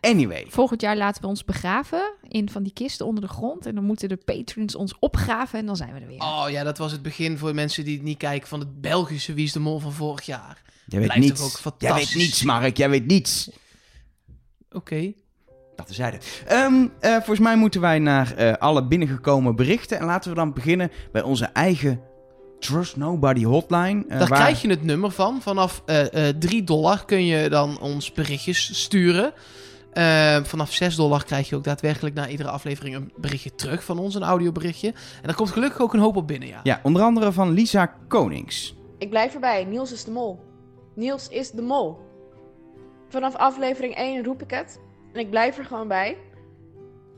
Speaker 1: Anyway.
Speaker 3: Volgend jaar laten we ons begraven in van die kisten onder de grond. En dan moeten de patrons ons opgraven en dan zijn we er weer.
Speaker 2: Oh ja, dat was het begin voor mensen die het niet kijken van het Belgische Wie is de Mol van vorig jaar.
Speaker 1: Jij weet
Speaker 2: Blijft
Speaker 1: niets.
Speaker 2: toch ook
Speaker 1: Jij weet
Speaker 2: fantastisch.
Speaker 1: niets, Mark. Jij weet niets.
Speaker 2: Oké.
Speaker 1: Dat terzijde. Ehm eh volgens mij moeten wij naar eh, alle binnengekomen berichten. En laten we dan beginnen bij onze eigen Trust Nobody hotline. eh,
Speaker 2: Daar
Speaker 1: waar-
Speaker 2: krijg je het nummer van. Vanaf eh eh 3 dollar kun je dan ons berichtjes sturen. Eh, vanaf 6 dollar krijg je ook daadwerkelijk na iedere aflevering een berichtje terug van ons, een audioberichtje. En daar komt gelukkig ook een hoop op binnen, ja.
Speaker 1: Ja, onder andere van Lisa Konings.
Speaker 4: Ik blijf erbij. Niels is de mol. Niels is de mol. Vanaf aflevering 1 roep ik het. En ik blijf er gewoon bij.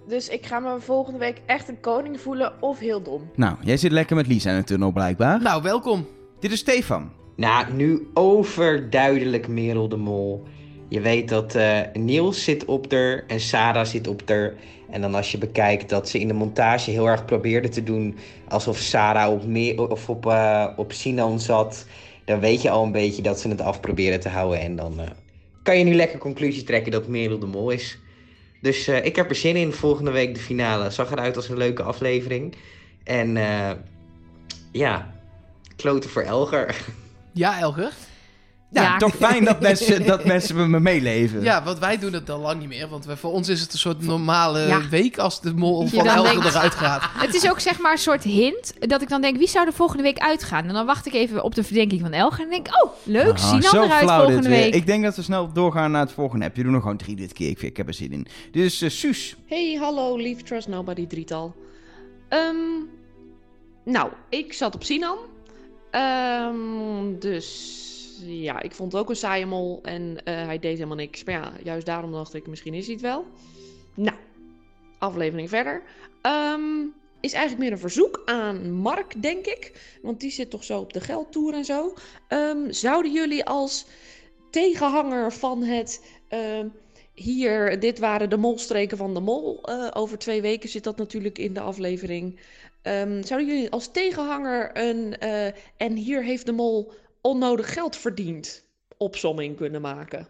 Speaker 4: Dus ik ga me volgende week echt een koning voelen of heel dom.
Speaker 1: Nou, jij zit lekker met Lisa in de tunnel blijkbaar.
Speaker 2: Nou, welkom.
Speaker 1: Dit is Stefan.
Speaker 5: Nou, nu overduidelijk Merel de Mol. Je weet dat eh, Niels zit op er en Sarah zit op er. En dan als je bekijkt dat ze in de montage heel erg probeerde te doen alsof Sarah op, Me- of op, eh, op Sinan zat. Dan weet je al een beetje dat ze het af proberen te houden. En dan eh, kan je nu lekker conclusie trekken dat Merel de Mol is. Dus eh, ik heb er zin in. Volgende week de finale. Zag eruit als een leuke aflevering. En eh, ja, kloten voor Elger.
Speaker 2: Ja, Elger.
Speaker 1: Ja,
Speaker 3: Ja.
Speaker 1: toch fijn dat mensen, dat mensen met me meeleven.
Speaker 2: Ja, want wij doen het al lang niet meer. Want we, voor ons is het een soort normale
Speaker 3: Ja.
Speaker 2: week als de mol van
Speaker 3: dan
Speaker 2: Elger
Speaker 3: denkt-
Speaker 2: eruit gaat.
Speaker 3: Het is ook zeg maar een soort hint dat ik dan denk, wie zou er volgende week uitgaan? En dan wacht ik even op de verdenking van Elger en denk oh, leuk,
Speaker 1: Ah,
Speaker 3: Sinan eruit volgende
Speaker 1: weer.
Speaker 3: week.
Speaker 1: Ik denk dat we snel doorgaan naar het volgende app. Je doet nog gewoon drie dit keer. Ik, vind- ik heb er zin in. Dit is eh, Suus.
Speaker 6: Hey, hallo, lief Trust Nobody drietal. Ehm, nou, ik zat op Sinan. Ehm, dus ja, ik vond het ook een saaie mol en eh, hij deed helemaal niks. Maar ja, juist daarom dacht ik, misschien is hij het wel. Nou, aflevering verder. Ehm, is eigenlijk meer een verzoek aan Mark, denk ik. Want die zit toch zo op de geldtour en zo. Ehm, zouden jullie als tegenhanger van het... ehm, hier, dit waren de molstreken van de mol. Eh, over twee weken zit dat natuurlijk in de aflevering. Zouden jullie als tegenhanger een... eh, en hier heeft de mol onnodig geld verdiend opsomming kunnen maken?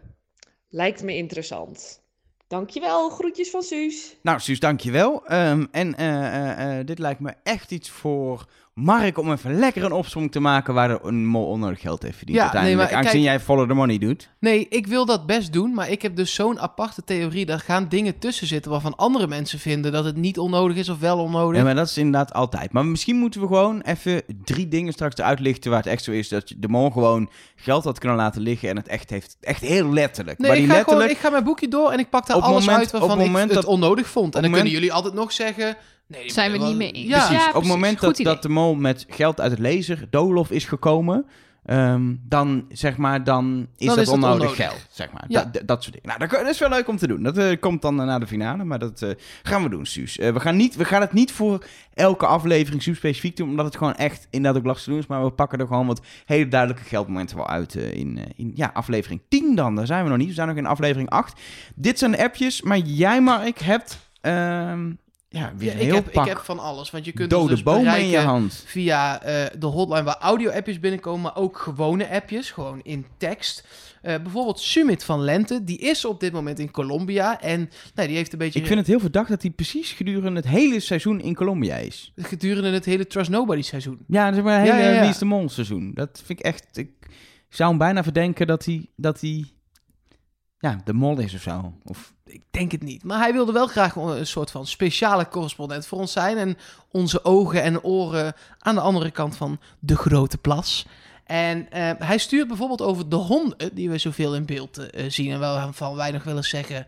Speaker 6: Lijkt me interessant. Dankjewel, groetjes van Suus.
Speaker 1: Nou, Suus, dankjewel. Ehm en eh, eh, eh, dit lijkt me echt iets voor Mark om even lekker een opzomming te maken waar de een mol onnodig geld heeft verdiend.
Speaker 2: Ja,
Speaker 1: uiteindelijk,
Speaker 2: nee, maar
Speaker 1: aangezien
Speaker 2: kijk-
Speaker 1: jij follow the money doet.
Speaker 2: Nee, ik wil dat best doen, maar ik heb dus zo'n aparte theorie. Daar gaan dingen tussen zitten waarvan andere mensen vinden dat het niet onnodig is of wel onnodig.
Speaker 1: Ja, maar dat is inderdaad altijd. Maar misschien moeten we gewoon even drie dingen straks eruit lichten waar het echt zo is dat je de mol gewoon geld had kunnen laten liggen en het echt heeft. Echt heel letterlijk.
Speaker 2: Nee,
Speaker 1: maar
Speaker 2: ik
Speaker 1: die
Speaker 2: ga,
Speaker 1: letterlijk.
Speaker 2: gewoon, ik ga mijn boekje door en ik pak daar alles
Speaker 1: moment-
Speaker 2: uit waarvan ik het
Speaker 1: dat-
Speaker 2: onnodig vond. En dan
Speaker 1: moment-
Speaker 2: kunnen jullie altijd nog zeggen... Nee,
Speaker 3: Zijn we
Speaker 2: wel-
Speaker 3: niet mee eens.
Speaker 2: Ja,
Speaker 1: Precies.
Speaker 3: Ja,
Speaker 1: op het moment dat, dat de mol met geld uit het lezer, Dolof, is gekomen. ehm, dan zeg maar, dan is
Speaker 2: Dan
Speaker 1: dat
Speaker 2: is
Speaker 1: onnodig,
Speaker 2: onnodig.
Speaker 1: geld. Zeg maar.
Speaker 2: Ja.
Speaker 1: Dat, dat, soort dingen. Nou, dat, is wel leuk om te doen. Dat eh, komt dan naar de finale, maar dat eh, gaan we doen, Suus. Eh, we, gaan niet, we gaan het niet voor elke aflevering super specifiek doen, omdat het gewoon echt inderdaad ook lastig te doen is. Maar we pakken er gewoon wat hele duidelijke geldmomenten wel uit in, in ja, aflevering 10 dan. Daar zijn we nog niet. We zijn nog in aflevering 8. Dit zijn de appjes, maar jij, Mark, hebt ehm, ja, weer
Speaker 2: Ja, ik,
Speaker 1: heel
Speaker 2: heb, ik
Speaker 1: pak
Speaker 2: heb van alles. Want je kunt
Speaker 1: dode
Speaker 2: dus
Speaker 1: bomen in je
Speaker 2: bereiken
Speaker 1: hand.
Speaker 2: via eh, de hotline waar audio-appjes binnenkomen, maar ook gewone appjes, gewoon in tekst. Eh, bijvoorbeeld Summit van Lente, die is op dit moment in Colombia en nou, die heeft een beetje
Speaker 1: Ik vind het heel verdacht dat hij precies gedurende het hele seizoen in Colombia is.
Speaker 2: gedurende het hele Trust Nobody seizoen.
Speaker 1: Ja, zeg maar het hele
Speaker 2: ja, ja.
Speaker 1: De Mol seizoen. Dat vind ik echt... Ik zou hem bijna verdenken dat hij... Dat hij ja, de mol is of zo. Of,
Speaker 2: Ik denk het niet. Maar hij wilde wel graag een soort van speciale correspondent voor ons zijn. En onze ogen en oren aan de andere kant van de grote plas. En eh, hij stuurt bijvoorbeeld over de honden, die we zoveel in beeld eh, zien. En waarvan wij nog willen zeggen,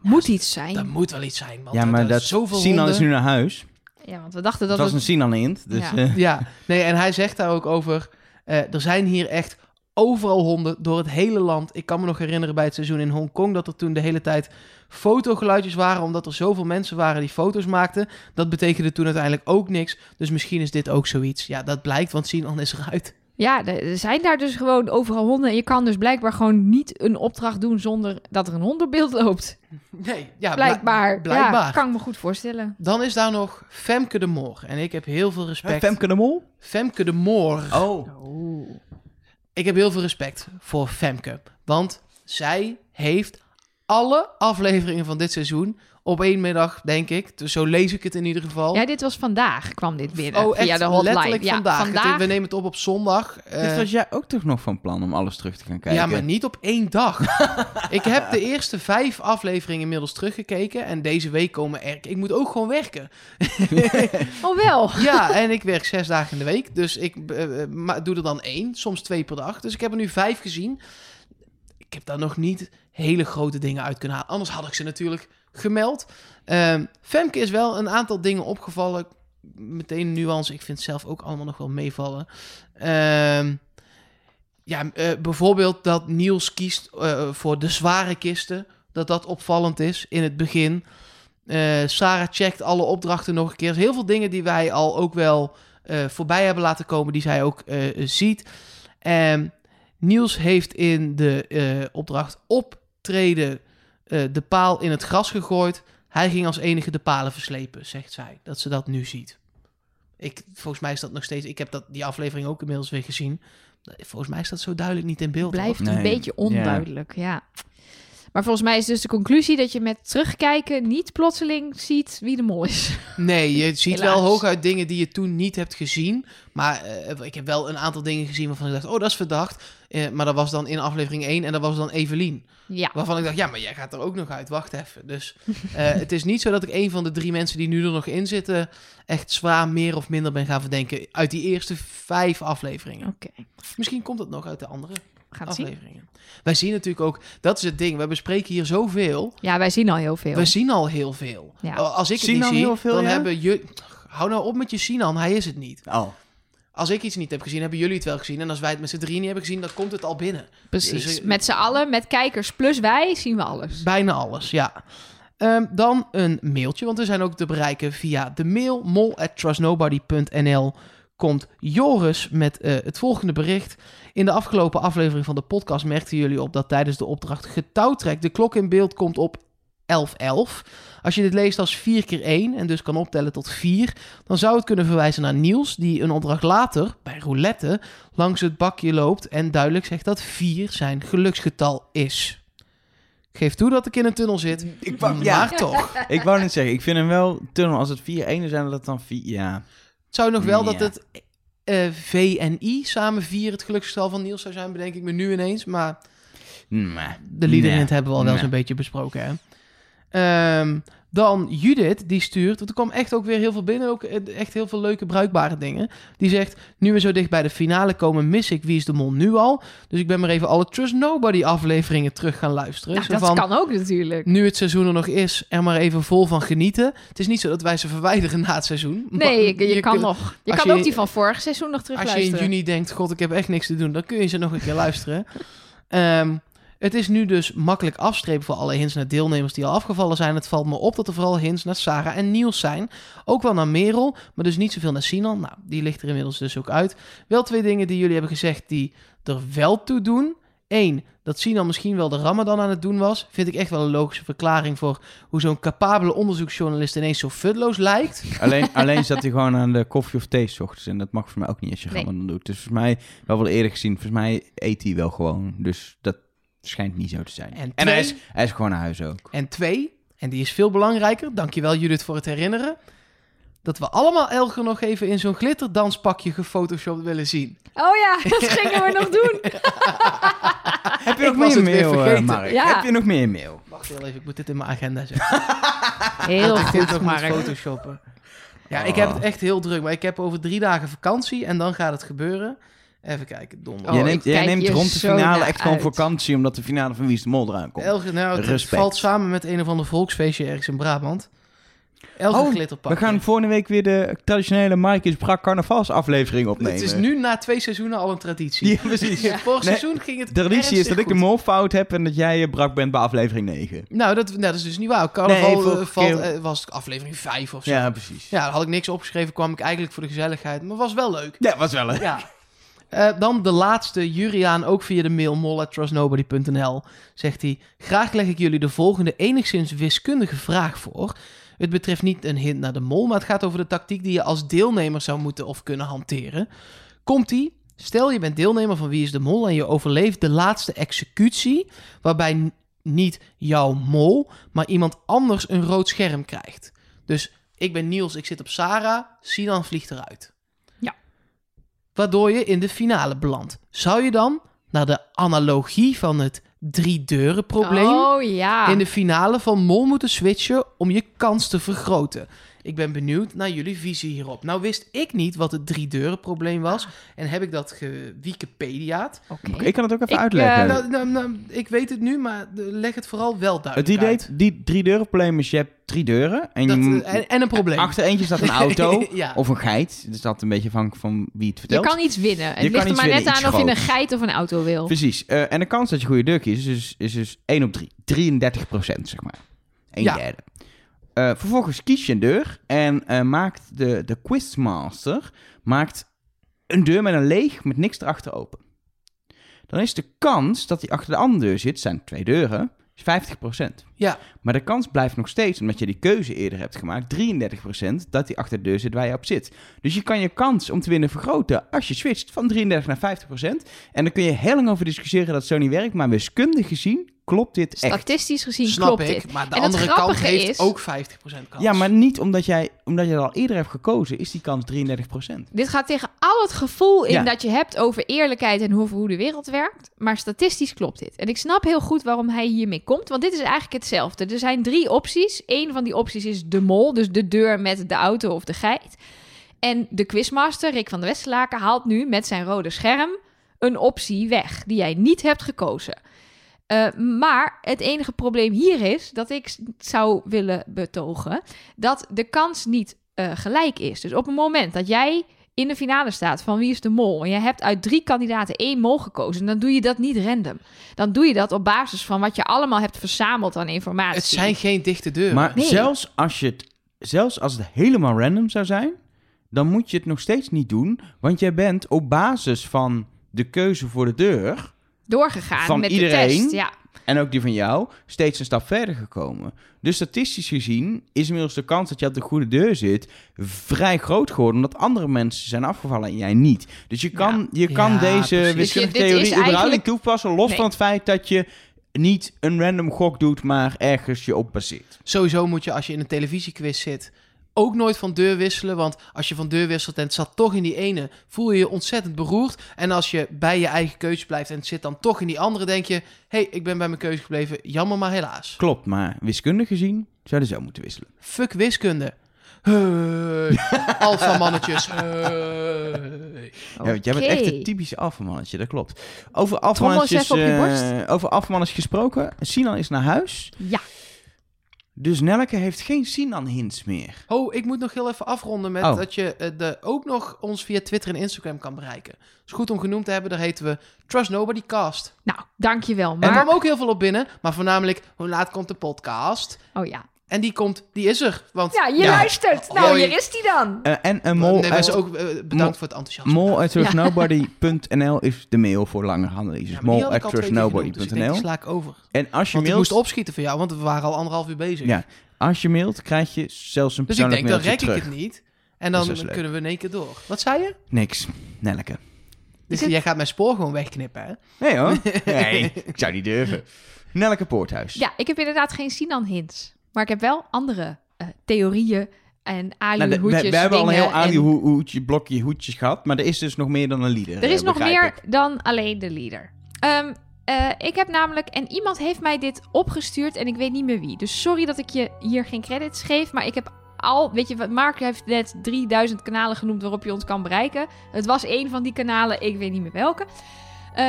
Speaker 3: Moet iets zijn.
Speaker 2: dat moet wel iets zijn. Want
Speaker 1: ja, maar dat
Speaker 2: zoveel
Speaker 1: Sinan
Speaker 2: honden.
Speaker 1: is nu naar huis.
Speaker 3: Ja, want we dachten
Speaker 1: Dat
Speaker 3: dat
Speaker 1: was
Speaker 3: het...
Speaker 1: een Sinan-int. Dus,
Speaker 3: Ja.
Speaker 1: eh,
Speaker 2: Ja, nee, en hij zegt daar ook over, eh, er zijn hier echt overal honden door het hele land. Ik kan me nog herinneren bij het seizoen in Hongkong dat er toen de hele tijd fotogeluidjes waren, omdat er zoveel mensen waren die foto's maakten. Dat betekende toen uiteindelijk ook niks. Dus misschien is dit ook zoiets. Ja, dat blijkt, want Sinan is eruit.
Speaker 3: Ja, er zijn daar dus gewoon overal honden. En je kan dus blijkbaar gewoon niet een opdracht doen zonder dat er een hond door beeld loopt.
Speaker 2: Nee, ja,
Speaker 3: Blijkbaar.
Speaker 2: blijkbaar.
Speaker 3: Ja, kan ik me goed voorstellen.
Speaker 2: Dan is daar nog Femke de Moor. En ik heb heel veel respect.
Speaker 1: Femke de Mol?
Speaker 2: Femke de Moor.
Speaker 1: Oh.
Speaker 2: Ik heb heel veel respect voor Femke. Want zij heeft alle afleveringen van dit seizoen op één middag, denk ik. Dus zo lees ik het in ieder geval.
Speaker 3: Ja, dit was vandaag, kwam dit binnen.
Speaker 2: oh, echt
Speaker 3: via de hotline.
Speaker 2: letterlijk
Speaker 3: ja,
Speaker 2: vandaag.
Speaker 3: vandaag.
Speaker 2: Het- we nemen het op op zondag.
Speaker 1: Dit
Speaker 2: Eh,
Speaker 1: was jij ook toch nog van plan om alles terug te gaan kijken?
Speaker 2: ja, maar niet op één dag. ik heb de eerste vijf afleveringen inmiddels teruggekeken. En deze week komen er... Ik moet ook gewoon werken.
Speaker 3: Oh wel.
Speaker 2: Ja, en ik werk zes dagen in de week. Dus ik eh, eh, doe er dan één, soms twee per dag. Dus ik heb er nu vijf gezien. Ik heb daar nog niet hele grote dingen uit kunnen halen. Anders had ik ze natuurlijk gemeld. Ehm, Femke is wel een aantal dingen opgevallen. Meteen een nuance. Ik vind het zelf ook allemaal nog wel meevallen. Ehm, ja, eh, bijvoorbeeld dat Niels kiest eh, voor de zware kisten. Dat dat opvallend is in het begin. Eh, Sarah checkt alle opdrachten nog een keer. Heel veel dingen die wij al ook wel voorbij hebben laten komen, die zij ook ziet. En Niels heeft in de opdracht optreden eh, de paal in het gras gegooid. Hij ging als enige de palen verslepen, zegt zij. Dat ze dat nu ziet. Ik, volgens mij is dat nog steeds... Ik heb dat, die aflevering ook inmiddels weer gezien. Volgens mij is dat zo duidelijk niet in beeld.
Speaker 3: Blijft
Speaker 2: hoor.
Speaker 3: een
Speaker 1: Nee,
Speaker 3: beetje onduidelijk, ja. Maar volgens mij is dus de conclusie dat je met terugkijken niet plotseling ziet wie de mol is.
Speaker 2: Nee, je ziet
Speaker 3: Helaas.
Speaker 2: wel hooguit dingen die je toen niet hebt gezien. Maar eh, ik heb wel een aantal dingen gezien waarvan ik dacht, oh, dat is verdacht. Eh, maar dat was dan in aflevering 1 en dat was dan Evelien.
Speaker 3: Ja.
Speaker 2: Waarvan ik dacht, ja, maar jij gaat er ook nog uit. Wacht even. Dus eh, het is niet zo dat ik een van de drie mensen die nu er nog in zitten... echt zwaar meer of minder ben gaan verdenken uit die eerste vijf afleveringen.
Speaker 3: Oké,
Speaker 2: Misschien komt het nog uit de andere
Speaker 3: gaan het zien.
Speaker 2: afleveringen. Wij zien natuurlijk ook, dat is het ding, we bespreken hier zoveel.
Speaker 3: Ja, wij zien al heel veel.
Speaker 2: We zien al heel veel.
Speaker 3: Ja.
Speaker 2: Als ik het niet
Speaker 1: al
Speaker 2: zie,
Speaker 1: heel veel,
Speaker 2: dan
Speaker 1: ja?
Speaker 2: hebben je... Hou nou op met je Sinan, hij is het niet.
Speaker 1: Oh.
Speaker 2: Als ik iets niet heb gezien, hebben jullie het wel gezien. En als wij het met z'n drieën niet hebben gezien, dan komt het al binnen.
Speaker 3: Precies.
Speaker 2: Dus, eh,
Speaker 3: Met z'n allen, met kijkers plus wij, zien we alles.
Speaker 2: Bijna alles, ja. Ehm, dan een mailtje, want we zijn ook te bereiken via de mail mol@trustnobody.nl. Komt Joris met eh, het volgende bericht. In de afgelopen aflevering van de podcast merkten jullie op dat tijdens de opdracht getouwtrek de klok in beeld komt op 1111. Als je dit leest als 4 keer 1 en dus kan optellen tot 4, dan zou het kunnen verwijzen naar Niels, die een opdracht later, bij roulette, langs het bakje loopt en duidelijk zegt dat 4 zijn geluksgetal is. Ik geef toe dat ik in een tunnel zit,
Speaker 1: Ik wou,
Speaker 2: maar
Speaker 1: ja,
Speaker 2: toch.
Speaker 1: ik wou net zeggen, ik vind hem wel tunnel. Als het 4-1 zijn, dat het dan 4... Ja.
Speaker 2: Het zou nog wel dat het eh, V en I samen 4 het geluksgetal van Niels zou zijn, bedenk ik me nu ineens. Maar de liederint
Speaker 1: Nee.
Speaker 2: hebben we al wel
Speaker 1: Nee.
Speaker 2: zo'n beetje besproken, hè. Ehm, dan Judith, die stuurt, want er kwam echt ook weer heel veel binnen, ook eh, echt heel veel leuke bruikbare dingen. Die zegt, nu we zo dicht bij de finale komen, mis ik Wie is de Mol nu al. Dus ik ben maar even alle Trust Nobody afleveringen terug gaan luisteren. Zo
Speaker 3: dat
Speaker 2: van,
Speaker 3: kan ook natuurlijk.
Speaker 2: nu het seizoen er nog is, er maar even vol van genieten. Het is niet zo dat wij ze verwijderen na het seizoen.
Speaker 3: Nee, je, je kan
Speaker 2: kunt-
Speaker 3: nog. Je kan
Speaker 2: je-
Speaker 3: ook die van vorig seizoen nog terug
Speaker 2: als je in juni denkt, god, ik heb echt niks te doen, dan kun je ze nog een keer luisteren. Ehm, het is nu dus makkelijk afstrepen voor alle hints naar deelnemers die al afgevallen zijn. Het valt me op dat er vooral hints naar Sarah en Niels zijn. Ook wel naar Merel, maar dus niet zoveel naar Sinan. Nou, die ligt er inmiddels dus ook uit. Wel twee dingen die jullie hebben gezegd die er wel toe doen. Eén, dat Sinan misschien wel de Ramadan aan het doen was. Vind ik echt wel een logische verklaring voor hoe zo'n capabele onderzoeksjournalist ineens zo futloos lijkt.
Speaker 1: alleen, alleen zat hij gewoon aan de koffie of thee 's ochtends. En dat mag voor mij ook niet als je
Speaker 3: Nee.
Speaker 1: Ramadan doet. Dus volgens mij, wel wel eerder gezien, volgens mij eet hij wel gewoon. Dus dat schijnt niet zo te zijn.
Speaker 2: En
Speaker 1: En, hij,
Speaker 2: twee-
Speaker 1: is, hij is gewoon naar huis ook.
Speaker 2: En twee, en die is veel belangrijker, dankjewel Judith voor het herinneren, dat we allemaal Elger nog even in zo'n glitterdanspakje gefotoshopt willen zien.
Speaker 3: Oh ja, dat gingen we nog doen.
Speaker 1: Heb je
Speaker 2: Ik
Speaker 1: nog meer mail, eh,
Speaker 2: vergeten.
Speaker 1: Mark?
Speaker 3: Ja.
Speaker 1: Heb je nog meer mail?
Speaker 2: Wacht heel even, ik moet dit in mijn agenda zetten.
Speaker 3: Heel
Speaker 2: dat ik dit
Speaker 3: goed, Mark.
Speaker 2: photoshoppen. Ja, ik heb het echt heel druk, maar ik heb over drie dagen vakantie en dan gaat het gebeuren. Even kijken, donderdag.
Speaker 3: Oh,
Speaker 1: jij
Speaker 3: ik
Speaker 1: neemt, jij neemt rond de finale echt gewoon
Speaker 3: uit.
Speaker 1: vakantie, omdat de finale van Wie is de Mol eraan komt.
Speaker 2: Elger, nou, het
Speaker 1: Respect.
Speaker 2: valt samen met een of ander volksfeestje ergens in Brabant. Elke
Speaker 1: Oh,
Speaker 2: glitterpak.
Speaker 1: We gaan volgende week weer de traditionele Marcus Brak carnavalsaflevering opnemen.
Speaker 2: Het is nu na twee seizoenen al een traditie.
Speaker 1: Ja, precies.
Speaker 2: Vorig
Speaker 1: Nee,
Speaker 2: seizoen ging het
Speaker 1: De traditie is dat ik de mol fout heb en dat jij eh, Brak bent bij aflevering 9.
Speaker 2: Nou, dat, nou, dat is dus niet waar. Carnaval
Speaker 1: Nee,
Speaker 2: eh, valt,
Speaker 1: keer-
Speaker 2: eh, was aflevering 5 of zo.
Speaker 1: Ja, precies.
Speaker 2: Ja, daar had ik niks opgeschreven. Kwam ik eigenlijk voor de gezelligheid. Maar was wel leuk.
Speaker 1: Ja, was wel hè.
Speaker 2: Ja. Eh, dan de laatste, Juriaan, ook via de mail mol@trustnobody.nl, zegt hij... Graag leg ik jullie de volgende enigszins wiskundige vraag voor. Het betreft niet een hint naar de mol, maar het gaat over de tactiek die je als deelnemer zou moeten of kunnen hanteren. Komt-ie? Stel je bent deelnemer van Wie is de Mol en je overleeft de laatste executie, waarbij niet jouw mol, maar iemand anders een rood scherm krijgt. Dus ik ben Niels, ik zit op Sarah, Sinan vliegt eruit. Waardoor je in de finale belandt. Zou je dan, naar de analogie van het drie deuren probleem,
Speaker 3: Oh ja.
Speaker 2: in de finale van Mol moeten switchen om je kans te vergroten. Ik ben benieuwd naar jullie visie hierop. Nou wist ik niet wat het drie deuren probleem was. En heb ik dat gewikipedia'd.
Speaker 3: Oké.
Speaker 1: Ik kan het ook even
Speaker 3: Ik,
Speaker 1: uitleggen.
Speaker 3: eh,
Speaker 2: Nou, nou, nou, ik weet het nu, maar leg het vooral wel
Speaker 1: het
Speaker 2: duidelijk
Speaker 1: idee,
Speaker 2: uit.
Speaker 1: die drie deuren probleem is, je hebt drie deuren en,
Speaker 2: Dat,
Speaker 1: je, moet-
Speaker 2: eh, en, en een probleem.
Speaker 1: achter eentje staat een auto
Speaker 2: ja.
Speaker 1: of een geit. Dus dat een beetje afhankelijk van wie het
Speaker 3: je
Speaker 1: vertelt.
Speaker 3: kan iets winnen. Het
Speaker 1: Je kan
Speaker 3: ligt er maar net aan of je een geit of een auto wil.
Speaker 1: Precies. Eh, en de kans dat je goede deur kiest is dus, is dus 1 op 3. 33 procent, zeg maar. Een
Speaker 2: Ja.
Speaker 1: derde. Eh, vervolgens kies je een deur en eh, maakt de, de quizmaster maakt een deur met een leeg, met niks erachter open. Dan is de kans dat hij achter de andere deur zit, zijn twee deuren, is 50 procent.
Speaker 2: Ja.
Speaker 1: Maar de kans blijft nog steeds, omdat je die keuze eerder hebt gemaakt, 33 procent, dat hij achter de deur zit waar je op zit. Dus je kan je kans om te winnen vergroten als je switcht van 33 naar 50 procent. En dan kun je heel lang over discussiëren dat het zo niet werkt, maar wiskundig gezien klopt dit echt.
Speaker 3: Statistisch gezien
Speaker 2: Snap
Speaker 3: klopt
Speaker 2: ik,
Speaker 3: dit.
Speaker 2: maar de
Speaker 3: En
Speaker 2: andere kant
Speaker 3: is-
Speaker 2: ook 50% kans.
Speaker 1: Ja, maar niet omdat jij, omdat je al eerder hebt gekozen, is die kans 33 procent.
Speaker 3: Dit gaat tegen al het gevoel in
Speaker 1: Ja.
Speaker 3: dat je hebt over eerlijkheid en over hoe de wereld werkt. Maar statistisch klopt dit. En ik snap heel goed waarom hij hiermee komt. Want dit is eigenlijk hetzelfde. Er zijn drie opties. Eén van die opties is de mol. Dus de deur met de auto of de geit. En de quizmaster, Rick van der Westerlaken, haalt nu met zijn rode scherm een optie weg. Die jij niet hebt gekozen. Eh, maar het enige probleem hier is dat ik zou willen betogen dat de kans niet eh, gelijk is. Dus op het moment dat jij in de finale staat van wie is de mol en je hebt uit drie kandidaten één mol gekozen, dan doe je dat niet random. Dan doe je dat op basis van wat je allemaal hebt verzameld aan informatie.
Speaker 2: Het zijn geen dichte deuren.
Speaker 1: Maar
Speaker 3: Nee.
Speaker 1: zelfs, als je het, zelfs als het helemaal random zou zijn, dan moet je het nog steeds niet doen. Want jij bent op basis van de keuze voor de deur,
Speaker 3: doorgegaan
Speaker 1: van
Speaker 3: met
Speaker 1: iedereen?
Speaker 3: de test. Ja.
Speaker 1: en ook die van jou, steeds een stap verder gekomen. Dus statistisch gezien is inmiddels de kans dat je op de goede deur zit vrij groot geworden, omdat andere mensen zijn afgevallen en jij niet. Dus je kan, je kan
Speaker 2: Ja,
Speaker 1: deze wiskundige
Speaker 3: Dus is
Speaker 1: theorie überhaupt
Speaker 3: eigenlijk-
Speaker 1: niet toepassen, los
Speaker 3: Nee.
Speaker 1: van het feit dat je niet een random gok doet, maar ergens je op baseert.
Speaker 2: Sowieso moet je als je in een televisiequiz zit ook nooit van deur wisselen. Want als je van deur wisselt en het zat toch in die ene, voel je je ontzettend beroerd. En als je bij je eigen keuze blijft en het zit dan toch in die andere, denk je... hé, hey, ik ben bij mijn keuze gebleven. Jammer, maar helaas.
Speaker 1: Klopt, maar wiskundig gezien zou je zo moeten wisselen.
Speaker 2: Fuck wiskunde. Hey, alpha mannetjes. Hey.
Speaker 1: Ja, jij bent echt een typische alfamannetje, dat klopt. Over alfamannetjes, eh, over gesproken. Sinan is naar huis.
Speaker 3: ja.
Speaker 1: Dus Nelke heeft geen Sinan-hints meer.
Speaker 2: Oh, ik moet nog heel even afronden met
Speaker 1: Oh.
Speaker 2: dat je eh, de, ook nog ons via Twitter en Instagram kan bereiken. is goed om genoemd te hebben, daar heten we Trust Nobody Cast.
Speaker 3: Nou, dankjewel.
Speaker 2: Er
Speaker 3: Maar...
Speaker 2: kwam ook heel veel op binnen, maar voornamelijk hoe laat komt de podcast?
Speaker 3: Oh ja.
Speaker 2: En die komt, die is er. Want
Speaker 3: Ja, je
Speaker 1: Ja.
Speaker 3: luistert. Nou,
Speaker 2: Hoi.
Speaker 3: hier is die dan.
Speaker 1: Eh, en een mol
Speaker 2: nee,
Speaker 1: uit,
Speaker 2: ook eh, bedankt
Speaker 1: Mol-
Speaker 2: voor het enthousiasme.
Speaker 1: mol uit trustnobody.nl is de mail voor langere analyses.
Speaker 2: Ja,
Speaker 1: mol
Speaker 2: genoemd, dus ik sla over.
Speaker 1: En als je
Speaker 2: Want ik
Speaker 1: mailt,
Speaker 2: moest opschieten voor jou, want we waren al anderhalf uur bezig.
Speaker 1: Ja, als je mailt, krijg je zelfs een
Speaker 2: Dus ik
Speaker 1: persoonlijk
Speaker 2: denk, dan
Speaker 1: mailtje
Speaker 2: rek ik het niet. En dan
Speaker 1: dus
Speaker 2: kunnen we in één keer door. Wat zei je?
Speaker 1: Niks. Nelke.
Speaker 2: Dus jij gaat mijn spoor gewoon wegknippen, hè?
Speaker 1: Nee hoor. Nee, ik zou niet durven. Nelke Poorthuis.
Speaker 3: Ja, ik heb inderdaad geen Sinan-hints. Maar ik heb wel andere eh, theorieën en
Speaker 1: Nou,
Speaker 3: alihoedjes,
Speaker 1: we, we hebben al een heel
Speaker 3: dingen en-
Speaker 1: alihoedje, blokje hoedjes gehad, maar er is dus nog meer dan een leader.
Speaker 3: Er is
Speaker 1: eh,
Speaker 3: nog meer
Speaker 1: ik.
Speaker 3: dan alleen de leader. Ehm, eh, ik heb namelijk, en iemand heeft mij dit opgestuurd en ik weet niet meer wie. Dus sorry dat ik je hier geen credits geef, maar ik heb al, weet je wat, Mark heeft net 3000 kanalen genoemd waarop je ons kan bereiken. Het was één van die kanalen, ik weet niet meer welke.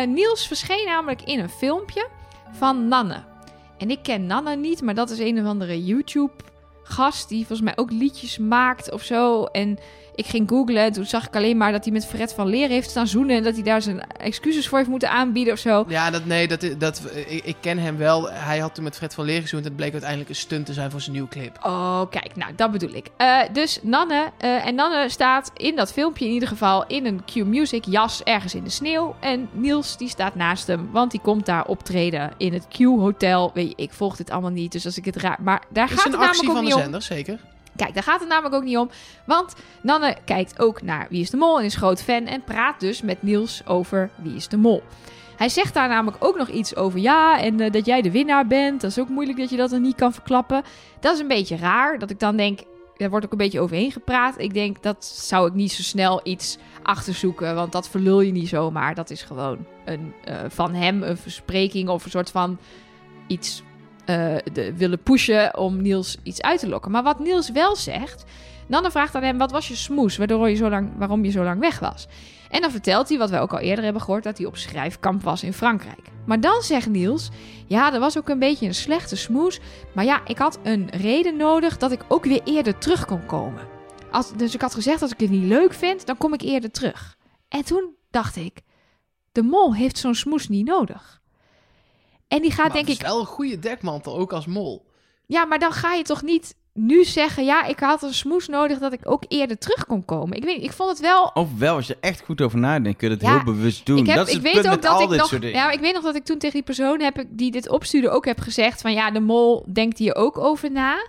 Speaker 3: Niels verscheen namelijk in een filmpje van Nanne. En ik ken Nanne niet, maar dat is een of andere YouTube gast die volgens mij ook liedjes maakt of zo. En ik ging googlen en toen zag ik alleen maar dat hij met Fred van Leer heeft staan zoenen. En dat hij daar zijn excuses voor heeft moeten aanbieden of zo.
Speaker 2: Ja, dat, nee, dat, dat, ik, ik ken hem wel. Hij had toen met Fred van Leer gezoend. En het bleek uiteindelijk een stunt te zijn voor zijn nieuwe clip.
Speaker 3: Oh, kijk, nou, dat bedoel ik. Eh, dus Nanne, eh, en Nanne staat in dat filmpje in ieder geval in een Q-Music jas ergens in de sneeuw. En Niels, die staat naast hem, want die komt daar optreden in het Q-hotel. Weet je, ik volg dit allemaal niet, dus als ik het raar... Maar daar
Speaker 2: is
Speaker 3: gaat
Speaker 2: een
Speaker 3: het
Speaker 2: actie
Speaker 3: namelijk
Speaker 2: van
Speaker 3: ook
Speaker 2: de zender, zeker.
Speaker 3: Kijk, daar gaat het namelijk ook niet om. Want Nanne kijkt ook naar Wie is de Mol en is groot fan en praat dus met Niels over Wie is de Mol. Hij zegt daar namelijk ook nog iets over ja en eh, dat jij de winnaar bent. Dat is ook moeilijk dat je dat dan niet kan verklappen. Dat is een beetje raar, dat ik dan denk, er wordt ook een beetje overheen gepraat. Ik denk, dat zou ik niet zo snel iets achterzoeken, want dat verlul je niet zomaar. Dat is gewoon een, eh, van hem een verspreking of een soort van iets eh, de, willen pushen om Niels iets uit te lokken. Maar wat Niels wel zegt, Nanne vraagt aan hem, wat was je smoes, waardoor je zo lang, waarom je zo lang weg was? En dan vertelt hij, wat wij ook al eerder hebben gehoord, dat hij op schrijfkamp was in Frankrijk. Maar dan zegt Niels, ja, er was ook een beetje een slechte smoes, maar ja, ik had een reden nodig dat ik ook weer eerder terug kon komen. Als, dus ik had gezegd, als ik het niet leuk vind, dan kom ik eerder terug. En toen dacht ik, de mol heeft zo'n smoes niet nodig. En die gaat
Speaker 2: Maar
Speaker 3: denk
Speaker 2: het
Speaker 3: ik
Speaker 2: is wel een goede dekmantel, ook als mol.
Speaker 3: ja, maar dan ga je toch niet nu zeggen... ja, ik had een smoes nodig dat ik ook eerder terug kon komen. Ik weet ik vond het wel...
Speaker 1: Of wel, als je echt goed over nadenkt, kun je het
Speaker 3: Ja,
Speaker 1: heel bewust doen.
Speaker 3: ik, heb,
Speaker 1: dat is
Speaker 3: ik
Speaker 1: het
Speaker 3: weet
Speaker 1: punt
Speaker 3: ook
Speaker 1: met
Speaker 3: dat
Speaker 1: al
Speaker 3: ik
Speaker 1: dit
Speaker 3: nog...
Speaker 1: soort dingen.
Speaker 3: Ja, maar ik weet nog dat ik toen tegen die persoon heb ik, die dit opstuurde ook heb gezegd... van ja, de mol denkt hier ook over na.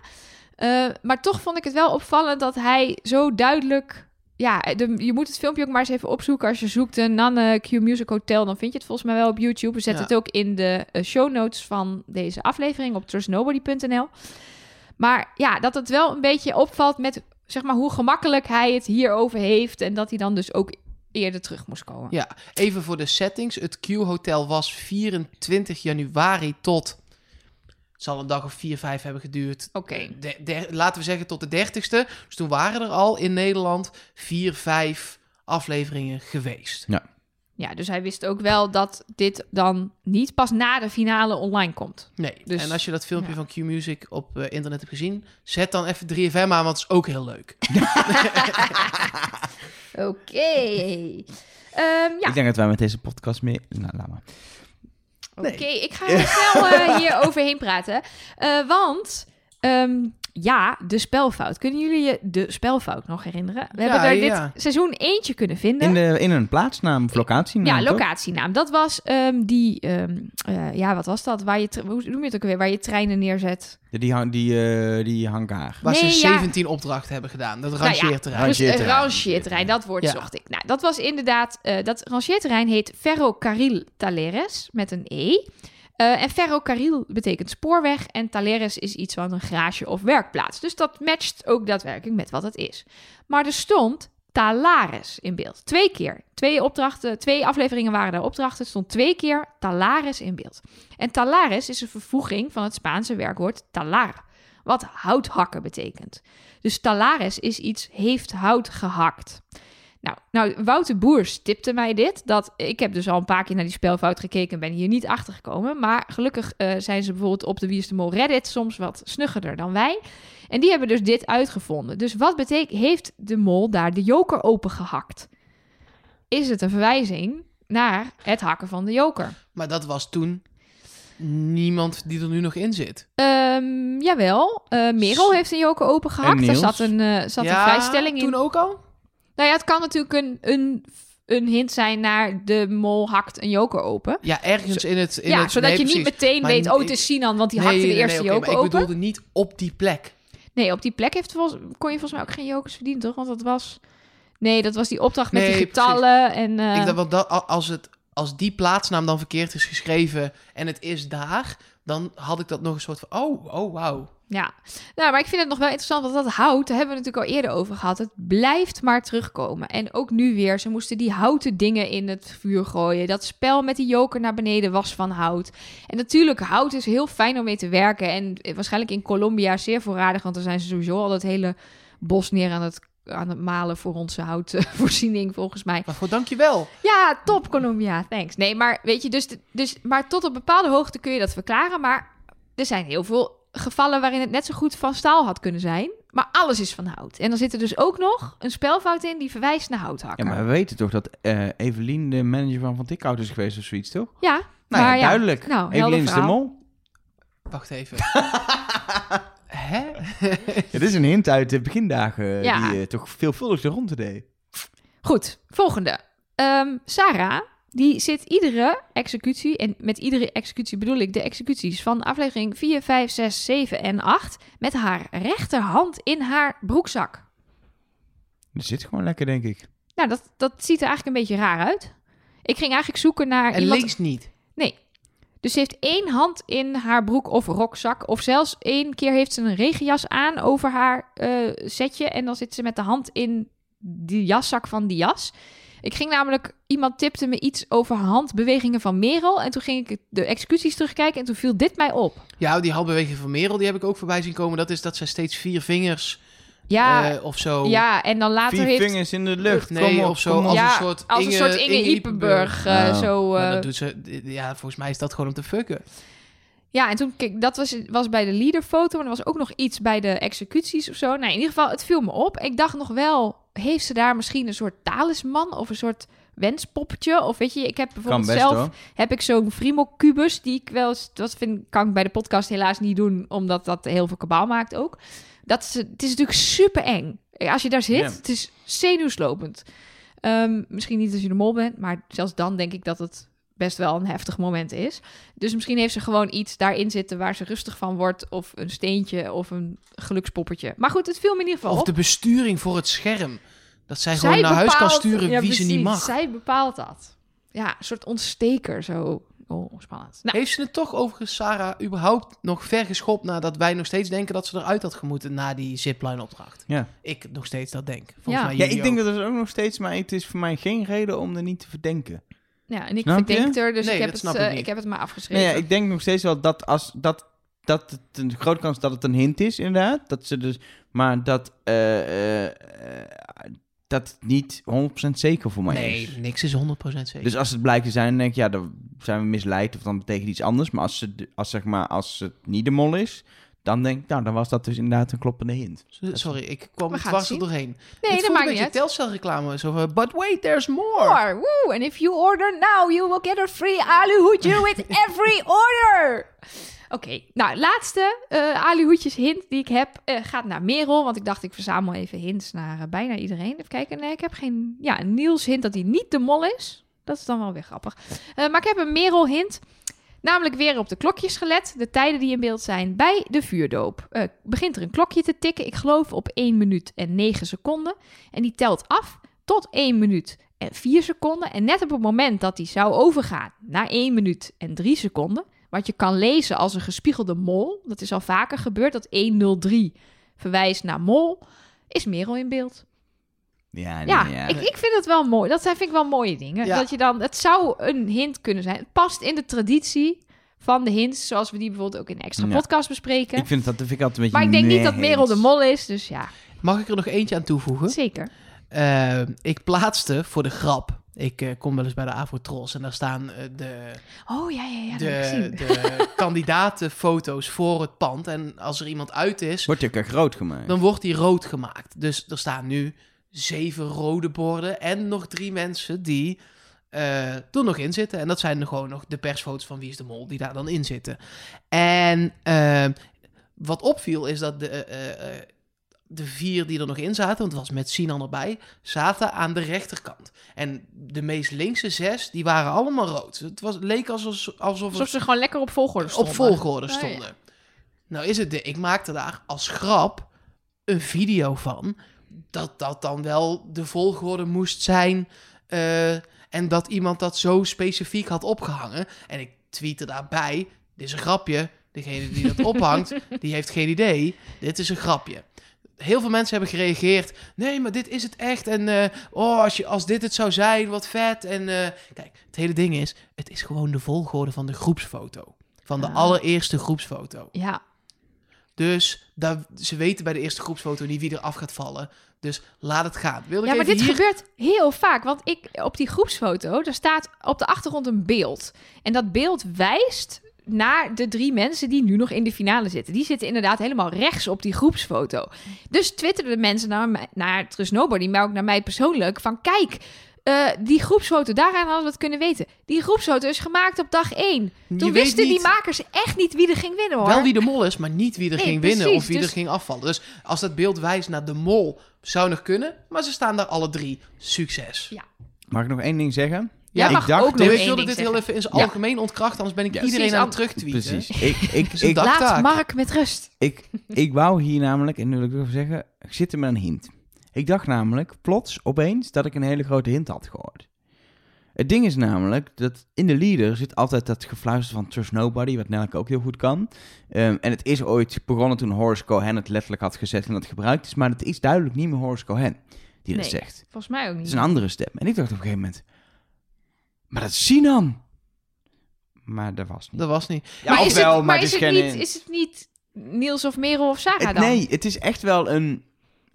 Speaker 3: Eh, maar toch vond ik het wel opvallend dat hij zo duidelijk... Ja, de, je moet het filmpje ook maar eens even opzoeken. Als je zoekt een Nanne Q Music Hotel, dan vind je het volgens mij wel op YouTube. We zetten
Speaker 2: Ja.
Speaker 3: het ook in de eh, show notes van deze aflevering op trustnobody.nl. Maar ja, dat het wel een beetje opvalt met zeg maar hoe gemakkelijk hij het hierover heeft. En dat hij dan dus ook eerder terug moest komen.
Speaker 2: Ja, even voor de settings. Het Q-hotel was 24 januari tot... Het zal een dag of 4, 5 hebben geduurd.
Speaker 3: Oké.
Speaker 2: De- de- laten we zeggen tot de 30ste. Dus toen waren er al in Nederland 4, 5 afleveringen geweest.
Speaker 3: Ja, dus hij wist ook wel dat dit dan niet pas na de finale online komt.
Speaker 2: Nee,
Speaker 3: Dus-
Speaker 2: en als je dat filmpje
Speaker 3: ja.
Speaker 2: van Q-Music op eh, internet hebt gezien... zet dan even 3FM aan, want het is ook heel leuk.
Speaker 3: Oké. Ehm, ja,
Speaker 1: Ik denk dat wij met deze podcast meer... Nou, laat maar.
Speaker 3: Oké. Ik ga heel snel eh, hier overheen praten. Eh, want, ehm, ja, de spelfout. Kunnen jullie je de spelfout nog herinneren? We
Speaker 2: Ja,
Speaker 3: hebben er
Speaker 2: ja.
Speaker 3: dit seizoen eentje kunnen vinden.
Speaker 1: In, de, in een plaatsnaam of locatienaam,
Speaker 3: Ja,
Speaker 1: toch?
Speaker 3: locatienaam. Dat was ehm, die, ehm, eh, ja, wat was dat? Waar je, hoe noem je het ook weer? Waar je treinen neerzet.
Speaker 1: Ja, Die, hang- die, eh, die hangar.
Speaker 2: Waar
Speaker 3: Nee,
Speaker 2: ze
Speaker 3: ja.
Speaker 2: 17 opdrachten hebben gedaan. Dat
Speaker 3: Nou ja,
Speaker 2: rangeerterrein.
Speaker 3: Dus
Speaker 1: Rangeerterrein.
Speaker 3: rangeerterrein, dat woord
Speaker 2: Ja.
Speaker 3: zocht ik. Nou, dat was inderdaad, eh, dat rangeerterrein heet Ferrocarril Taleres met een E. Eh, en ferrocarril betekent spoorweg en Taleres is iets van een garage of werkplaats. Dus dat matcht ook daadwerkelijk met wat het is. Maar er stond Talares in beeld. Twee keer. Twee opdrachten, twee afleveringen waren daar opdrachten. Er stond twee keer Talares in beeld. En Talares is een vervoeging van het Spaanse werkwoord talar, wat houthakken betekent. Dus Talares is iets heeft hout gehakt. Nou, nou, Wouter Boers tipte mij dit. Dat, ik heb dus al een paar keer naar die spelfout gekeken en ben hier niet achter gekomen. Maar gelukkig eh, zijn ze bijvoorbeeld op de Wie is de Mol Reddit soms wat snuggerder dan wij. En die hebben dus dit uitgevonden. Dus wat betekent, heeft de mol daar de joker opengehakt? Is het een verwijzing naar het hakken van de joker?
Speaker 2: Maar dat was toen niemand die er nu nog in zit.
Speaker 3: Ehm, jawel, eh Merel heeft een joker opengehakt.
Speaker 1: En
Speaker 3: Er zat een, eh, zat een vrijstelling in.
Speaker 2: toen ook al?
Speaker 3: Nou ja, het kan natuurlijk een, een, een hint zijn naar de mol hakt een joker open.
Speaker 2: Ja, ergens in het... In
Speaker 3: ja,
Speaker 2: het,
Speaker 3: zodat
Speaker 2: nee,
Speaker 3: je niet
Speaker 2: precies.
Speaker 3: meteen
Speaker 2: Maar
Speaker 3: weet, oh, het is Sinan, want die
Speaker 2: Nee,
Speaker 3: hakte de
Speaker 2: nee,
Speaker 3: eerste joker
Speaker 2: maar ik
Speaker 3: open.
Speaker 2: bedoelde niet op die plek.
Speaker 3: Nee, op die plek heeft volgens, kon je volgens mij ook geen jokers verdienen, toch? Want dat was... Nee, dat was die opdracht met die getallen en... eh,
Speaker 2: Ik dacht, want dat, als, het, als die plaatsnaam dan verkeerd is geschreven en het is daar, dan had ik dat nog een soort van, oh, oh, wauw.
Speaker 3: Ja, nou, maar ik vind het nog wel interessant, want dat hout, daar hebben we natuurlijk al eerder over gehad. Het blijft maar terugkomen. En ook nu weer, ze moesten die houten dingen in het vuur gooien. Dat spel met die joker naar beneden was van hout. En natuurlijk, hout is heel fijn om mee te werken. En waarschijnlijk in Colombia zeer voorradig, want daar zijn ze sowieso al dat hele bos neer aan het, aan het malen voor onze houtvoorziening, volgens mij.
Speaker 2: Maar goed, dankjewel.
Speaker 3: Ja, top Colombia, thanks. Nee, maar weet je, dus, dus maar tot op bepaalde hoogte kun je dat verklaren. Maar er zijn heel veel gevallen waarin het net zo goed van staal had kunnen zijn. Maar alles is van hout. En dan zit er dus ook nog een spelfout in die verwijst naar
Speaker 1: Ja,
Speaker 3: houthakker.
Speaker 1: maar we weten toch dat eh Evelien de manager van Van Tikhout is geweest of zoiets, toch?
Speaker 3: Ja,
Speaker 1: Nou
Speaker 3: maar
Speaker 1: ja,
Speaker 3: ja,
Speaker 1: duidelijk.
Speaker 3: nou,
Speaker 1: Evelien is de mol.
Speaker 2: Wacht even. Hè?
Speaker 1: Het is een hint uit de begindagen
Speaker 3: Ja.
Speaker 1: die je toch veelvuldig de ronde deed.
Speaker 3: Goed, volgende. Ehm, Sarah, die zit iedere executie, en met iedere executie bedoel ik de executies van aflevering 4, 5, 6, 7 en 8, met haar rechterhand in haar broekzak.
Speaker 1: Dat zit gewoon lekker, denk ik.
Speaker 3: Nou, dat, dat ziet er eigenlijk een beetje raar uit. Ik ging eigenlijk zoeken naar
Speaker 2: En
Speaker 3: iemand...
Speaker 2: links niet.
Speaker 3: Nee. Dus ze heeft één hand in haar broek of rokzak. Of zelfs één keer heeft ze een regenjas aan over haar eh, setje. En dan zit ze met de hand in die jaszak van die jas. Ik ging namelijk... Iemand tipte me iets over handbewegingen van Merel. En toen ging ik de executies terugkijken. En toen viel dit mij op.
Speaker 2: Ja, die handbeweging van Merel, die heb ik ook voorbij zien komen. Dat is dat zij steeds vier vingers
Speaker 3: Ja,
Speaker 2: eh, of zo...
Speaker 3: ja en dan later
Speaker 1: Vier
Speaker 3: heeft...
Speaker 1: vingers in de lucht.
Speaker 2: Nee,
Speaker 1: kom op,
Speaker 2: of zo. Als
Speaker 3: ja,
Speaker 2: een soort
Speaker 3: als een soort Inge, eh, zo,
Speaker 2: Maar
Speaker 3: eh,
Speaker 2: dat doet ze... Ja, volgens mij is dat gewoon om te fucken.
Speaker 3: Ja, en toen, kijk, dat was, was bij de leaderfoto, maar er was ook nog iets bij de executies of zo. Nou, in ieder geval, het viel me op. Ik dacht nog wel, heeft ze daar misschien een soort talisman of een soort wenspoppetje? Of weet je, ik heb bijvoorbeeld
Speaker 1: best
Speaker 3: zelf,
Speaker 1: hoor.
Speaker 3: heb ik zo'n Frimo-kubus, die ik wel eens, dat vind, kan ik bij de podcast helaas niet doen, omdat dat heel veel kabaal maakt ook. Dat is, het is natuurlijk super eng. Als je daar zit, het is zenuwslopend. Ehm, misschien niet als je de mol bent, maar zelfs dan denk ik dat het best wel een heftig moment is. Dus misschien heeft ze gewoon iets daarin zitten waar ze rustig van wordt. Of een steentje of een gelukspoppetje. Maar goed, het viel me in ieder geval
Speaker 2: Of
Speaker 3: op.
Speaker 2: de besturing voor het scherm. Dat zij,
Speaker 3: Zij
Speaker 2: gewoon naar huis kan sturen
Speaker 3: ja,
Speaker 2: wie ze niet mag.
Speaker 3: Zij bepaalt dat. Ja, een soort ontsteker zo. Oh, spannend. Nou,
Speaker 2: Heeft ze het toch overigens, Sarah, überhaupt nog ver geschopt nadat wij nog steeds denken dat ze eruit had gemoeten na die zipline-opdracht?
Speaker 1: Ja.
Speaker 2: Ik nog steeds dat denk. Volgens
Speaker 3: Ja.
Speaker 2: mij
Speaker 1: Ja, ik denk dat het ook nog steeds, maar het is voor mij geen reden om er niet te verdenken.
Speaker 3: Ja, en ik
Speaker 1: Snap je?
Speaker 3: verdenk er, dus
Speaker 2: Nee,
Speaker 3: ik, heb
Speaker 2: dat
Speaker 3: het,
Speaker 2: snap ik
Speaker 3: eh,
Speaker 2: niet.
Speaker 3: ik heb het maar
Speaker 1: Nee,
Speaker 3: afgeschreven.
Speaker 1: ja, ik denk nog steeds wel dat als dat dat het een grote kans dat het een hint is, inderdaad. Dat ze dus, maar dat eh, eh, eh, dat het niet 100% zeker voor mij
Speaker 2: Nee,
Speaker 1: is.
Speaker 2: niks is 100% zeker.
Speaker 1: Dus als het blijkt te zijn, dan denk ik, ja, dan zijn we misleid of dan betekent iets anders. Maar als, ze, de- als, zeg maar, als het niet de mol is, dan denk ik, nou, dan was dat dus inderdaad een kloppende hint.
Speaker 2: Sorry, ik kwam dwars er doorheen.
Speaker 3: nee,
Speaker 2: het
Speaker 3: dat maakt
Speaker 2: een
Speaker 3: niet
Speaker 2: beetje
Speaker 3: uit.
Speaker 2: Telcel-reclame. Zo van, but wait, there's more.
Speaker 3: More, woo. And if you order now, you will get a free aluhoedje with every order. Oké, nou, laatste uh, aluhoedjes hint die ik heb eh, gaat naar Merel. Want ik dacht, ik verzamel even hints naar eh, bijna iedereen. Even kijken, nee, ik heb geen... Ja, een Niels hint dat hij niet de mol is. Dat is dan wel weer grappig. Eh, maar ik heb een Merel hint. Namelijk weer op de klokjes gelet. De tijden die in beeld zijn bij de vuurdoop. Eh, begint er een klokje te tikken. Ik geloof op 1 minuut en 9 seconden. En die telt af tot 1 minuut en 4 seconden. En net op het moment dat die zou overgaan naar 1 minuut en 3 seconden. Wat je kan lezen als een gespiegelde mol. Dat is al vaker gebeurd. Dat 103 verwijst naar mol. Is Merel in beeld.
Speaker 1: Ja, nee,
Speaker 3: Ja,
Speaker 1: ja.
Speaker 3: Ik, ik vind het wel mooi. Dat zijn vind ik wel mooie dingen.
Speaker 2: Ja.
Speaker 3: Dat je dan, het zou een hint kunnen zijn. Het past in de traditie van de hints, zoals we die bijvoorbeeld ook in een extra
Speaker 1: Ja.
Speaker 3: podcast bespreken.
Speaker 1: Ik vind dat, dat vind ik altijd een beetje
Speaker 3: maar ik denk niet dat Merel de mol is, dus ja,
Speaker 2: Mag ik er nog eentje aan toevoegen?
Speaker 3: zeker.
Speaker 2: Eh, ik plaatste voor de grap. Ik eh, kom wel eens bij de Avotros en daar staan eh, de,
Speaker 3: Oh ja, ja, ja, dat heb ik
Speaker 2: de,
Speaker 3: gezien.
Speaker 2: de kandidatenfoto's voor het pand. En als er iemand uit is,
Speaker 1: Wordt je ook groot gemaakt.
Speaker 2: dan wordt die rood gemaakt. Dus er staan nu zeven rode borden en nog drie mensen die eh, er nog in zitten. En dat zijn er gewoon nog de persfoto's van Wie is de Mol die daar dan in zitten. En eh, wat opviel is dat de, eh, eh, de vier die er nog in zaten, want het was met Sinan erbij, zaten aan de rechterkant. En de meest linkse zes, die waren allemaal rood. Het was, leek alsof, alsof
Speaker 3: Alsof ze gewoon lekker op volgorde
Speaker 2: op
Speaker 3: stonden.
Speaker 2: volgorde
Speaker 3: Oh,
Speaker 2: stonden. Nou is het de, ik maakte daar als grap een video van dat dat dan wel de volgorde moest zijn eh, en dat iemand dat zo specifiek had opgehangen. En ik tweette daarbij, dit is een grapje, degene die dat ophangt, die heeft geen idee, dit is een grapje. Heel veel mensen hebben gereageerd. Nee, maar dit is het echt. En eh, oh, als, je, als dit het zou zijn, wat vet. En eh, kijk, het hele ding is: het is gewoon de volgorde van de groepsfoto. Van de
Speaker 3: Ah.
Speaker 2: allereerste groepsfoto.
Speaker 3: Ja,
Speaker 2: Dus daar, ze weten bij de eerste groepsfoto niet wie er af gaat vallen. Dus laat het gaan. Wil ik
Speaker 3: ja maar dit
Speaker 2: hier...
Speaker 3: gebeurt heel vaak. Want ik, op die groepsfoto, daar staat op de achtergrond een beeld. En dat beeld wijst naar de drie mensen die nu nog in de finale zitten. Die zitten inderdaad helemaal rechts op die groepsfoto. Dus twitterden mensen naar, mij- naar Trust Nobody, maar ook naar mij persoonlijk, van kijk... eh, die groepsfoto, daaraan hadden we het kunnen weten. Die groepsfoto is gemaakt op dag 1.
Speaker 2: Je
Speaker 3: Toen wisten die makers echt niet wie er ging winnen, hoor.
Speaker 2: Wel wie de mol is, maar niet wie er
Speaker 3: Nee,
Speaker 2: ging winnen of wie
Speaker 3: dus-
Speaker 2: er ging afvallen. Dus als dat beeld wijst naar de mol, zou nog kunnen. Maar ze staan daar alle drie. Succes.
Speaker 3: Ja.
Speaker 1: Mag ik nog één ding zeggen?
Speaker 3: Jij
Speaker 1: ik
Speaker 3: mag
Speaker 1: dacht-
Speaker 3: ook nog
Speaker 2: ik wilde dit
Speaker 3: zeggen.
Speaker 2: heel even in zijn
Speaker 1: Ja.
Speaker 2: algemeen ontkrachten, anders ben ik
Speaker 1: Ja.
Speaker 2: iedereen
Speaker 3: Precies,
Speaker 2: aan het terugtweeten.
Speaker 1: Precies. Ik, ik, ik,
Speaker 3: Laat. Mark met rust.
Speaker 1: ik, ik wou hier namelijk, en nu wil ik het even zeggen, ik zit er met een hint. Ik dacht namelijk plots opeens dat ik een hele grote hint had gehoord. Het ding is namelijk dat in de leader zit altijd dat gefluister van Trust Nobody, wat Nelke ook heel goed kan. Ehm, en het is ooit begonnen toen Horace Cohen het letterlijk had gezet en dat gebruikt is, maar het is duidelijk niet meer Horace Cohen die dat
Speaker 3: Nee.
Speaker 1: zegt.
Speaker 3: Volgens mij ook
Speaker 1: Het
Speaker 3: niet.
Speaker 1: is een andere stem. En ik dacht op een gegeven moment, maar dat is Sinan. Maar dat was niet.
Speaker 2: Dat was niet.
Speaker 1: Ja,
Speaker 3: maar is het, maar is, het
Speaker 1: geen...
Speaker 3: niet, is het niet Niels of Merel of Sarah
Speaker 1: Het-
Speaker 3: dan?
Speaker 1: nee, het is echt wel een,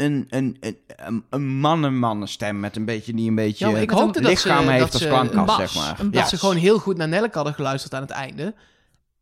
Speaker 1: een, een, een, een, mannen-mannenstem met een beetje die een beetje
Speaker 2: Ja, ik hoopte dat
Speaker 1: lichaam
Speaker 2: ze-
Speaker 1: heeft
Speaker 2: dat
Speaker 1: als
Speaker 2: ze
Speaker 1: klankas,
Speaker 3: een bas,
Speaker 1: zeg maar.
Speaker 2: Dat
Speaker 1: Ja.
Speaker 2: ze gewoon heel goed naar Nelleke hadden geluisterd aan het einde.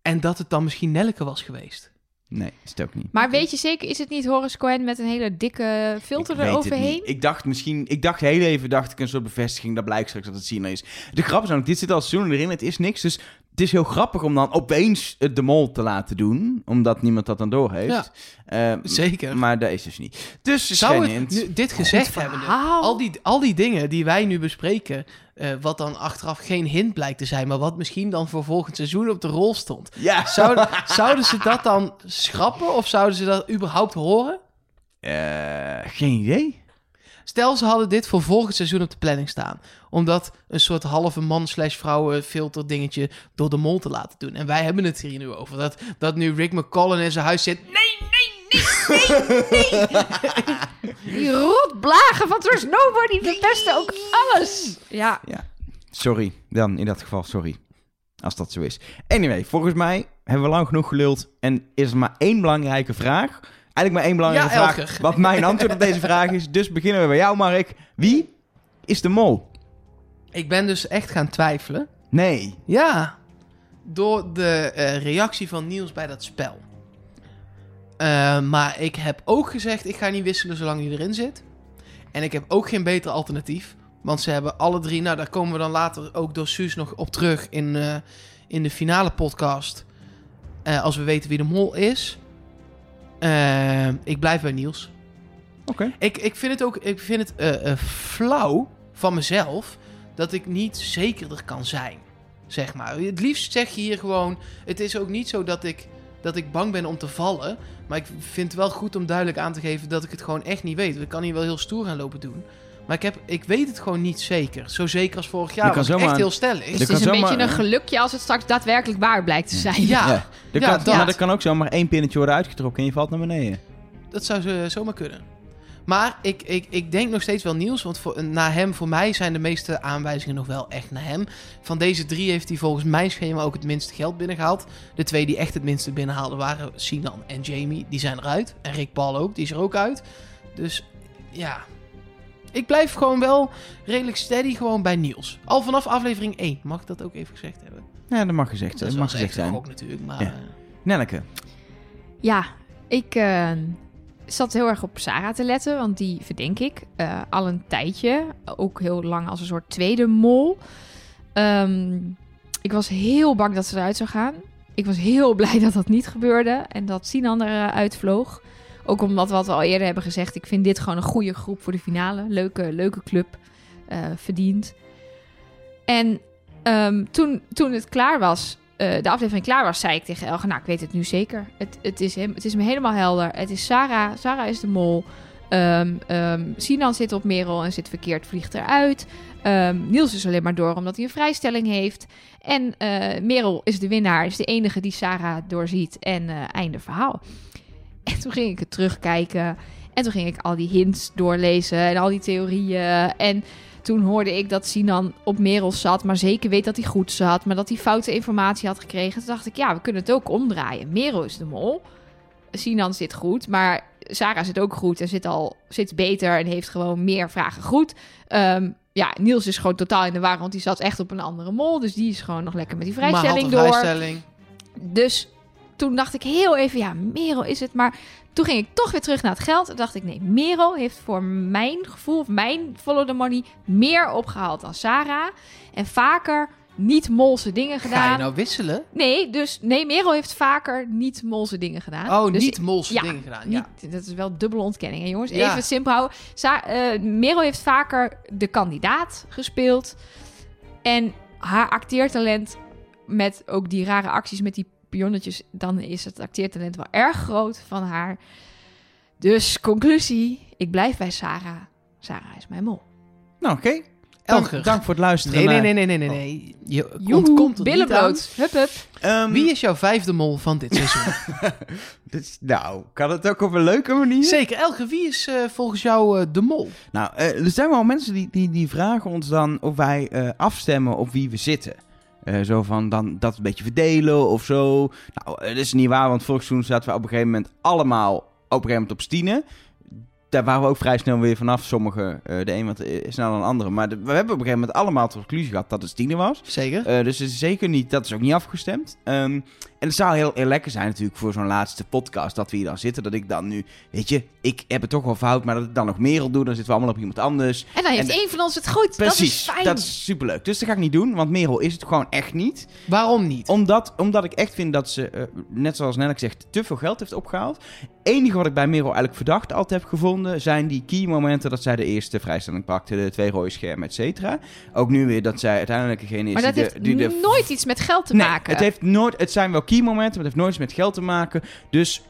Speaker 2: En dat het dan misschien Nelleke was geweest.
Speaker 1: Nee, is het ook niet.
Speaker 3: Maar weet je zeker, is het niet Horace Cohen met een hele dikke filter eroverheen?
Speaker 1: Ik dacht misschien, ik dacht heel even, dacht ik een soort bevestiging, dat blijkt straks dat het Sinan is. De grap is namelijk, dit zit al seizoen erin, het is niks, dus het is heel grappig om dan opeens het de mol te laten doen, omdat niemand dat dan door heeft.
Speaker 2: Ja. Zeker.
Speaker 1: Maar dat is dus niet. Dus
Speaker 2: Zou het, nu, dit gezegd hebben, al die, al die dingen die wij nu bespreken, eh, wat dan achteraf geen hint blijkt te zijn, maar wat misschien dan voor volgend seizoen op de rol stond.
Speaker 1: Ja.
Speaker 2: Zouden, zouden ze dat dan schrappen of zouden ze dat überhaupt horen?
Speaker 1: Eh, geen idee.
Speaker 2: Stel, ze hadden dit voor volgend seizoen op de planning staan. Om dat een soort halve man slash vrouwen filter dingetje door de mol te laten doen. En wij hebben het hier nu over. Dat, dat nu Rick McCollum in zijn huis zit. Nee,
Speaker 3: Die rotblagen van Trust Nobody verpesten ook alles. Ja,
Speaker 1: Sorry, dan in dat geval sorry. Als dat zo is. Anyway, volgens mij hebben we lang genoeg geluld. En is er maar één belangrijke vraag. Eigenlijk maar één belangrijke
Speaker 2: Ja,
Speaker 1: vraag. Wat mijn antwoord op deze vraag is. Dus beginnen we bij jou, Mark. Wie is de mol?
Speaker 2: Ik ben dus echt gaan twijfelen.
Speaker 1: Nee.
Speaker 2: Ja, door de eh, reactie van Niels bij dat spel. Eh, maar ik heb ook gezegd, ik ga niet wisselen zolang hij erin zit. En ik heb ook geen beter alternatief. Want ze hebben alle drie, nou daar komen we dan later ook door Suus nog op terug in, eh, in de finale podcast. Als we weten wie de mol is. Eh, ik blijf bij Niels.
Speaker 1: Oké.
Speaker 2: Ik, ik vind het ook ik vind het, eh, eh, flauw van mezelf dat ik niet zekerder kan zijn. Zeg maar. Het liefst zeg je hier gewoon. Het is ook niet zo dat ik, dat ik bang ben om te vallen. Maar ik vind het wel goed om duidelijk aan te geven dat ik het gewoon echt niet weet. Ik kan hier wel heel stoer gaan lopen doen. Maar ik, heb, ik weet het gewoon niet zeker. Zo zeker als vorig jaar. Ik
Speaker 1: zomaar-
Speaker 2: echt heel stellig.
Speaker 3: dus het is een beetje een gelukje als het straks daadwerkelijk waar blijkt te zijn.
Speaker 2: Ja,
Speaker 1: Ja. Er
Speaker 2: Ja,
Speaker 1: kan,
Speaker 2: dat.
Speaker 1: Maar er kan ook zomaar één pinnetje worden uitgetrokken en je valt naar beneden.
Speaker 2: dat zou ze zomaar kunnen. Maar ik, ik, ik denk nog steeds wel Niels. Want voor, na hem, voor mij zijn de meeste aanwijzingen nog wel echt naar hem. Van deze drie heeft hij volgens mijn schema ook het minste geld binnengehaald. De twee die echt het minste binnenhaalden waren Sinan en Jamie. Die zijn eruit. En Rick Paul ook. Die is er ook uit. Dus ja. Ik blijf gewoon wel redelijk steady gewoon bij Niels. Al vanaf aflevering 1. Mag ik dat ook even gezegd hebben?
Speaker 1: Ja, dat mag gezegd,
Speaker 2: Dat
Speaker 1: dat mag gezegd zijn.
Speaker 2: gok natuurlijk. Maar
Speaker 1: Ja.
Speaker 2: eh,
Speaker 1: Nelleke.
Speaker 3: Ja, ik eh, zat heel erg op Sarah te letten, want die verdenk ik eh, al een tijdje. Ook heel lang als een soort tweede mol. Ehm, ik was heel bang dat ze eruit zou gaan. Ik was heel blij dat dat niet gebeurde en dat Sinan eruit vloog. Ook omdat wat we al eerder hebben gezegd, ik vind dit gewoon een goede groep voor de finale. Leuke, leuke club. eh verdiend. En ehm, toen, toen het klaar was, eh, de aflevering klaar was, zei ik tegen Elge, nou, ik weet het nu zeker. Het, het, is, hem, het is me helemaal helder. Het is Sarah. Sarah is de mol. Ehm, ehm, Sinan zit op Merel en zit verkeerd, vliegt eruit. Niels is alleen maar door omdat hij een vrijstelling heeft. En eh, Merel is de winnaar, is de enige die Sarah doorziet. En eh, einde verhaal. En toen ging ik het terugkijken. En toen ging ik al die hints doorlezen en al die theorieën. En toen hoorde ik dat Sinan op Merel zat, maar zeker weet dat hij goed zat. Maar dat hij foute informatie had gekregen. Toen dacht ik, ja, we kunnen het ook omdraaien. Merel is de mol. Sinan zit goed, maar Sarah zit ook goed en zit al zit beter en heeft gewoon meer vragen goed. Ehm, ja, Niels is gewoon totaal in de war, want die zat echt op een andere mol. Dus die is gewoon nog lekker met die vrijstelling door. Dus toen dacht ik heel even, ja, Merel is het. Maar toen ging ik toch weer terug naar het geld. Toen dacht ik, nee, Merel heeft voor mijn gevoel, of mijn follow the money, meer opgehaald dan Sarah. En vaker niet molse dingen
Speaker 2: Ga
Speaker 3: gedaan.
Speaker 2: je nou wisselen?
Speaker 3: Nee, dus nee, Merel heeft vaker niet molse dingen gedaan.
Speaker 2: Oh,
Speaker 3: Dus
Speaker 2: niet molse
Speaker 3: ja,
Speaker 2: dingen gedaan. Ja.
Speaker 3: niet, dat is wel dubbele ontkenning, hè, jongens.
Speaker 2: Ja.
Speaker 3: Even simpel houden. Sa eh, Merel heeft vaker de kandidaat gespeeld. En haar acteertalent met ook die rare acties met die pionnetjes... dan is het acteertalent wel erg groot van haar. Dus conclusie, ik blijf bij Sarah. Sarah is mijn mol.
Speaker 1: Nou, oké. Dank,
Speaker 2: Elger.
Speaker 1: dank voor het luisteren.
Speaker 2: Nee, nee, nee, nee, nee, nee. nee. Je
Speaker 3: Joehoe,
Speaker 2: ontkomt er
Speaker 3: billen
Speaker 2: niet aan.
Speaker 3: bloot. Hup, hup.
Speaker 1: Ehm,
Speaker 2: Wie is jouw vijfde mol van dit seizoen?
Speaker 1: dit is- nou, kan het ook op een leuke manier?
Speaker 2: Zeker. Elge, wie is eh, volgens jou eh, de mol?
Speaker 1: Nou, eh, er zijn wel mensen die, die, die vragen ons dan of wij eh, afstemmen op wie we zitten. Eh, zo van dan dat een beetje verdelen of zo. Nou, eh, dat is niet waar, want vorig seizoen zaten we op een gegeven moment allemaal op een gegeven moment op Stine. Daar waren we ook vrij snel weer vanaf. Sommigen, eh, de een wat sneller dan de andere. Maar de- we hebben op een gegeven moment allemaal tot conclusie gehad dat het Stine was.
Speaker 2: Zeker.
Speaker 1: Dus het is zeker niet, dat is ook niet afgestemd. Ehm, en het zou heel, heel lekker zijn natuurlijk voor zo'n laatste podcast dat we hier dan zitten. Dat ik dan nu, weet je, ik heb het toch wel fout, maar dat ik dan nog Merel doe. Dan zitten we allemaal op iemand anders.
Speaker 3: En dan heeft één van ons het goed.
Speaker 1: Precies,
Speaker 3: dat is fijn.
Speaker 1: dat is superleuk. Dus dat ga ik niet doen, want Merel is het gewoon echt niet.
Speaker 2: Waarom niet?
Speaker 1: Omdat, omdat ik echt vind dat ze, eh, net zoals Nelk zegt, te veel geld heeft opgehaald. enige wat ik bij Merel eigenlijk verdacht altijd heb gevonden, zijn die key momenten dat zij de eerste vrijstelling pakte, de twee rode schermen, et cetera. Ook nu weer dat zij uiteindelijk degene is
Speaker 3: Maar dat
Speaker 1: die,
Speaker 3: heeft
Speaker 1: de, die de
Speaker 3: nooit iets met geld te
Speaker 1: nee,
Speaker 3: maken.
Speaker 1: Het, heeft nooit, het zijn wel key momenten, maar het heeft nooit met geld te maken. Dus.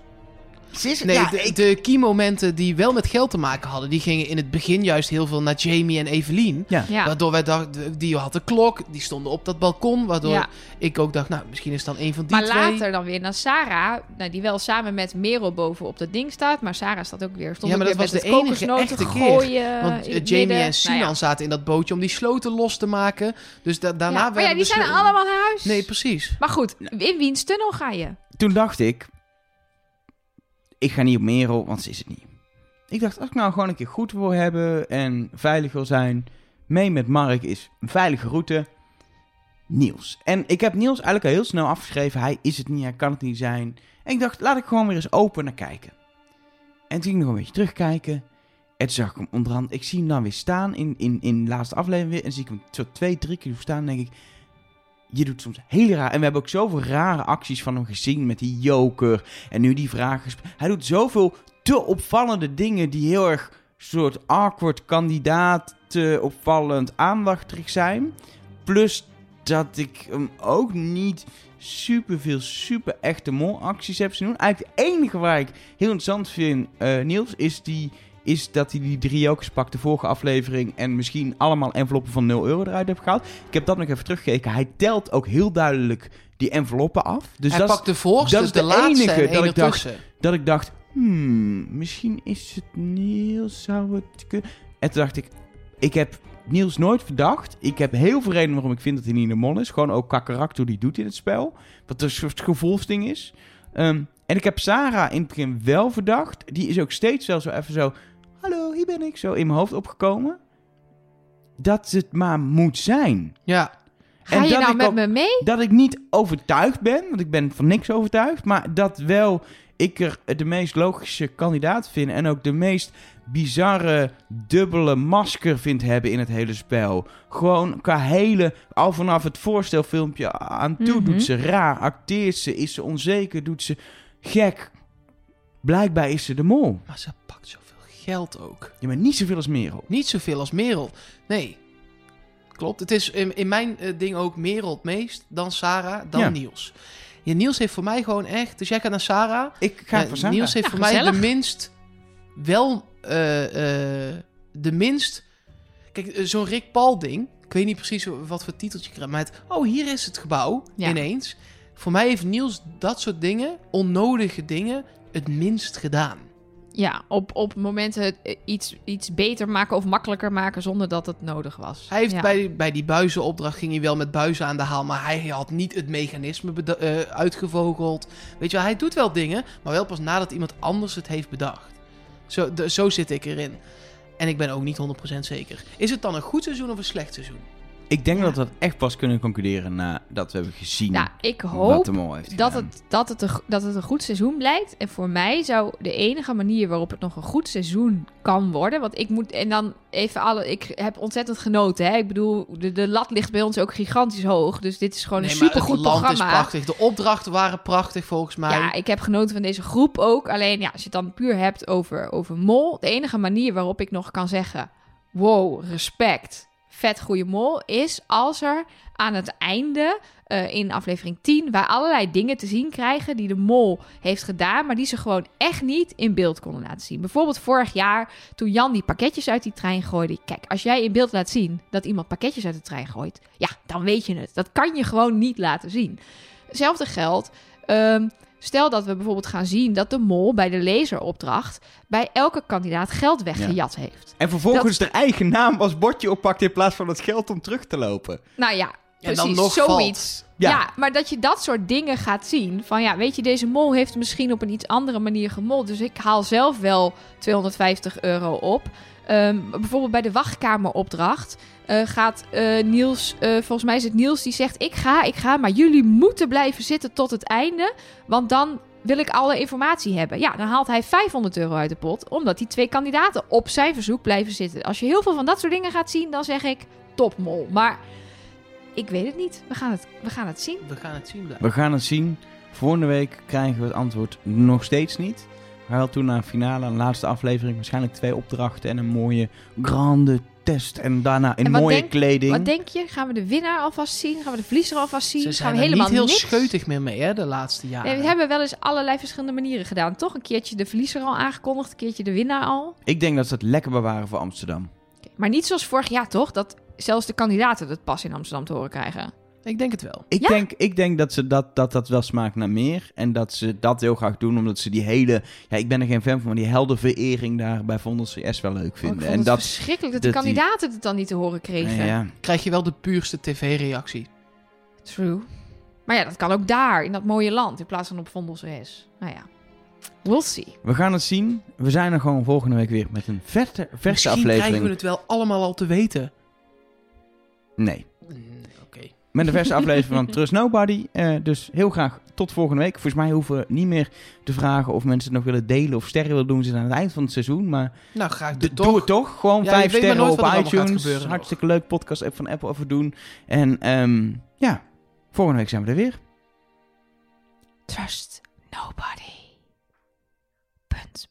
Speaker 1: Is,
Speaker 2: Nee,
Speaker 1: ja,
Speaker 2: de,
Speaker 1: ik-
Speaker 2: de key momenten die wel met geld te maken hadden, die gingen in het begin juist heel veel naar Jamie en Evelien.
Speaker 1: ja.
Speaker 3: Ja.
Speaker 2: Waardoor wij dachten, die had de klok, die stonden op dat balkon. Waardoor
Speaker 3: Ja.
Speaker 2: ik ook dacht, nou, misschien is het dan een van die
Speaker 3: Maar
Speaker 2: twee.
Speaker 3: later dan weer naar Sarah, nou, die wel samen met Merel boven op dat ding staat. Maar Sarah staat ook weer, stond
Speaker 2: Ja, maar dat
Speaker 3: met
Speaker 2: was
Speaker 3: het
Speaker 2: de enige echte keer.
Speaker 3: gooien
Speaker 2: Want eh, Jamie
Speaker 3: midden.
Speaker 2: en Sinan
Speaker 3: Nou ja.
Speaker 2: zaten in dat bootje om die sloten los te maken. Dus da- daarna
Speaker 3: Ja, maar ja,
Speaker 2: werden
Speaker 3: die zijn allemaal naar huis.
Speaker 2: Nee, precies.
Speaker 3: Maar goed, in wiens tunnel ga je?
Speaker 1: Toen dacht ik. Ik ga niet op Merel, want ze is het niet. Ik dacht, als ik nou gewoon een keer goed wil hebben en veilig wil zijn. Mee met Mark is een veilige route. Niels. En ik heb Niels eigenlijk al heel snel afgeschreven. Hij is het niet, hij kan het niet zijn. En ik dacht, laat ik gewoon weer eens open naar kijken. En toen ging ik nog een beetje terugkijken. En toen zag ik hem onderhand. Ik zie hem dan weer staan in, in, in de laatste aflevering weer. En zie ik hem zo twee, drie keer staan. En denk ik, je doet soms heel raar. En we hebben ook zoveel rare acties van hem gezien. Met die joker. En nu die vragen. Hij doet zoveel te opvallende dingen. Die heel erg soort awkward kandidaat. Te opvallend aandachtig zijn. Plus dat ik hem ook niet super veel super echte molacties heb zien doen. Eigenlijk het enige waar ik heel interessant vind, eh, Niels, is, die, is dat hij die drie jokers pakt de vorige aflevering en misschien allemaal enveloppen van 0 euro eruit heeft gehaald. Ik heb dat nog even teruggekeken. Hij telt ook heel duidelijk die enveloppen af. Dus
Speaker 2: Hij
Speaker 1: dat
Speaker 2: pakt de voorste,
Speaker 1: dat is
Speaker 2: de,
Speaker 1: de
Speaker 2: laatste
Speaker 1: enige
Speaker 2: en
Speaker 1: dat ik dacht- dat ik dacht, hmm, misschien is het Niels, zou het kunnen... En toen dacht ik, ik heb Niels nooit verdacht. Ik heb heel veel redenen waarom ik vind dat hij niet de mol is. Gewoon ook qua karakter die doet in het spel. Wat een soort gevoelsding is. Ehm, en ik heb Sarah in het begin wel verdacht. Die is ook steeds wel zo even zo... Hallo, hier ben ik. Zo in mijn hoofd opgekomen. Dat het maar moet zijn.
Speaker 2: Ja,
Speaker 3: Ga
Speaker 1: En
Speaker 3: je
Speaker 1: dat
Speaker 3: nou
Speaker 1: ik
Speaker 3: met
Speaker 1: ook-
Speaker 3: me mee?
Speaker 1: Dat ik niet overtuigd ben, want ik ben van niks overtuigd. Maar dat wel ik er de meest logische kandidaat vind. En ook de meest bizarre dubbele masker vind hebben in het hele spel. Gewoon qua hele, al vanaf het voorstelfilmpje aan toe
Speaker 3: Mhm.
Speaker 1: doet ze raar. Acteert ze, is ze onzeker, doet ze gek. Blijkbaar is ze de mol.
Speaker 2: maar ze pakt zoveel geld ook.
Speaker 1: Ja, maar niet zoveel als Merel.
Speaker 2: Niet zoveel als Merel. Nee. Klopt. Het is in, in mijn eh, ding ook Merel het meest, dan Sarah, dan
Speaker 1: Ja.
Speaker 2: Niels. Ja, Niels heeft voor mij gewoon echt... Dus jij gaat naar Sarah.
Speaker 1: Ik ga
Speaker 2: Ja,
Speaker 1: voor Sarah.
Speaker 2: Niels heeft
Speaker 3: Ja,
Speaker 2: voor mij de minst... Wel eh, eh, de minst... Kijk, zo'n Rick Paul ding. Ik weet niet precies wat voor titeltje ik krijg. Maar het... Oh, hier is het gebouw.
Speaker 3: Ja.
Speaker 2: Ineens. Voor mij heeft Niels dat soort dingen, onnodige dingen, het minst gedaan.
Speaker 3: Ja, op, op momenten eh, iets, iets beter maken of makkelijker maken zonder dat het nodig was.
Speaker 2: Hij heeft
Speaker 3: Ja.
Speaker 2: bij, bij die buizenopdracht ging hij wel met buizen aan de haal, maar hij had niet het mechanisme eh, uitgevogeld. Weet je wel, hij doet wel dingen, maar wel pas nadat iemand anders het heeft bedacht. Zo, de- zo zit ik erin. En ik ben ook niet 100% zeker. Is het dan een goed seizoen of een slecht seizoen?
Speaker 1: Ik denk
Speaker 3: Ja.
Speaker 1: dat we dat echt pas kunnen concluderen nadat we hebben gezien
Speaker 3: Nou, ik
Speaker 1: wat
Speaker 3: hoop
Speaker 1: de mol heeft
Speaker 3: dat het, dat, het een, dat het een goed seizoen blijkt. En voor mij zou de enige manier waarop het nog een goed seizoen kan worden. Want ik moet. En dan even alle. Ik heb ontzettend genoten. Hè? Ik bedoel, de, de lat ligt bij ons ook gigantisch hoog. Dus dit is gewoon
Speaker 2: Nee,
Speaker 3: een
Speaker 2: maar
Speaker 3: supergoed
Speaker 2: het land
Speaker 3: programma.
Speaker 2: is prachtig. De opdrachten waren prachtig volgens mij.
Speaker 3: Ja, ik heb genoten van deze groep ook. Alleen ja, als je het dan puur hebt over, over mol. De enige manier waarop ik nog kan zeggen: wow, respect. Vet goede mol. Is als er aan het einde eh, in aflevering 10. wij allerlei dingen te zien krijgen. die de mol heeft gedaan. maar die ze gewoon echt niet in beeld konden laten zien. Bijvoorbeeld vorig jaar toen Jan die pakketjes uit die trein gooide. Kijk, als jij in beeld laat zien dat iemand pakketjes uit de trein gooit. ja, dan weet je het. Dat kan je gewoon niet laten zien. Hetzelfde geldt. ehm, Stel dat we bijvoorbeeld gaan zien dat de mol bij de laseropdracht bij elke kandidaat geld weggejat heeft.
Speaker 1: En vervolgens de eigen naam als bordje oppakt in plaats van het geld om terug te lopen.
Speaker 3: Nou ja,
Speaker 2: en
Speaker 3: precies,
Speaker 2: dan nog
Speaker 3: zoiets. Ja.
Speaker 1: Ja.
Speaker 3: maar dat je dat soort dingen gaat zien. Van ja, weet je, deze mol heeft misschien op een iets andere manier gemold. Dus ik haal zelf wel 250 euro op. Ehm, bijvoorbeeld bij de wachtkameropdracht eh, gaat eh, Niels, eh, volgens mij is het Niels die zegt: Ik ga, ik ga, maar jullie moeten blijven zitten tot het einde. Want dan wil ik alle informatie hebben. Ja, dan haalt hij 500 euro uit de pot, omdat die twee kandidaten op zijn verzoek blijven zitten. Als je heel veel van dat soort dingen gaat zien, dan zeg ik: topmol. Maar ik weet het niet. We gaan het, we gaan het zien.
Speaker 2: We gaan het zien. blijven.
Speaker 1: We gaan het zien. Volgende week krijgen we het antwoord nog steeds niet. Maar wel toen naar een finale, een laatste aflevering. Waarschijnlijk twee opdrachten en een mooie grande test. En daarna in
Speaker 3: En
Speaker 1: mooie
Speaker 3: denk-
Speaker 1: kleding.
Speaker 3: Wat denk je? Gaan we de winnaar alvast zien? Gaan we de verliezer alvast zien?
Speaker 2: Ze
Speaker 3: gaan
Speaker 2: zijn
Speaker 3: we
Speaker 2: er
Speaker 3: helemaal
Speaker 2: niet heel
Speaker 3: niks?
Speaker 2: scheutig meer mee, hè, de laatste jaren.
Speaker 3: Nee, we hebben wel eens allerlei verschillende manieren gedaan. Toch een keertje de verliezer al aangekondigd, een keertje de winnaar al.
Speaker 1: Ik denk dat ze het lekker bewaren voor Amsterdam.
Speaker 3: Maar niet zoals vorig jaar, toch? Dat zelfs de kandidaten het pas in Amsterdam te horen krijgen.
Speaker 2: Ik denk het wel.
Speaker 1: Ik,
Speaker 3: Ja?
Speaker 1: denk, ik denk dat, ze dat, dat dat wel smaakt naar meer. En dat ze dat heel graag doen, omdat ze die hele... Ja, ik ben er geen fan van, maar die heldenverering daar bij Vondel CS wel leuk
Speaker 3: Oh, ik
Speaker 1: vinden.
Speaker 3: vond
Speaker 1: en
Speaker 3: het
Speaker 1: dat...
Speaker 3: verschrikkelijk dat,
Speaker 1: dat
Speaker 3: de
Speaker 1: die-
Speaker 3: kandidaten het dan niet te horen kregen.
Speaker 1: Ja, ja.
Speaker 2: Krijg je wel de puurste tv-reactie.
Speaker 3: True. Maar ja, dat kan ook daar, in dat mooie land, in plaats van op Vondel CS. Nou ja, we'll see.
Speaker 1: We gaan het zien. We zijn er gewoon volgende week weer met een verte, verse
Speaker 2: Misschien
Speaker 1: aflevering.
Speaker 2: krijgen we het wel allemaal al te weten.
Speaker 1: Nee. Met een verse aflevering van Trust Nobody. Eh, dus heel graag tot volgende week. Volgens mij hoeven we niet meer te vragen of mensen het nog willen delen of sterren willen doen. Ze zijn aan het eind van het seizoen. Maar
Speaker 2: Nou, ga ik
Speaker 1: d-
Speaker 2: dit
Speaker 1: doe
Speaker 2: toch.
Speaker 1: het toch. Gewoon
Speaker 2: Ja,
Speaker 1: vijf sterren op iTunes. Hartstikke leuk. Podcast app van Apple even doen. En ehm, ja, volgende week zijn we er weer.
Speaker 3: Trust nobody. Punt.